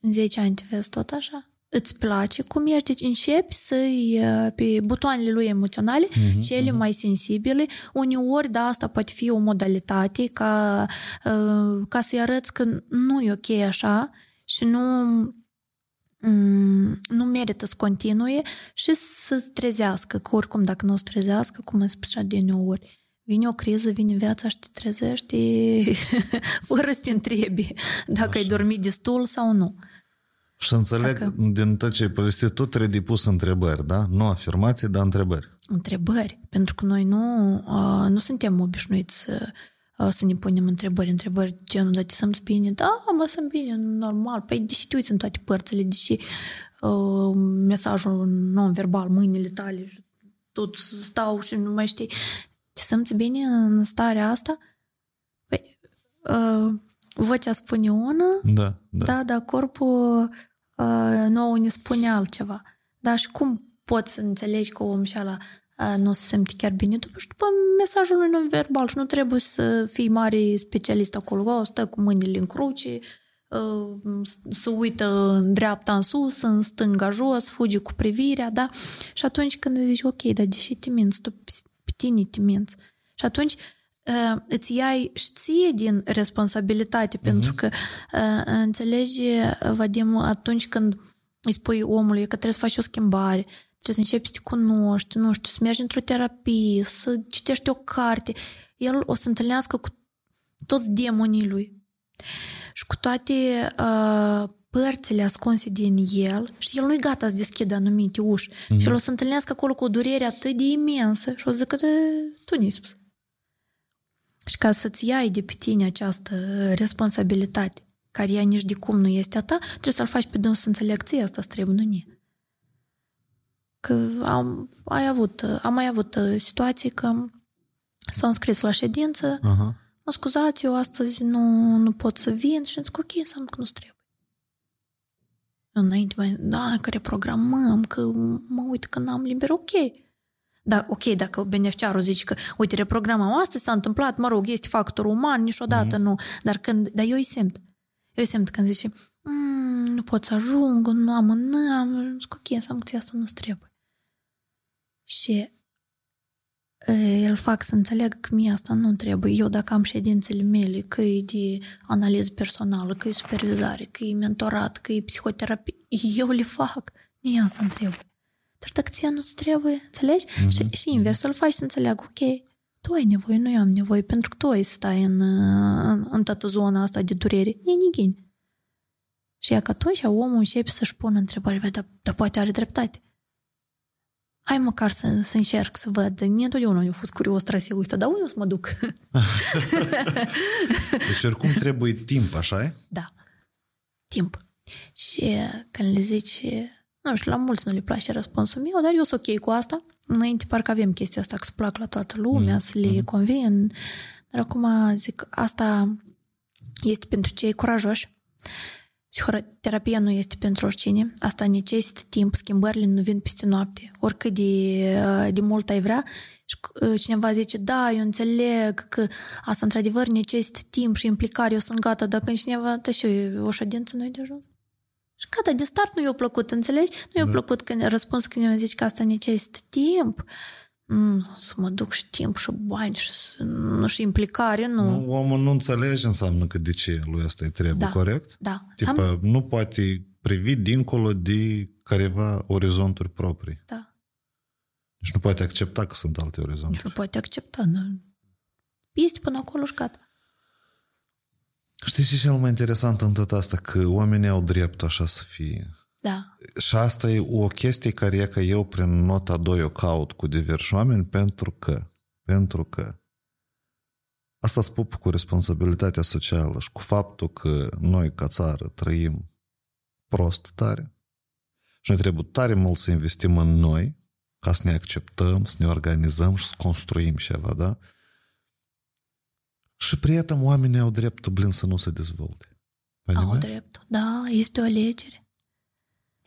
în 10 ani te vezi tot așa? Îți place cum ești? Deci începi să-i pe butoanele lui emoționale, uh-huh, cele uh-huh. mai sensibile. Uneori, da, asta poate fi o modalitate ca, ca să-i arăți că nu e ok așa și nu nu merită să continue și să se trezească, că oricum dacă nu o să trezească, cum ai spus de ori, vine o criză, vine viața și te trezești fără să te întrebi dacă Așa. ai dormit destul sau nu. Și înțeleg, dacă... din tot ce ai povestit, tu trebuie pus întrebări, da? Nu afirmații, dar întrebări. Întrebări, pentru că noi nu, uh, nu suntem obișnuiți să, uh, să ne punem întrebări, întrebări genul, dar te simți bine? Da, mă simt bine, normal. Păi, deși te uiți în toate părțile, deși uh, mesajul non-verbal, mâinile tale, și tot stau și nu mai știi, te simți bine în starea asta? Păi, uh, vocea spune una, da, da. da, dar corpul uh, nouă ne spune altceva. Dar și cum poți să înțelegi că omul și ala uh, nu se simte chiar bine după și după mesajul lui non-verbal și nu trebuie să fii mare specialist acolo, o stă cu mâinile în cruce, uh, să uită în dreapta în sus, în stânga jos, fuge cu privirea, da? Și atunci când zici, ok, dar deși te minți, tu pe tine te minți. Și atunci îți iai și ție din responsabilitate, uh-huh. pentru că înțelegi, Vadim, atunci când îi spui omului că trebuie să faci o schimbare, trebuie să începi să te cunoști, nu știu, să mergi într-o terapie, să citești o carte, el o să întâlnească cu toți demonii lui și cu toate uh, părțile ascunse din el și el nu-i gata să deschidă anumite uși. Mm-hmm. Și el o să întâlnească acolo cu o durere atât de imensă și o să zică, tu ne-ai spus. Și ca să-ți iai de pe tine această responsabilitate, care ea nici de cum nu este a ta, trebuie să-l faci pe dânsul să înțeleg ție asta trebuie, nu nie. Că am, ai avut, am mai avut uh, situații că s-au înscris la ședință, uh-huh. mă scuzați, eu astăzi nu, nu pot să vin și zic, ok, înseamnă că nu trebuie. Înainte, mai, da, că reprogramăm, că mă uit că n-am liber, ok. Da, ok, dacă beneficiarul zice că, uite, reprogramăm astăzi, s-a întâmplat, mă rog, este factor uman, niciodată mm-hmm. nu. Dar când, dar eu îi simt. Eu îi simt când zice, mm, nu pot să ajung, nu am în am, zic, ok, înseamnă că asta nu trebuie. Și îl fac să înțeleg că mie asta nu trebuie. Eu dacă am ședințele mele, că e de analiză personală, că e supervizare, că e mentorat, că e psihoterapie, eu le fac. Mie asta nu trebuie. Dar dacă ție nu-ți trebuie, înțelegi? Mm-hmm. Și, și invers, să-l faci să înțeleagă, ok, tu ai nevoie, nu eu am nevoie, pentru că tu ai să stai în, în, în toată zona asta de durere. E nighini. Și ea că atunci omul începe să-și pună întrebări, dar, dar poate are dreptate. Hai măcar să, să încerc să văd. Nu întotdeauna eu fost curios traseu ăsta, dar unde o să mă duc? deci oricum trebuie timp, așa e? Da. Timp. Și când le zici nu știu, la mulți nu le place răspunsul meu, dar eu sunt ok cu asta. Înainte parcă avem chestia asta, că să plac la toată lumea, mm. să le mm. convin. Dar acum zic, asta este pentru cei curajoși. Terapia nu este pentru oricine. Asta necesită timp, schimbările nu vin peste noapte. Oricât de, de mult ai vrea, și cineva zice, da, eu înțeleg că asta într-adevăr necesită timp și implicare, eu sunt gata, dacă cineva, da și o ședință nu e de ajuns. Și gata, de start nu i-a plăcut, înțelegi? Nu i-a da. plăcut când răspuns când mi-a zis că asta necesită timp. Mm, să mă duc și timp și bani și, nu, și implicare, nu. nu. Omul nu înțelege înseamnă că de ce lui asta îi trebuie, da. corect? Da. Tipă, Sam... nu poate privi dincolo de careva orizonturi proprii. Da. Deci nu poate accepta că sunt alte orizonturi. Nici nu poate accepta, da. Este până acolo și gata. Știi ce e cel mai interesant în tot asta? Că oamenii au dreptul așa să fie. Da. Și asta e o chestie care e că eu prin nota 2 o caut cu diversi oameni pentru că, pentru că asta spup cu responsabilitatea socială și cu faptul că noi ca țară trăim prost tare și noi trebuie tare mult să investim în noi ca să ne acceptăm, să ne organizăm și să construim ceva, da? Și prieten, oamenii au dreptul, blin, să nu se dezvolte. Au dreptul, da, este o alegere.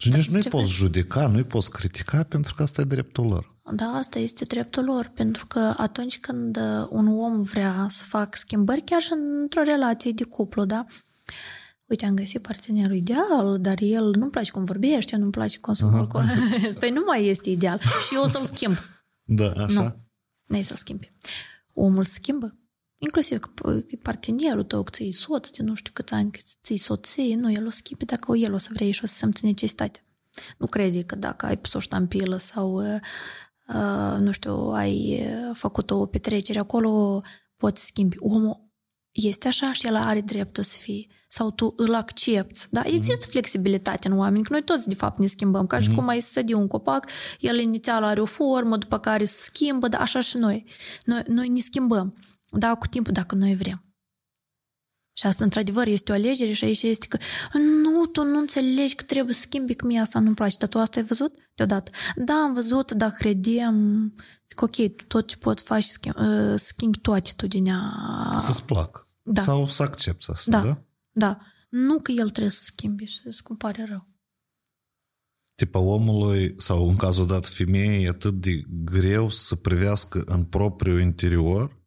Și nici nu-i trebuie- poți judeca, nu-i poți critica, pentru că asta e dreptul lor. Da, asta este dreptul lor, pentru că atunci când uh, un om vrea să facă schimbări, chiar și într-o relație de cuplu, da? Uite, am găsit partenerul ideal, dar el nu-mi place cum vorbește, nu-mi place cum se alcool. păi nu mai este ideal. Și eu o să-l schimb. Da, așa? Nu. Nu să-l schimbi. Omul se schimbă. Inclusiv că pă, că partenerul tău, că ți-i soț, de nu știu câți ani, că ți-i soție, nu, el o schimbi dacă el o să vrei și o să simți necesitate. Nu crede că dacă ai pus o ștampilă sau, uh, uh, nu știu, ai uh, făcut o petrecere acolo, poți schimbi. Omul este așa și el are dreptul să fie. Sau tu îl accepti. Da? Există flexibilitate în oameni, că noi toți, de fapt, ne schimbăm. Ca și cum ai sădi un copac, el inițial are o formă, după care se schimbă, dar așa și noi. Noi, noi ne schimbăm. Da, cu timpul, dacă noi vrem. Și asta, într-adevăr, este o alegere și aici este că nu, tu nu înțelegi că trebuie să schimbi, că mie asta nu-mi place. Dar tu asta ai văzut deodată? Da, am văzut, dar credem... Zic, ok, tu tot ce poți faci, schimbi, schimbi tu atitudinea. Să-ți plac. Da. Sau să accepti asta, Da. da? Da. Nu că el trebuie să schimbi și să îmi pare rău. Tipa omului, sau în cazul dat femeii, e atât de greu să privească în propriul interior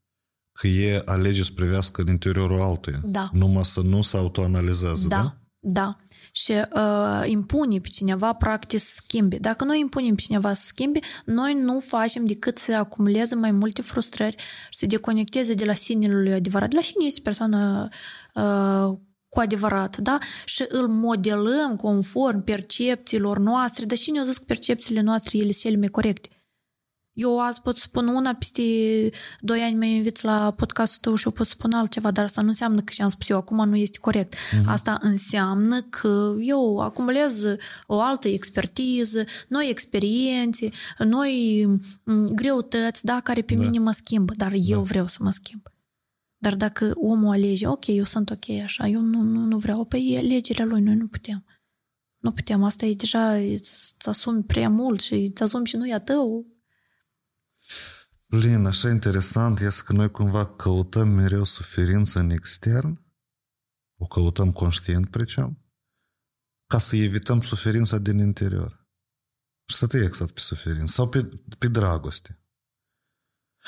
că e alege să privească în interiorul altuia. Da. Numai să nu se autoanalizează, da? Da, da. Și uh, impune pe cineva, practic, să schimbe. Dacă noi impunem pe cineva să schimbe, noi nu facem decât să acumuleze mai multe frustrări și să deconecteze de la sinele lui adevărat. De la cine este persoana uh, cu adevărat, da? Și îl modelăm conform percepțiilor noastre, dar cine a zis că percepțiile noastre ele sunt cele mai corecte? Eu azi pot spun una, peste doi ani mă invit la podcastul tău și eu pot spun altceva, dar asta nu înseamnă că ce am spus eu acum nu este corect. Mm-hmm. Asta înseamnă că eu acumulez o altă expertiză, noi experiențe, noi m, greutăți, da, care pe da. mine mă schimbă, dar eu vreau să mă schimb. Dar dacă omul alege, ok, eu sunt ok așa, eu nu, nu, nu vreau, păi e alegerea lui, noi nu putem. Nu putem, asta e deja, îți asumi prea mult și îți asumi și nu e a tău. Lin, așa interesant este că noi cumva căutăm mereu suferință în extern, o căutăm conștient, precem, ca să evităm suferința din interior. Și să te exact pe suferință sau pe, pe dragoste.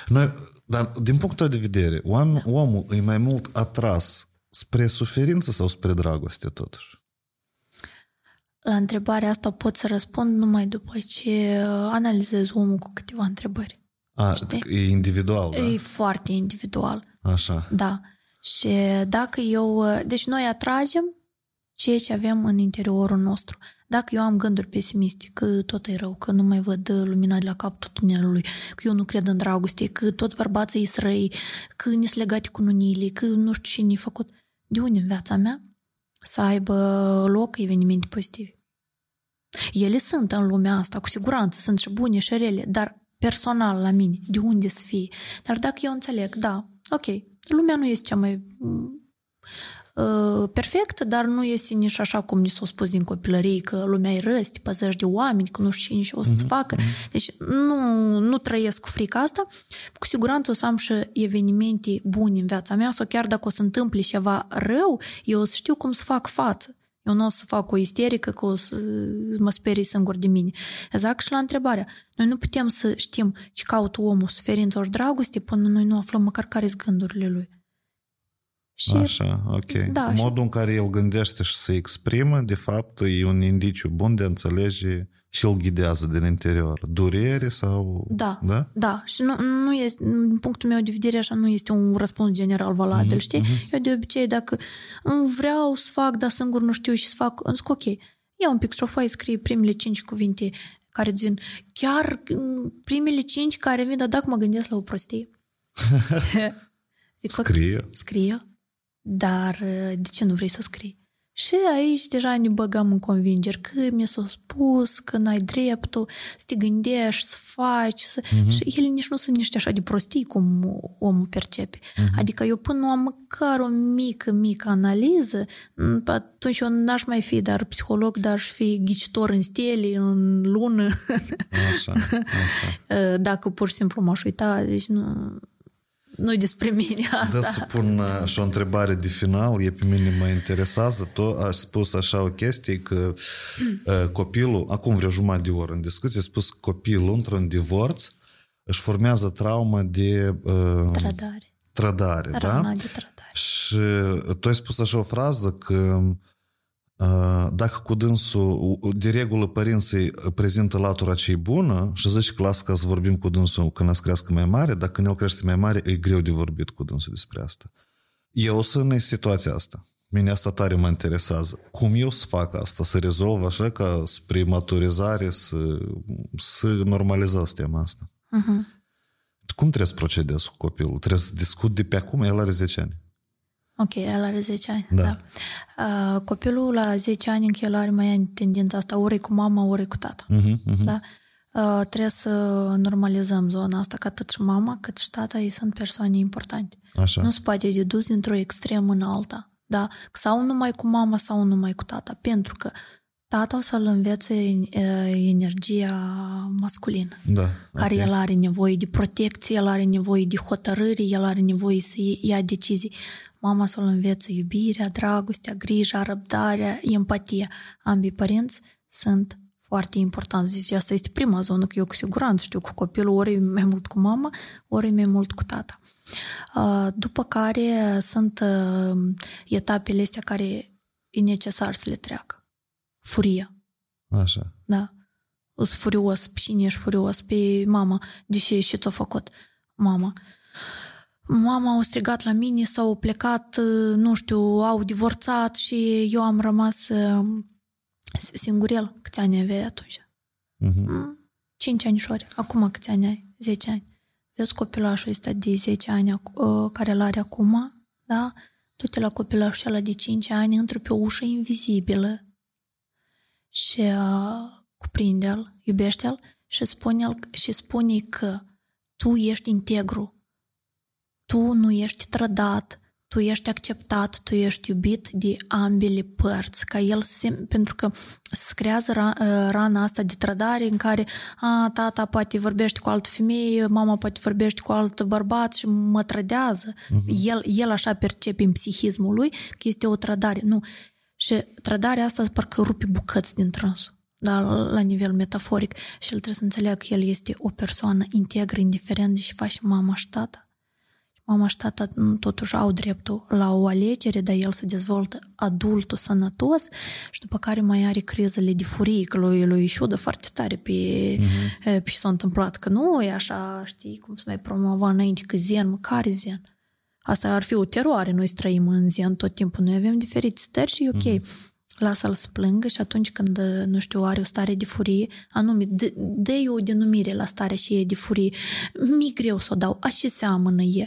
Noi, dar din punctul tău de vedere, om, omul e mai mult atras spre suferință sau spre dragoste totuși? La întrebarea asta pot să răspund numai după ce analizez omul cu câteva întrebări. A, Știi? e individual, da? E foarte individual. Așa. Da. Și dacă eu... Deci noi atragem ceea ce avem în interiorul nostru. Dacă eu am gânduri pesimiste, că tot e rău, că nu mai văd lumina de la capul tunelului, că eu nu cred în dragoste, că toți bărbații sunt răi, că ne sunt legate cu nunile, că nu știu ce ne-a făcut. De unde în viața mea să aibă loc evenimente pozitive? Ele sunt în lumea asta, cu siguranță, sunt și bune și rele, dar personal la mine, de unde să fie. Dar dacă eu înțeleg, da, ok, lumea nu este cea mai uh, perfectă, dar nu este nici așa cum ni s-a spus din copilărie, că lumea e răs, te păzești de oameni, că nu știu cine și o să-ți mm-hmm. facă. Deci nu, nu trăiesc cu frica asta. Cu siguranță o să am și evenimente bune în viața mea sau chiar dacă o să întâmple ceva rău, eu o să știu cum să fac față. Eu nu o să fac o isterică că o să mă sperii singur de mine. Exact și la întrebarea. Noi nu putem să știm ce caută omul, suferință ori dragoste, până noi nu aflăm măcar care sunt gândurile lui. Și, Așa, ok. Da, Modul în care el gândește și se exprimă, de fapt, e un indiciu bun de a înțelege și îl ghidează din interior. Durere sau... Da, da? da. Și nu, nu este, din punctul meu de vedere, așa nu este un răspuns general valabil, mm-hmm. știi? Mm-hmm. Eu de obicei, dacă vreau să fac, dar singur nu știu și să fac, zic ok, ia un pic șofai, scrie primele cinci cuvinte care îți vin. Chiar primele cinci care vin, dar dacă mă gândesc la o prostie. Zic, scrie. Scrie. Dar de ce nu vrei să o scrii? Și aici deja ne băgăm în convingeri că mi s-a spus că n-ai dreptul să te gândești, să faci, să... Uh-huh. și ele nici nu sunt niște așa de prostii cum omul percepe. Uh-huh. Adică eu până nu am măcar o mică, mică analiză, atunci eu n-aș mai fi dar psiholog, dar aș fi ghicitor în stele, în lună. Așa, așa. Dacă pur și simplu m-aș uita, deci nu... nu despre mine asta. Da să pun uh, și o întrebare de final, e pe mine mă interesează. Tu ai spus așa o chestie că uh, copilul, acum vreo jumătate de oră în discuție, ai spus că copilul într-un divorț își formează trauma de uh, Trădare. trădare, da? Rana de trădare. Și tu ai spus așa o frază că uh, dacă cu dânsul, de regulă părinții prezintă latura cei bună și zice că lasă ca să vorbim cu dânsul când îți crească mai mare, dar când el crește mai mare, e greu de vorbit cu dânsul despre asta. Eu sunt în situația asta. Mine asta tare mă interesează. Cum eu să fac asta? Să rezolv așa ca spre maturizare, să, să normalizez tema asta. Uh-huh. Cum trebuie să procedezi cu copilul? Trebuie să discut de pe acum? El are 10 ani. Ok, el are 10 ani. Da. da. Uh, copilul la 10 ani încă el are mai tendința asta, ori e cu mama, ori e cu tata. Uh-huh, uh-huh. Da? Uh, trebuie să normalizăm zona asta, că atât și mama, cât și tata, ei sunt persoane importante. Așa. Nu se poate dedus dintr-o extremă în alta. Da? Sau numai cu mama, sau numai cu tata. Pentru că tata o să-l învețe uh, energia masculină. Da. care ok. el are nevoie de protecție, el are nevoie de hotărâre, el are nevoie să ia decizii. Mama să-l învețe iubirea, dragostea, grija, răbdarea, empatia. Ambii părinți sunt foarte importanți. Deci asta este prima zonă, că eu cu siguranță știu cu copilul ori e mai mult cu mama, ori e mai mult cu tata. Uh, După care sunt uh, etapele astea care e necesar să le treacă. Furia. Așa. Da. Sunt furios. Pe cine ești furios? Pe mama. De ce? Și ți-a făcut? Mama. Mama a strigat la mine, s-au plecat, nu știu, au divorțat și eu am rămas uh, singurel. Câți ani aveai atunci? Uh-huh. 5 anișori. Acum câți ani ai? 10 ani. Vezi copilașul ăsta de 10 ani ac- uh, care îl are acum, da? Du-te la copilașul ăla de 5 ani, intră pe o ușă invizibilă și uh, cuprinde-l, iubește-l și spune, și spune că tu ești integru, tu nu ești trădat, tu ești acceptat, tu ești iubit de ambele părți, ca el se, pentru că se creează ra, rana asta de trădare în care a, tata poate vorbește cu altă femeie, mama poate vorbește cu alt bărbat și mă trădează. Uh-huh. El, el așa percepe în psihismul lui că este o trădare. Nu. Și trădarea asta parcă rupe bucăți din trânsul. Da, la nivel metaforic. Și el trebuie să înțeleagă că el este o persoană integră, indiferent de ce face mama și tata. Mama și tata totuși au dreptul la o alegere, dar el se dezvoltă adultul sănătos și după care mai are crizele de furie, că lui, lui șudă foarte tare pe, uh-huh. pe ce s-a întâmplat. Că nu e așa, știi, cum se mai promova înainte, că zen, mă, care zen? Asta ar fi o teroare, noi trăim în zen tot timpul, noi avem diferite stări și e ok. Uh-huh lasă-l să plângă și atunci când, nu știu, are o stare de furie, anume, dă o denumire la starea și e de furie. Mi greu să o dau. A ce seamănă e?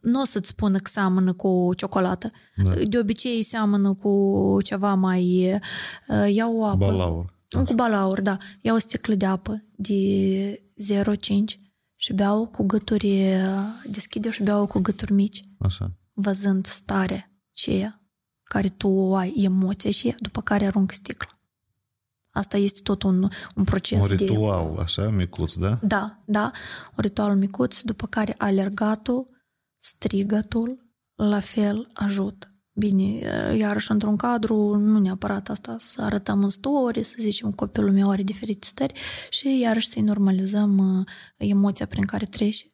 Nu o să-ți spună că seamănă cu ciocolată. Da. De obicei seamănă cu ceva mai... Iau o apă. Balaur. Cu balaur, da. Iau o sticlă de apă de 0,5 și beau cu gâturi, deschide și beau cu gâturi mici. Așa. Văzând starea ceea care tu ai emoția și după care arunc sticlă. Asta este tot un, un proces Un ritual, de... așa, micuț, da? Da, da, un ritual micuț, după care alergatul, strigătul, la fel ajută. Bine, iarăși într-un cadru, nu neapărat asta, să arătăm în story, să zicem copilul meu are diferite stări și iarăși să-i normalizăm emoția prin care trece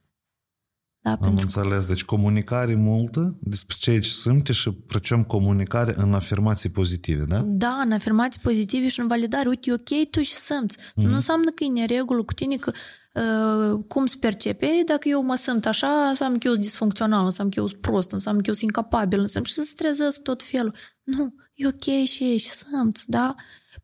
da, Am pentru înțeles. Deci comunicare multă despre ceea ce simte și pricem comunicare în afirmații pozitive, da? Da, în afirmații pozitive și în validare. Uite, e ok, tu și simți. Mm-hmm. Nu înseamnă că e neregulă cu tine, că uh, cum se percepe, dacă eu mă simt așa, înseamnă că eu sunt disfuncțional, înseamnă că eu sunt prost, înseamnă că eu sunt incapabil, înseamnă și să se trezesc tot felul. Nu, e ok și e și simți, da?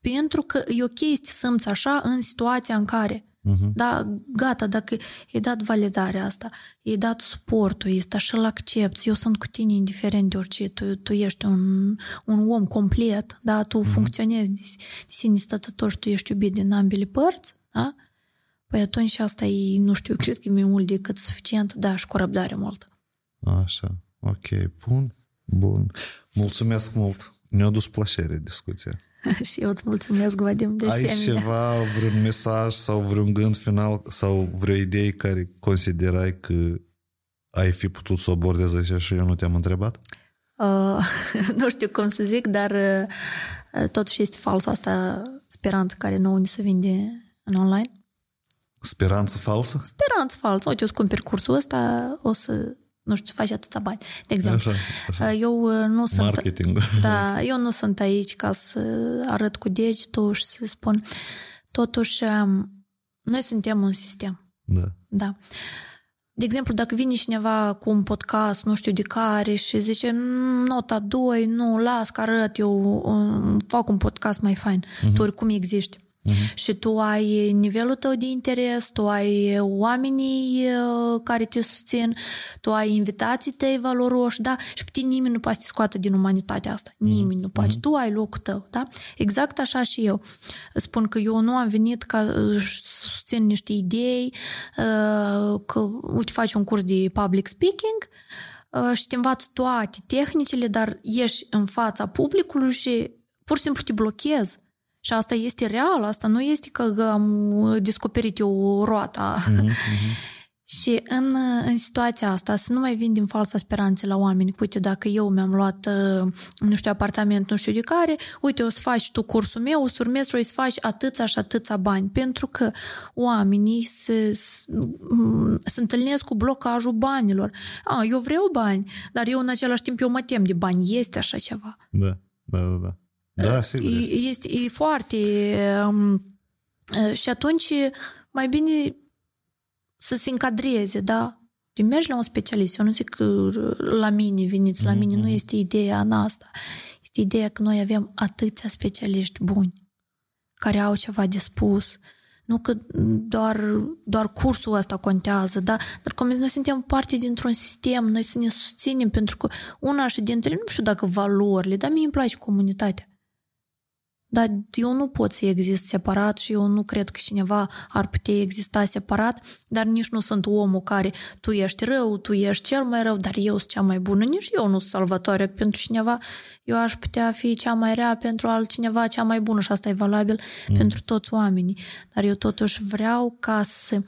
Pentru că e ok să simți așa în situația în care Uh-huh. Da, gata, dacă e dat validarea asta, e dat suportul ăsta și îl accepti, eu sunt cu tine indiferent de orice, tu, tu ești un, un om complet, da, tu uh-huh. funcționezi de, de sine stătător și tu ești iubit din ambele părți, da? Păi atunci asta e, nu știu, eu cred că e mai mult decât suficient, da, și cu răbdare multă. Așa, ok, bun, bun. Mulțumesc mult, ne-a dus plăcere discuția. și eu îți mulțumesc, Vadim, de Ai asemenea. ceva, vreun mesaj sau vreun gând final sau vreo idee care considerai că ai fi putut să o abordezi așa și eu nu te-am întrebat? Uh, nu știu cum să zic, dar uh, totuși este falsă asta speranță care nouă ni se vinde în online. Speranță falsă? Speranță falsă. Uite, o să cumperi cursul ăsta, o să nu știu, faci atâția bani. De exemplu, Așa, așa. eu uh, nu sunt... Marketing. Da, eu nu sunt aici ca să arăt cu degetul și să spun. Totuși, um, noi suntem un sistem. Da. Da. De exemplu, dacă vine cineva cu un podcast, nu știu de care, și zice "Mm, nota 2, nu, las că arăt, eu um, fac un podcast mai fain. Tu oricum existi. Și tu ai nivelul tău de interes, tu ai oamenii uh, care te susțin, tu ai invitații tăi valoroși, da? Și pe tine nimeni nu poate să te scoată din umanitatea asta. Nimeni nu poate. Tu ai locul tău, da? Exact așa și eu. Spun că eu nu am venit ca uh, să susțin niște idei, uh, că, uite, faci un curs de public speaking, uh, și te învață toate tehnicile, dar ieși în fața publicului și pur și simplu te blochezi. Și asta este real, asta nu este că am descoperit eu roata. Și în, în situația asta, să nu mai vin din falsa speranțe la oameni, că, uite, dacă eu mi-am luat, uh, nu știu, apartament, nu știu de care, uite, o să faci tu cursul meu, o să urmezi și o să faci atâția și atâția bani. Pentru că oamenii se, se, se întâlnesc cu blocajul banilor. A, eu vreau bani, dar eu în același timp eu mă tem de bani. Este așa ceva. Da, da, da. da. Da, sigur. E, este. este, e foarte... Um, și atunci mai bine să se încadreze, da? Tu mergi la un specialist. Eu nu zic că la mine, veniți la mine, nu este ideea în asta. Este ideea că noi avem atâția specialiști buni care au ceva de spus. Nu că doar, doar cursul ăsta contează, da? Dar cum noi suntem parte dintr-un sistem, noi să ne susținem, pentru că una și dintre, nu știu dacă valorile, dar mie îmi place comunitatea. Dar eu nu pot să exist separat și eu nu cred că cineva ar putea exista separat, dar nici nu sunt omul care tu ești rău, tu ești cel mai rău, dar eu sunt cea mai bună. Nici eu nu sunt salvatoare pentru cineva. Eu aș putea fi cea mai rea pentru altcineva, cea mai bună și asta e valabil mm. pentru toți oamenii. Dar eu totuși vreau ca să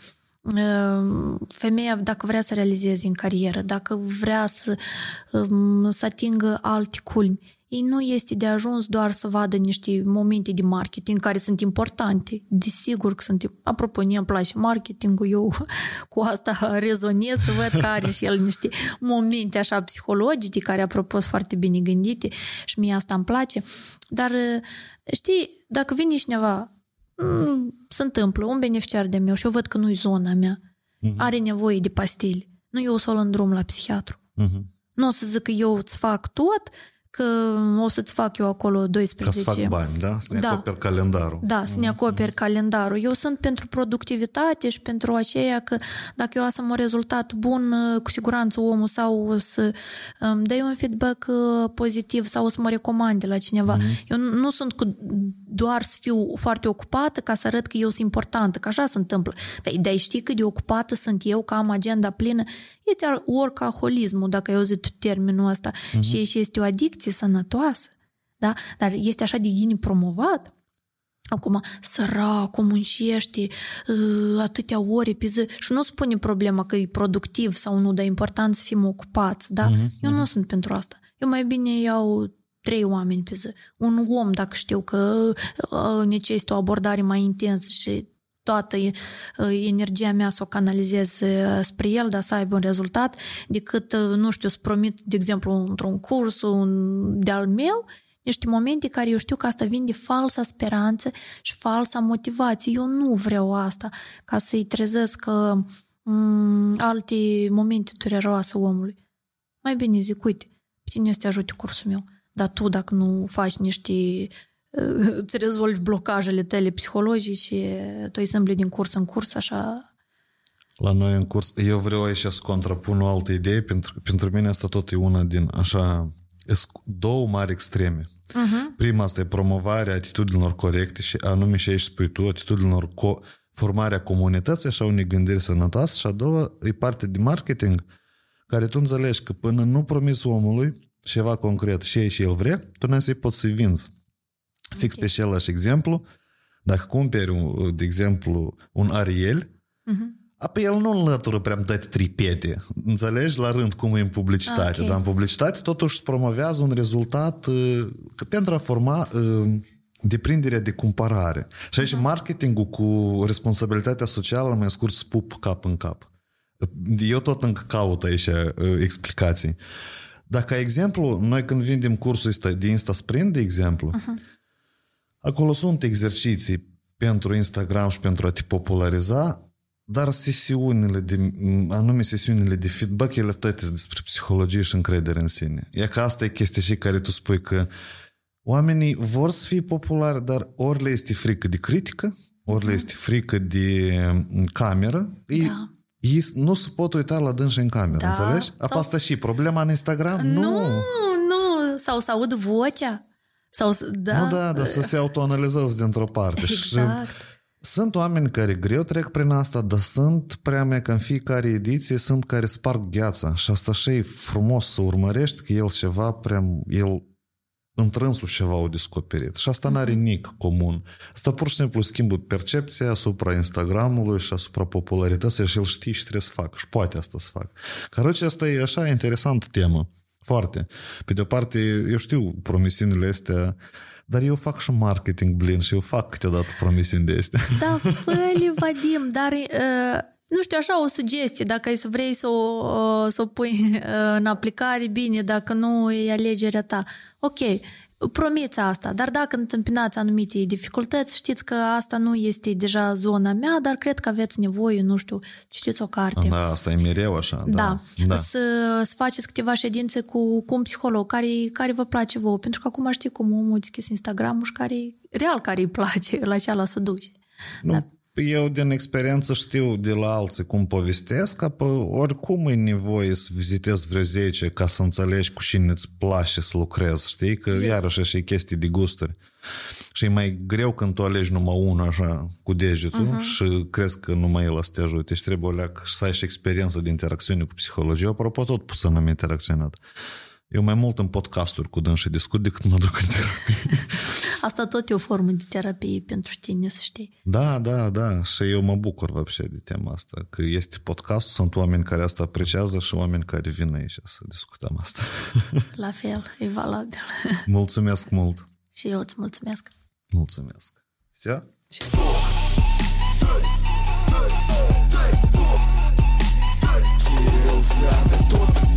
femeia, dacă vrea să realizeze în carieră, dacă vrea să, să atingă alte culmi, ei nu este de ajuns doar să vadă niște momente de marketing care sunt importante. Desigur că sunt... Apropo, mie îmi place marketingul, eu cu asta rezonez și văd că are și el niște momente așa psihologice care, apropo, sunt foarte bine gândite și mie asta îmi place. Dar, știi, dacă vine cineva, se întâmplă, un beneficiar de meu și eu văd că nu-i zona mea, uh-huh. are nevoie de pastili, nu eu o să-l îndrum la psihiatru. Uh-huh. Nu o să zic că eu îți fac tot, că o să-ți fac eu acolo 12... Ca să fac bani, da? Să ne Da. acoperi calendarul. Da, să ne acoperi calendarul. Eu sunt pentru productivitate și pentru aceea că dacă eu am să am un rezultat bun, cu siguranță omul sau o să îmi dai un feedback uh, pozitiv sau o să mă recomande la cineva. Mm-hmm. Eu nu nu sunt cu doar să fiu foarte ocupată ca să arăt că eu sunt importantă, că așa se întâmplă. Păi, dar știi cât de ocupată sunt eu, că am agenda plină? Este workaholismul, dacă eu zic termenul ăsta. Mm-hmm. Și, și este o adicție sănătoasă. Da? Dar este așa de gine promovat. Acum, săracul, muncește uh, atâtea ore pe zi și nu spune problema că e productiv sau nu, dar e important să fim ocupați, da? Mhm, Eu nu sunt pentru asta. Eu mai bine iau trei oameni pe zi. Un om, dacă știu că uh, necesită o abordare mai intensă și toată uh, energia mea să o canalizez uh, spre el, dar să aibă un rezultat, decât, uh, nu știu, să promit, de exemplu, într-un curs un, de-al meu, niște momente care eu știu că asta vin de falsa speranță și falsa motivație. Eu nu vreau asta ca să-i trezesc uh, m- alte momente dureroase omului. Mai bine zic, uite, pe tine o să te ajute cursul meu, dar tu dacă nu faci niște uh, îți rezolvi blocajele tale psihologice, tu îi sâmbli din curs în curs, așa La noi în curs, eu vreau aici să contrapun o altă idee, pentru că pentru mine asta tot e una din așa, esc- două mari extreme. uh-huh. Prima asta e promovarea atitudinilor corecte și anume și aici spui tu, atitudinilor co- formarea comunității, așa unei gândiri sănătoase și a doua e parte de marketing care tu înțelegi că până nu promiți omului ceva concret și ei și el vrea, tu n-ai să-i poți să-i vinzi. Fix Ok. pe același exemplu, dacă cumperi, un- de exemplu, un Ariel, Uh-huh. Apoi el nu înlătură prea toate tripete. Înțelegi? La rând cum e în publicitate. Ok. Dar în publicitate totuși îți promovează un rezultat uh, că pentru a forma uh, deprinderea de cumpărare. Și aici marketingul cu responsabilitatea socială, mai scurt, spup cap în cap. Eu tot încă caut aici uh, explicații. Dar ca exemplu, noi când vindem cursul ăsta de Insta Sprint, de exemplu, acolo sunt exerciții pentru Instagram și pentru a te populariza, dar sesiunile de, anume sesiunile de feedback, ele toate sunt despre psihologie și încredere în sine. E că asta e chestia și care tu spui că oamenii vor să fie populari, dar ori le este frică de critică, ori le este frică de mm, cameră, ei, Da. ei nu se pot uita la dânsi în cameră, Da. înțelegi? Sau- Apa asta și problema în Instagram? Nu, nu, sau să aud vocea. Sau, să- da, Nu, da, dar să se autoanalizează dintr-o parte. Și Exact. sunt oameni care greu trec prin asta, dar sunt prea mea că în fiecare ediție sunt care sparg gheața. Și asta și e frumos să urmărești că el ceva prea... El întrânsul ceva au descoperit. Și asta n-are nic comun. Asta pur și simplu schimbă percepția asupra Instagramului și asupra popularității și el știe și trebuie să facă. Și poate asta să facă. Caroce, asta e așa interesantă temă. Foarte. Pe de o parte, eu știu promisiunile astea, dar eu fac și marketing blind și eu fac câteodată promisiuni de astea. Da, fă-le, Vadim, dar uh, nu știu, așa o sugestie, dacă e să vrei să o, uh, să o pui uh, în aplicare, bine, dacă nu e alegerea ta. Ok, promiți asta, dar dacă întâmpinați anumite dificultăți, știți că asta nu este deja zona mea, dar cred că aveți nevoie, nu știu, citiți o carte. Da, asta e mereu așa. Da, Da. da. Să, să faceți câteva ședințe cu, cu un psiholog care, care vă place vouă, pentru că acum știi cum omul a deschis Instagram-ul și care, real care îi place, la ceala să duci. Da. Eu din experiență știu de la alții cum povestesc, că pe oricum e nevoie să vizitezi vreo 10 ca să înțelegi cu cine îți place să lucrezi, știi? Că Este. iarăși așa e chestii de gusturi. Și e mai greu când tu alegi numai unul așa cu degetul uh-huh. și crezi că numai el să te ajute și trebuie o leacă și să ai și experiență de interacțiune cu psihologie. Eu, apropo, tot puțin am interacționat. Eu mai mult în podcasturi cu dânsii discut decât mă duc în terapie. Asta tot e o formă de terapie pentru tine, să știi. Da, da, da. Și eu mă bucur вообще de tema asta. Că este podcast, sunt oameni care asta apreciază și oameni care vin aici să discutăm asta. La fel, e valabil. Mulțumesc mult. Și eu îți mulțumesc. Mulțumesc. Все? Am